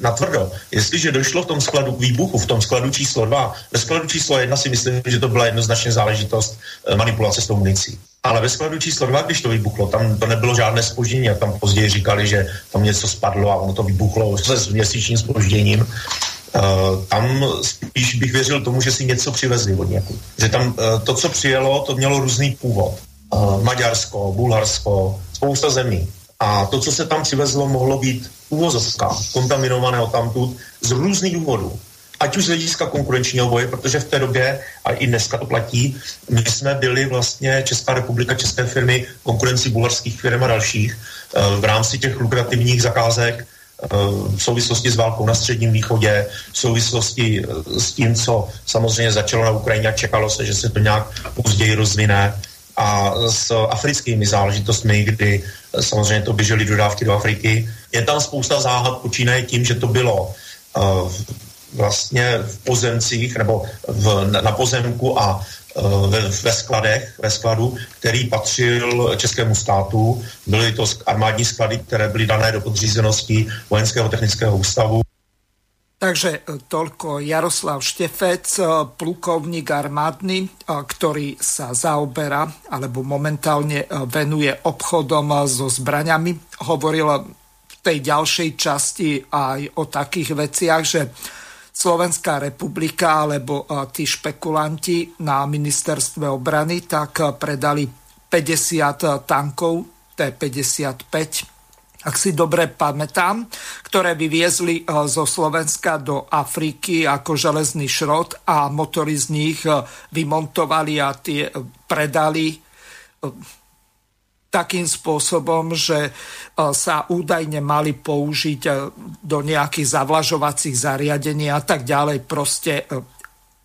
S18: natvrdo. Jestliže došlo v tom skladu k výbuchu, v tom skladu číslo 2, ve skladu číslo 1 si myslím, že to byla jednoznačně záležitost e, manipulace s tou municí. Ale ve skladu číslo 2, když to vybuchlo, tam to nebylo žádné spoždění a tam později říkali, že tam něco spadlo a ono to vybuchlo se s měsíčním spožděním. Uh, tam spíš bych věřil tomu, že si něco přivezli od někud. Že tam uh, to, co přijelo, to mělo různý původ. Uh, Maďarsko, Bulharsko, spousta zemí. A to, co se tam přivezlo, mohlo být úvozovka, kontaminované tamtud z různých důvodů. Ať už z hlediska konkurenčního boje, protože v té době, a i dneska to platí, my jsme byli vlastně Česká republika, české firmy, konkurenci bulharských firm a dalších eh, v rámci těch lukrativních zakázek eh, v souvislosti s válkou na Středním východě, v souvislosti eh, s tím, co samozřejmě začalo na Ukrajině a čekalo se, že se to nějak později rozvine a s africkými záležitostmi, kdy samozřejmě to běžely dodávky do Afriky. Je tam spousta záhad, počínaje tím, že to bylo uh, vlastně v pozemcích nebo v, na pozemku a uh, ve, ve skladech, ve skladu, který patřil českému státu. Byly to armádní sklady, které byly dané do podřízenosti Vojenského technického ústavu.
S1: Takže e, toľko Jaroslav Štefec, e, plukovník armádny, e, ktorý sa zaoberá alebo momentálne venuje obchodom so zbraňami. Hovoril v tej ďalšej časti aj o takých veciach, že Slovenská republika alebo tí špekulanti na ministerstve obrany tak predali 50 tankov T-55 ak si dobre pamätám, ktoré vyviezli eh, zo Slovenska do Afriky ako železný šrot a motory z nich eh, vymontovali a tie eh, predali takým spôsobom, že sa údajne mali použiť do nejakých zavlažovacích zariadení a tak ďalej. Proste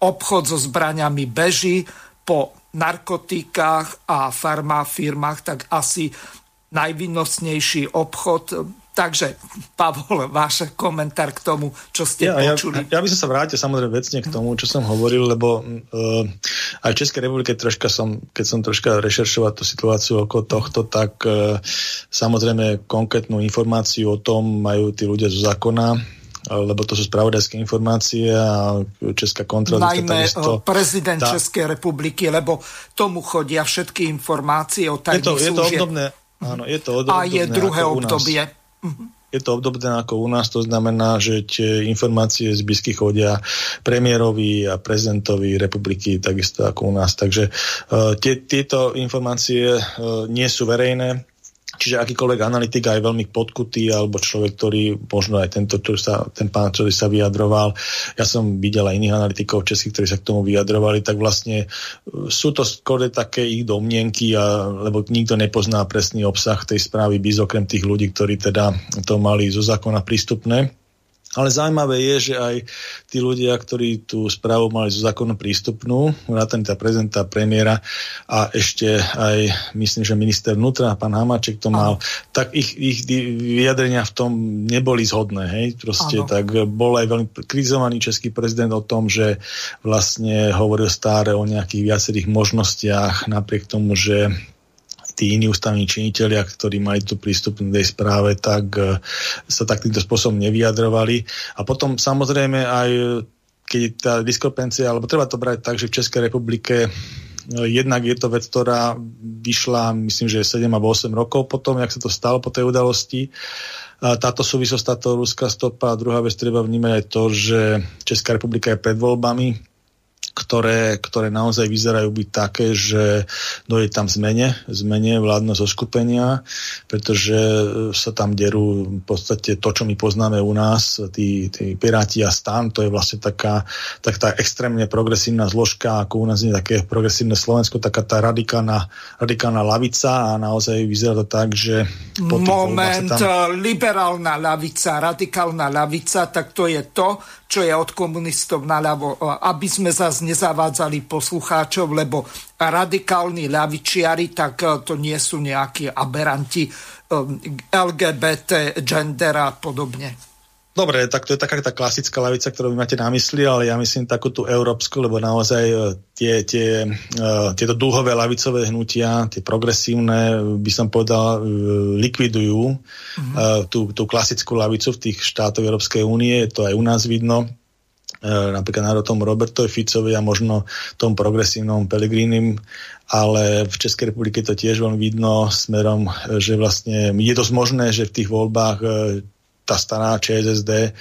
S1: obchod so zbraniami beží po narkotikách a farmafirmách, tak asi najvýnosnejší obchod. Takže, Pavol, váš komentár k tomu, čo ste ja, počuli.
S2: Ja, ja by som sa vrátil samozrejme vecne k tomu, čo som hovoril, lebo uh, aj v Českej republike troška som, keď som troška rešeršoval tú situáciu okolo tohto, tak uh, samozrejme konkrétnu informáciu o tom majú tí ľudia zo zákona, lebo to sú spravodajské informácie a Česká kontrola.
S1: Najmä takisto, prezident tá... Českej republiky, lebo tomu chodia všetky informácie o tajných
S2: je to, je to
S1: obdobné,
S2: áno, je to
S1: A je druhé obdobie.
S2: Je to obdobné ako u nás, to znamená, že tie informácie z blízky chodia premiérovi a prezidentovi republiky, takisto ako u nás. Takže uh, tie, tieto informácie uh, nie sú verejné, Čiže akýkoľvek analytik aj veľmi podkutý, alebo človek, ktorý, možno aj tento, ktorý sa, ten pán, ktorý sa vyjadroval, ja som videl aj iných analytikov českých, ktorí sa k tomu vyjadrovali, tak vlastne e, sú to skôr také ich domnienky, a, lebo nikto nepozná presný obsah tej správy, bez okrem tých ľudí, ktorí teda to mali zo zákona prístupné. Ale zaujímavé je, že aj tí ľudia, ktorí tú správu mali zo zákonu prístupnú, vrátane tá prezidenta, premiéra a ešte aj, myslím, že minister vnútra, pán Hamáček to mal, ano. tak ich, ich vyjadrenia v tom neboli zhodné. Hej? Proste ano. tak bol aj veľmi krizovaný český prezident o tom, že vlastne hovoril stále o nejakých viacerých možnostiach, napriek tomu, že tí iní ústavní činiteľia, ktorí mali tu prístup k tej správe, tak e, sa tak týmto spôsobom nevyjadrovali. A potom samozrejme aj keď tá diskrepencia, alebo treba to brať tak, že v Českej republike e, jednak je to vec, ktorá vyšla, myslím, že 7 alebo 8 rokov potom, jak sa to stalo po tej udalosti. Táto súvislosť, táto ruská stopa. A druhá vec, treba vnímať aj to, že Česká republika je pred voľbami, ktoré, ktoré naozaj vyzerajú byť také, že dojde tam zmene, zmene vládno zo skupenia, pretože sa tam derú v podstate to, čo my poznáme u nás, tí, tí Piráti a stan, to je vlastne taká, tak tá extrémne progresívna zložka, ako u nás nie také progresívne Slovensko, taká tá radikálna, radikálna lavica a naozaj vyzerá to tak, že...
S1: Moment, tam... liberálna lavica, radikálna lavica, tak to je to, čo je od komunistov naľavo, aby sme zase nezavádzali poslucháčov, lebo radikálni ľavičiari, tak e, to nie sú nejakí aberanti e, LGBT, gender a podobne.
S2: Dobre, tak to je taká tá klasická lavica, ktorú vy máte na mysli, ale ja myslím takú tú európsku, lebo naozaj e, tie, tie, uh, tieto dúhové lavicové hnutia, tie progresívne, by som povedal, uh, likvidujú mm-hmm. uh, tú, tú klasickú lavicu v tých štátoch Európskej únie, to aj u nás vidno, napríklad na tom Robertovi Ficovi a možno tom progresívnom Pelegrínim, ale v Českej republike to tiež veľmi vidno smerom, že vlastne je dosť možné, že v tých voľbách tá stará ČSSD, e,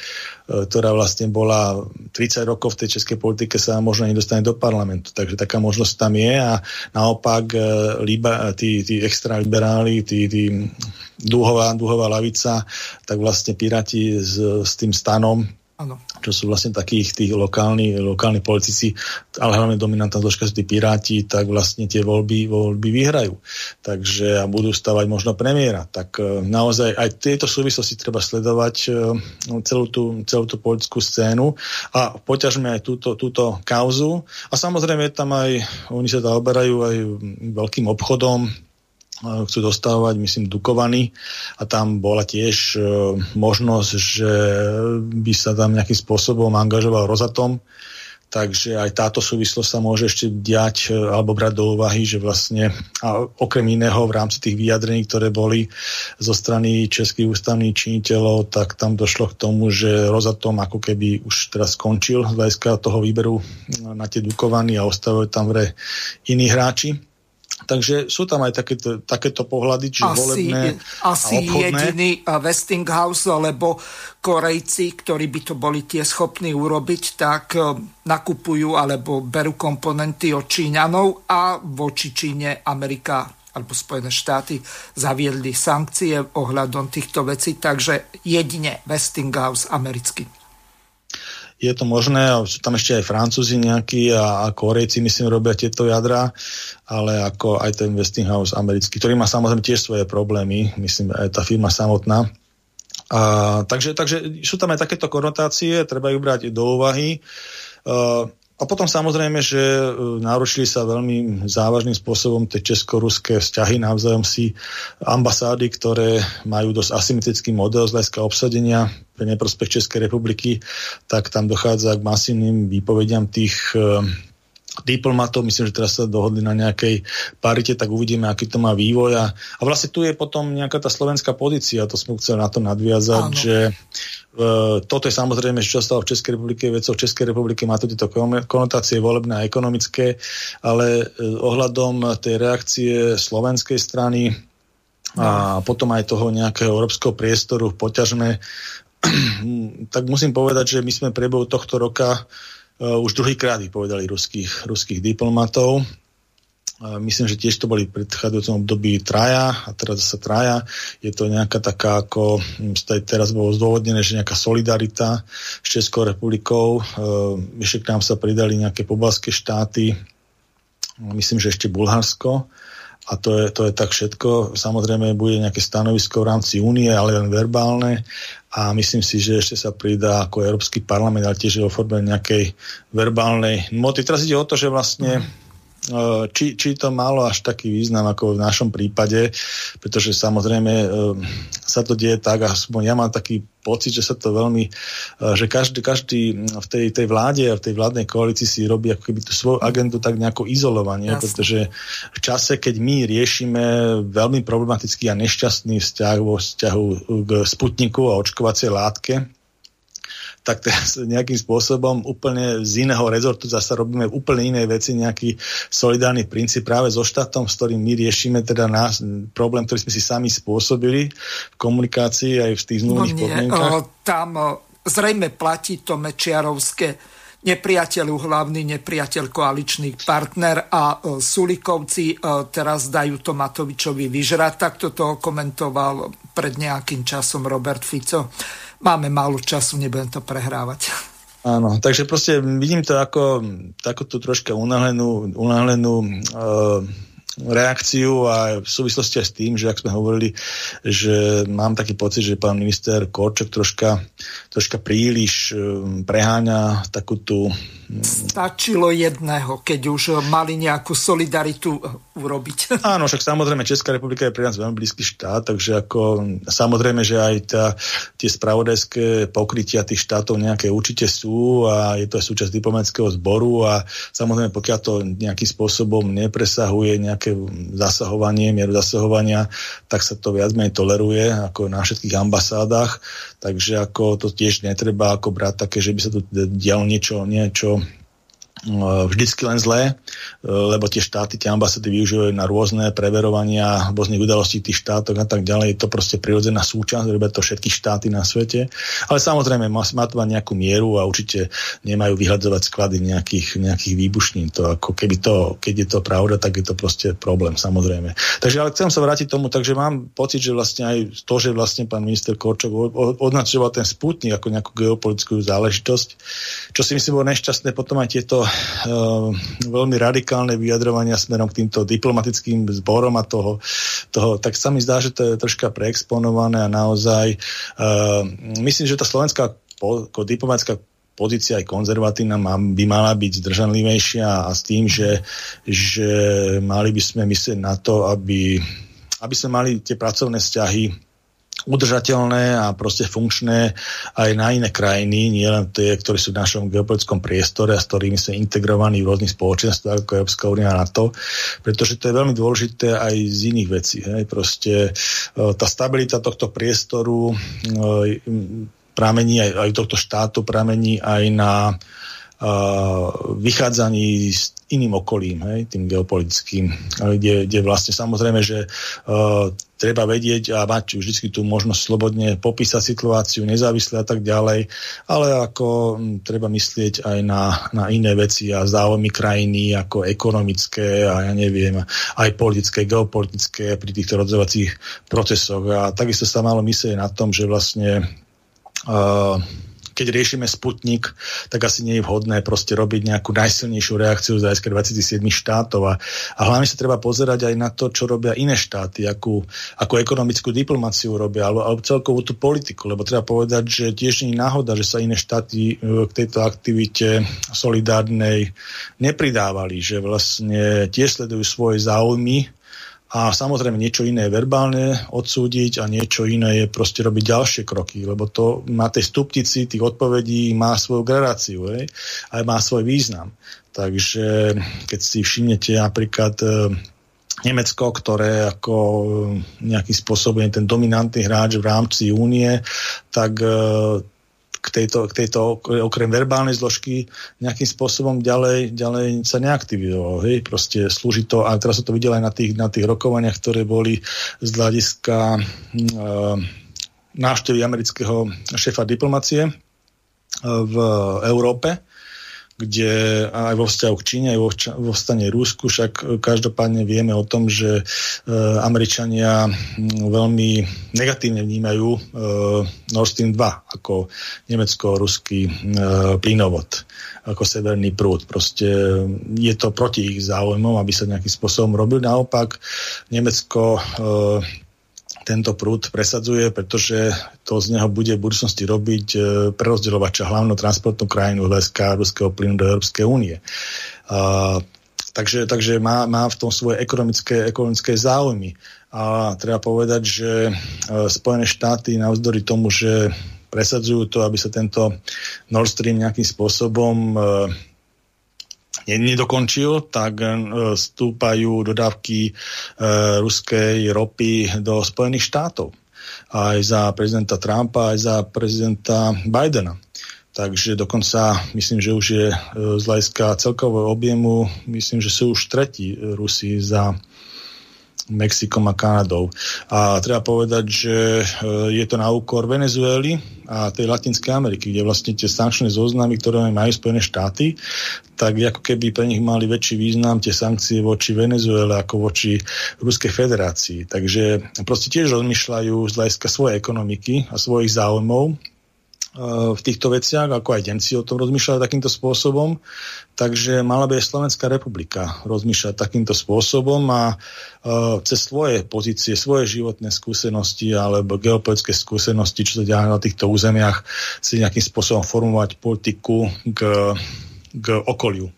S2: ktorá vlastne bola 30 rokov v tej českej politike, sa možno nedostane do parlamentu. Takže taká možnosť tam je a naopak e, liba, tí, tí extra liberáli, tí, tí dúhová, dúhová lavica, tak vlastne Piráti s, s tým stanom Ano. čo sú vlastne takých tých lokálni, lokálni politici, ale hlavne dominantná zložka sú tí piráti, tak vlastne tie voľby, voľby vyhrajú. Takže a budú stavať možno premiéra. Tak e, naozaj aj tieto súvislosti treba sledovať e, celú tú, celú tú politickú scénu a poťažme aj túto, túto kauzu. A samozrejme tam aj, oni sa zaoberajú aj veľkým obchodom, chcú dostávať, myslím, Dukovany a tam bola tiež e, možnosť, že by sa tam nejakým spôsobom angažoval Rozatom, takže aj táto súvislosť sa môže ešte diať e, alebo brať do úvahy, že vlastne a okrem iného v rámci tých vyjadrení, ktoré boli zo strany českých ústavných činiteľov, tak tam došlo k tomu, že Rozatom ako keby už teraz skončil z hľadiska toho výberu na tie Dukovany a ostávajú tam vre iní hráči. Takže sú tam aj takéto, takéto pohľady, či asi, volebné
S1: Asi a jediný Westinghouse, lebo Korejci, ktorí by to boli tie schopní urobiť, tak e, nakupujú alebo berú komponenty od Číňanov a voči Číne Amerika alebo Spojené štáty zaviedli sankcie ohľadom týchto vecí, takže jedine Westinghouse americký
S2: je to možné, a sú tam ešte aj Francúzi nejakí a, a Korejci, myslím, robia tieto jadra, ale ako aj ten Westinghouse americký, ktorý má samozrejme tiež svoje problémy, myslím, aj tá firma samotná. A, takže, takže sú tam aj takéto konotácie, treba ju brať do úvahy. Uh, a potom samozrejme, že e, narušili sa veľmi závažným spôsobom tie česko-ruské vzťahy, navzájom si ambasády, ktoré majú dosť asymetrický model z hľadiska obsadenia pre neprospech Českej republiky, tak tam dochádza k masívnym výpovediam tých e, diplomatov, myslím, že teraz sa dohodli na nejakej parite, tak uvidíme, aký to má vývoj. A, a vlastne tu je potom nejaká tá slovenská pozícia, to sme chceli na to nadviazať, Áno. že e, toto je samozrejme, čo stalo v Českej republike, vecou v Českej republike má to tieto konotácie volebné a ekonomické, ale e, ohľadom tej reakcie slovenskej strany a potom aj toho nejakého európskeho priestoru poťažme, *clears throat* tak musím povedať, že my sme priebehu tohto roka uh, už druhýkrát povedali ruských, ruských diplomatov. Uh, myslím, že tiež to boli v predchádzajúcom období traja a teraz zase traja. Je to nejaká taká, ako hm, teraz bolo zdôvodnené, že nejaká solidarita s Českou republikou. Uh, ešte k nám sa pridali nejaké pobalské štáty, myslím, že ešte Bulharsko a to je, to je tak všetko. Samozrejme bude nejaké stanovisko v rámci únie, ale len verbálne a myslím si, že ešte sa pridá ako Európsky parlament, ale tiež vo forme nejakej verbálnej noty. Teraz ide o to, že vlastne e, či, či to malo až taký význam ako v našom prípade, pretože samozrejme e, sa to deje tak, aspoň ja mám taký pocit, že sa to veľmi, e, že každý, každý v tej, tej vláde a v tej vládnej koalícii si robí ako keby tú svoju agendu tak nejako izolovanie, Jasne. pretože v čase, keď my riešime veľmi problematický a nešťastný vzťah vo vzťahu k Sputniku a očkovacej látke, tak teraz *laughs* nejakým spôsobom úplne z iného rezortu zase robíme úplne iné veci, nejaký solidárny princíp práve so štátom, s ktorým my riešime teda nás, problém, ktorý sme si sami spôsobili v komunikácii aj v tých zmluvných no podmienkach.
S1: Tam zrejme platí to mečiarovské nepriateľu hlavný nepriateľ koaličný partner a Sulikovci teraz dajú to Matovičovi vyžrať. Takto to komentoval pred nejakým časom Robert Fico máme málo času, nebudem to prehrávať.
S2: Áno, takže proste vidím to ako takúto troška unáhlenú, unáhlenú uh, reakciu a v súvislosti aj s tým, že ak sme hovorili, že mám taký pocit, že pán minister Korčok troška, troška príliš um, preháňa takú tú
S1: Stačilo jedného, keď už mali nejakú solidaritu eh, urobiť. *laughs*
S2: Áno, však samozrejme Česká republika je pre nás veľmi blízky štát, takže ako samozrejme, že aj tá, tie spravodajské pokrytia tých štátov nejaké určite sú a je to aj súčasť diplomatického zboru a samozrejme pokiaľ to nejakým spôsobom nepresahuje nejaké zasahovanie, mieru zasahovania, tak sa to viac menej toleruje ako na všetkých ambasádach, takže ako to tiež netreba ako brať také, že by sa tu dialo niečo, niečo vždycky len zlé, eh, lebo tie štáty, tie ambasády využívajú na rôzne preverovania rôznych udalostí tých štátoch a tak ďalej. Je to proste prirodzená súčasť, robia to všetky štáty na svete. Ale samozrejme má, má to mať nejakú mieru a určite nemajú vyhľadzovať sklady nejakých, nejakých výbušnín. To ako keby to, keď je to pravda, tak je to proste problém, samozrejme. Takže ale chcem sa vrátiť tomu, takže mám pocit, že vlastne aj to, že vlastne pán minister Korčok označoval ten sputnik ako nejakú geopolitickú záležitosť, čo si myslím bolo nešťastné, potom aj tieto veľmi radikálne vyjadrovania smerom k týmto diplomatickým zborom a toho, toho, tak sa mi zdá, že to je troška preexponované a naozaj uh, myslím, že tá slovenská po, diplomatická pozícia aj konzervatívna má, by mala byť zdržanlivejšia a s tým, že, že mali by sme myslieť na to, aby, aby sme mali tie pracovné vzťahy udržateľné a proste funkčné aj na iné krajiny, nielen tie, ktoré sú v našom geopolitickom priestore a s ktorými sme integrovaní v rôznych spoločenstvách ako Európska únia a NATO, pretože to je veľmi dôležité aj z iných vecí. Hej. Proste e, tá stabilita tohto priestoru e, pramení aj, aj tohto štátu pramení aj na uh, vychádzaní s iným okolím, hej, tým geopolitickým, kde, kde vlastne samozrejme, že uh, treba vedieť a mať vždy tú možnosť slobodne popísať situáciu, nezávisle a tak ďalej, ale ako m, treba myslieť aj na, na iné veci a záujmy krajiny ako ekonomické a ja neviem, aj politické, geopolitické pri týchto rodzovacích procesoch. A takisto sa malo myslieť na tom, že vlastne uh, keď riešime Sputnik, tak asi nie je vhodné proste robiť nejakú najsilnejšiu reakciu z hľadiska 27 štátov. A, a hlavne sa treba pozerať aj na to, čo robia iné štáty, akú, akú ekonomickú diplomáciu robia, alebo, alebo celkovú tú politiku, lebo treba povedať, že tiež nie je náhoda, že sa iné štáty e, k tejto aktivite solidárnej nepridávali, že vlastne tiež sledujú svoje záujmy A samozrejme niečo iné je verbálne odsúdiť a niečo iné je proste robiť ďalšie kroky, lebo to na tej stuptici tých odpovedí má svoju gradáciu hej? a má svoj význam. Takže keď si všimnete napríklad e, Nemecko, ktoré ako e, nejakým spôsobom je ten dominantný hráč v rámci únie, tak e, k tejto, k tejto okrem verbálnej zložky nejakým spôsobom ďalej, ďalej sa neaktivizoval. Hej? Proste slúži to, a teraz sa to videl aj na tých, na tých rokovaniach, ktoré boli z hľadiska e, návštevy amerického šéfa diplomacie e, v Európe, kde aj vo vzťahu k Číne, aj vo, vo vzstane Rúsku, však každopádne vieme o tom, že e, Američania veľmi negatívne vnímajú e, Nord Stream 2 ako nemecko-ruský e, plynovod ako severný prúd. Proste je to proti ich záujmom, aby sa nejakým spôsobom robil. Naopak Nemecko e, tento prúd presadzuje, pretože to z neho bude v budúcnosti robiť e, prerozdeľovača, hlavnú transportnú krajinu hľadiska ruského plynu do Európskej únie. takže, takže má, má v tom svoje ekonomické, ekonomické záujmy. A treba povedať, že e, Spojené štáty navzdory tomu, že presadzujú to, aby sa tento Nord Stream nejakým spôsobom e, nedokončil, tak e, stúpajú dodávky e, ruskej ropy do Spojených štátov. Aj za prezidenta Trumpa, aj za prezidenta Bidena. Takže dokonca myslím, že už je e, z hľadiska celkového objemu, myslím, že sú už tretí Rusi za Mexikom a Kanadou. A treba povedať, že e, je to na úkor Venezuely a tej Latinskej Ameriky, kde vlastne tie sankčné zoznamy, ktoré majú Spojené štáty, tak ako keby pre nich mali väčší význam tie sankcie voči Venezuele ako voči Ruskej federácii. Takže proste tiež rozmýšľajú z hľadiska svojej ekonomiky a svojich záujmov v týchto veciach, ako aj Nemci o tom rozmýšľali takýmto spôsobom. Takže mala by aj Slovenská republika rozmýšľať takýmto spôsobom a uh, cez svoje pozície, svoje životné skúsenosti alebo geopolitické skúsenosti, čo sa deje na týchto územiach, si nejakým spôsobom formovať politiku k, k okoliu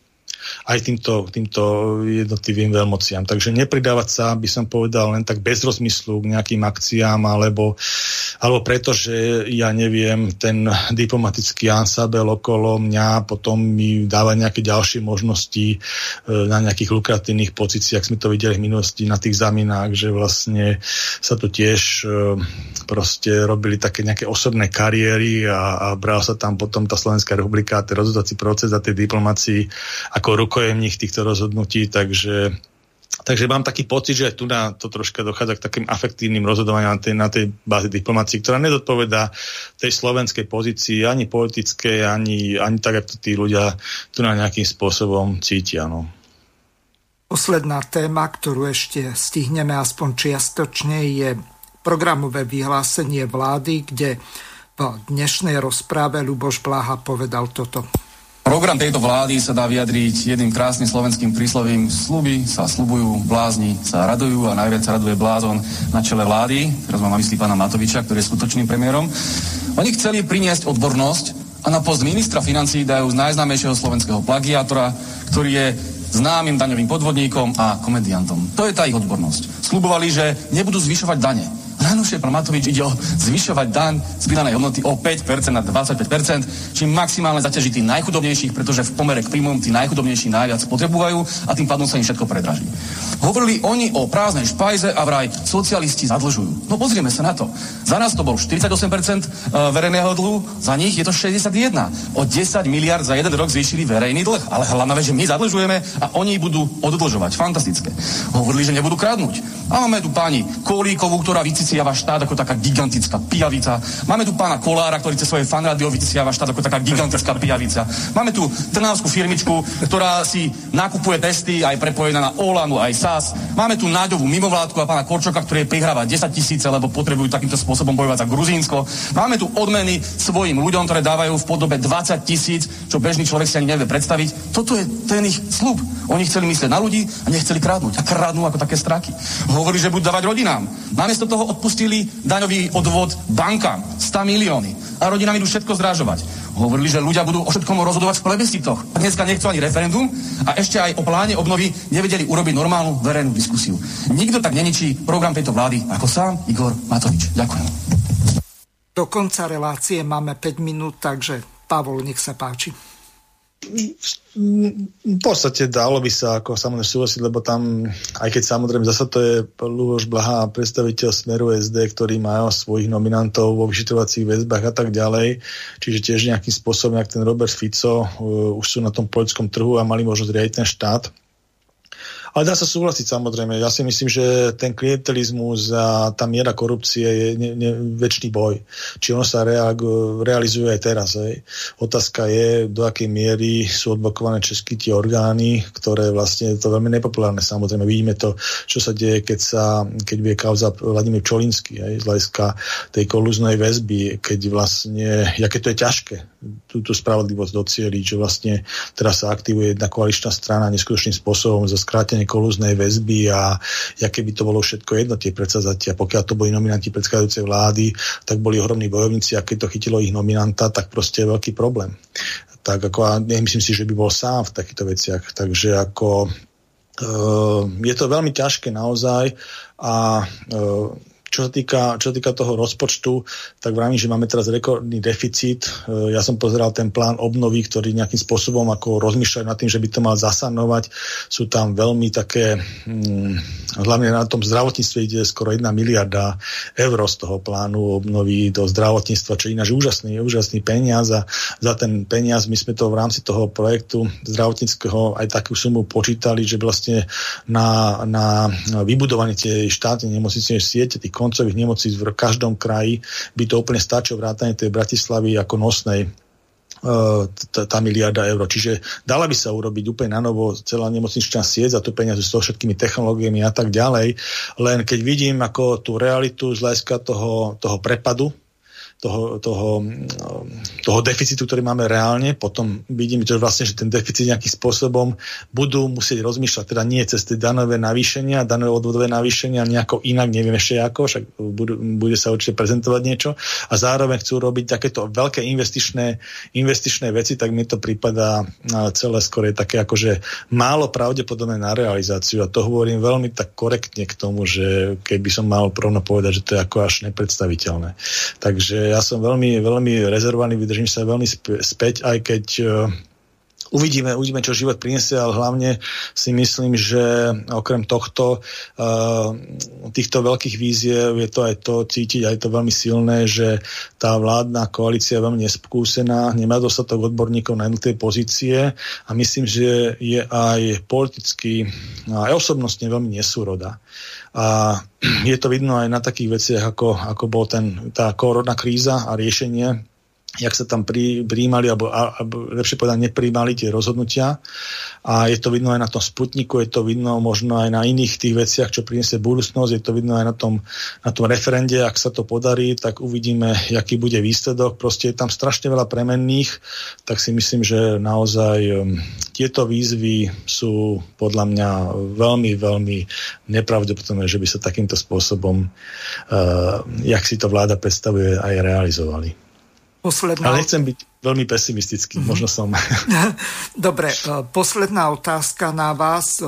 S2: aj týmto, týmto jednotlivým veľmociam. Takže nepridávať sa, by som povedal, len tak bez rozmyslu k nejakým akciám, alebo, alebo preto, že ja neviem, ten diplomatický ansabel okolo mňa potom mi dáva nejaké ďalšie možnosti e, na nejakých lukratívnych pozíciách. Sme to videli v minulosti na tých zaminách, že vlastne sa tu tiež e, proste robili také nejaké osobné kariéry a, a bral sa tam potom tá Slovenská republika ten rozhodovací proces a tej diplomácii ako rukojemník týchto rozhodnutí, takže Takže mám taký pocit, že tu na to troška dochádza k takým afektívnym rozhodovaniam na tej, na tej báze diplomácii, ktorá nedodpovedá tej slovenskej pozícii, ani politickej, ani, ani tak, ako tí ľudia tu na nejakým spôsobom cítia. No.
S1: Posledná téma, ktorú ešte stihneme aspoň čiastočne, je programové vyhlásenie vlády, kde v dnešnej rozpráve Luboš Blaha povedal toto.
S19: Program tejto vlády sa dá vyjadriť jedným krásnym slovenským príslovím. Sluby sa slubujú, blázni sa radujú a najviac sa raduje blázon na čele vlády. Teraz mám na mysli pána Matoviča, ktorý je skutočným premiérom. Oni chceli priniesť odbornosť a na post ministra financí dajú z najznámejšieho slovenského plagiátora, ktorý je známym daňovým podvodníkom a komediantom. To je tá ich odbornosť. Slubovali, že nebudú zvyšovať dane Najnovšie pán Matovič ide o zvyšovať daň z pridanej hodnoty o 5% na 25%, čím maximálne zaťaží tých najchudobnejších, pretože v pomere k príjmom tí najchudobnejší najviac potrebujú a tým pádom sa im všetko predraží. Hovorili oni o prázdnej špajze a vraj socialisti zadlžujú. No pozrieme sa na to. Za nás to bol 48% e, verejného dlhu, za nich je to 61. O 10 miliard za jeden rok zvýšili verejný dlh. Ale hlavná vec, že my zadlžujeme a oni budú oddlžovať. Fantastické. Hovorili, že nebudú kradnúť. A máme tu pani Kolíkovú, ktorá vycici vyciciava štát ako taká gigantická pijavica. Máme tu pána Kolára, ktorý cez svoje fanrádio vyciciava štát ako taká gigantická pijavica. Máme tu trnavskú firmičku, ktorá si nakupuje testy aj prepojená na Olanu, aj SAS. Máme tu náďovú mimovládku a pána Korčoka, ktorý prihráva 10 tisíce, lebo potrebujú takýmto spôsobom bojovať za Gruzínsko. Máme tu odmeny svojim ľuďom, ktoré dávajú v podobe 20 tisíc, čo bežný človek si ani nevie predstaviť. Toto je ten ich slub. Oni chceli myslieť na ľudí a nechceli kradnúť. A kradnú ako také straky. Hovorí, že budú dávať rodinám. Namiesto toho odpustili daňový odvod bankám. 100 milióny. A rodinám idú všetko zdražovať. hovorili, že ľudia budú o všetkom rozhodovať v plebiscitoch. Dneska nechcú ani referendum a ešte aj o pláne obnovy nevedeli urobiť normálnu verejnú diskusiu. Nikto tak neničí program tejto vlády ako sám Igor Matovič. Ďakujem.
S1: Do konca relácie máme 5 minút, takže Pavol, nech sa páči
S2: v podstate dalo by sa ako samozrejme súhlasiť, lebo tam, aj keď samozrejme zase to je Luboš Blaha, predstaviteľ Smeru SD, ktorý má svojich nominantov vo vyšetrovacích väzbách a tak ďalej, čiže tiež nejakým spôsobom, jak ten Robert Fico, uh, už sú na tom politickom trhu a mali možnosť riadiť ten štát ale dá sa súhlasiť samozrejme. Ja si myslím, že ten klientelizmus a tá miera korupcie je ne, ne, väčší boj. Či ono sa reag, realizuje aj teraz. Hej. Otázka je, do akej miery sú odblokované české tie orgány, ktoré vlastne je to veľmi nepopulárne. Samozrejme, vidíme to, čo sa deje, keď, sa, keď vie kauza Vladimír Čolinsky, hej, z hľadiska tej kolúznej väzby, keď vlastne, aké to je ťažké túto spravodlivosť docieliť, že vlastne teraz sa aktivuje jedna koaličná strana neskutočným spôsobom za skrátenie kolúznej väzby a aké by to bolo všetko jedno, tie predsazatia. Pokiaľ to boli nominanti predchádzajúcej vlády, tak boli ohromní bojovníci a keď to chytilo ich nominanta, tak proste je veľký problém. Tak ako, a nemyslím si, že by bol sám v takýchto veciach. Takže ako uh, je to veľmi ťažké naozaj a uh, čo sa týka, čo sa týka toho rozpočtu, tak vravím, že máme teraz rekordný deficit. E, ja som pozeral ten plán obnovy, ktorý nejakým spôsobom ako rozmýšľajú nad tým, že by to mal zasanovať. Sú tam veľmi také, hm, hlavne na tom zdravotníctve ide skoro 1 miliarda eur z toho plánu obnovy do zdravotníctva, čo ináč úžasný, úžasný peniaz a za ten peniaz my sme to v rámci toho projektu zdravotníckého aj takú sumu počítali, že vlastne na, na vybudovanie tej štátnej nemocničnej siete, tých koncových nemocníc v každom kraji by to úplne stačilo vrátanie tej Bratislavy ako nosnej e, tá miliarda eur. Čiže dala by sa urobiť úplne na novo celá nemocničná sieť za to peniaze s všetkými technológiami a tak ďalej. Len keď vidím ako tú realitu z hľadiska toho, toho prepadu, toho, toho, toho deficitu, ktorý máme reálne. Potom vidím, že vlastne, že ten deficit nejakým spôsobom budú musieť rozmýšľať, teda nie cez tie danové navýšenia, danové odvodové navýšenia, nejako inak, neviem ešte ako, však budú, bude sa určite prezentovať niečo a zároveň chcú robiť takéto veľké investičné, investičné veci, tak mi to prípada celé skôr je také akože málo pravdepodobné na realizáciu a to hovorím veľmi tak korektne k tomu, že keby som mal provno povedať, že to je ako až nepredstaviteľné. Takže ja som veľmi, veľmi rezervovaný, vydržím sa veľmi späť, aj keď uh, uvidíme, uvidíme, čo život priniesie, ale hlavne si myslím, že okrem tohto, uh, týchto veľkých víziev je to aj to cítiť, aj to veľmi silné, že tá vládna koalícia je veľmi neskúsená, nemá dostatok odborníkov na jednotlivé pozície a myslím, že je aj politicky, aj osobnostne veľmi nesúroda. A *clears throat* je to vidno aj na takých veciach, ako, ako bol ten, tá korodná kríza a riešenie jak sa tam pri, príjmali, alebo, alebo lepšie povedať, nepríjmali tie rozhodnutia. A je to vidno aj na tom Sputniku, je to vidno možno aj na iných tých veciach, čo priniesie budúcnosť, je to vidno aj na tom, na tom referende. Ak sa to podarí, tak uvidíme, aký bude výsledok. Proste je tam strašne veľa premenných, tak si myslím, že naozaj um, tieto výzvy sú podľa mňa veľmi, veľmi nepravdepodobné, že by sa takýmto spôsobom, uh, jak si to vláda predstavuje, aj realizovali. Posledná... Ale nechcem byť veľmi pesimistický, mm-hmm. možno som. *laughs*
S1: Dobre, e, posledná otázka na vás.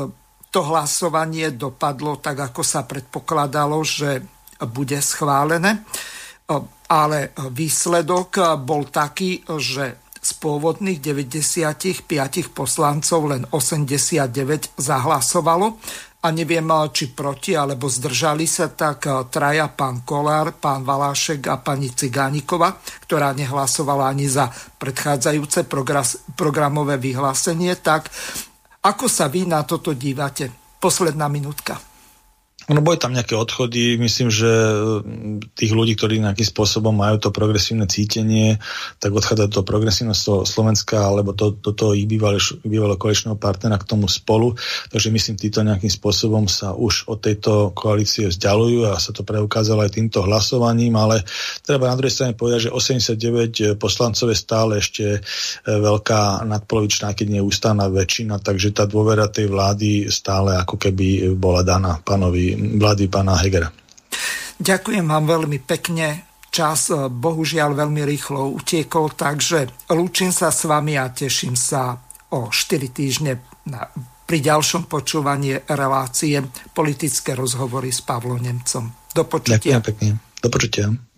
S1: To hlasovanie dopadlo tak, ako sa predpokladalo, že bude schválené, e, ale výsledok bol taký, že z pôvodných 95 poslancov len 89 zahlasovalo a neviem, či proti alebo zdržali sa, tak eh, traja pán Kolár, pán Valášek a pani Cigánikova, ktorá nehlasovala ani za predchádzajúce programové vyhlásenie. Tak ako sa vy na toto dívate? Posledná minútka.
S2: No boli tam nejaké odchody, myslím, že mm, tých ľudí, ktorí nejakým spôsobom majú to progresívne cítenie, tak odchádza do progresívneho Slovenska alebo do, do toho ich bývalého, bývalého koaličného partnera k tomu spolu. Takže myslím, títo nejakým spôsobom sa už od tejto koalície vzdialujú a sa to preukázalo aj týmto hlasovaním, ale treba na druhej strane povedať, že 89 poslancov je stále ešte e, veľká nadpolovičná, keď nie ústavná väčšina, takže tá dôvera tej vlády stále ako keby bola daná pánovi vlády pána Hegera.
S1: Ďakujem vám veľmi pekne. čas bohužiaľ veľmi rýchlo utiekol, takže lúčim sa s vami a teším sa o 4 týždne na, pri ďalšom počúvaní relácie politické rozhovory s Pavlom Nemcom. Do počutia.
S2: Ďakujem pekne. Do počutia.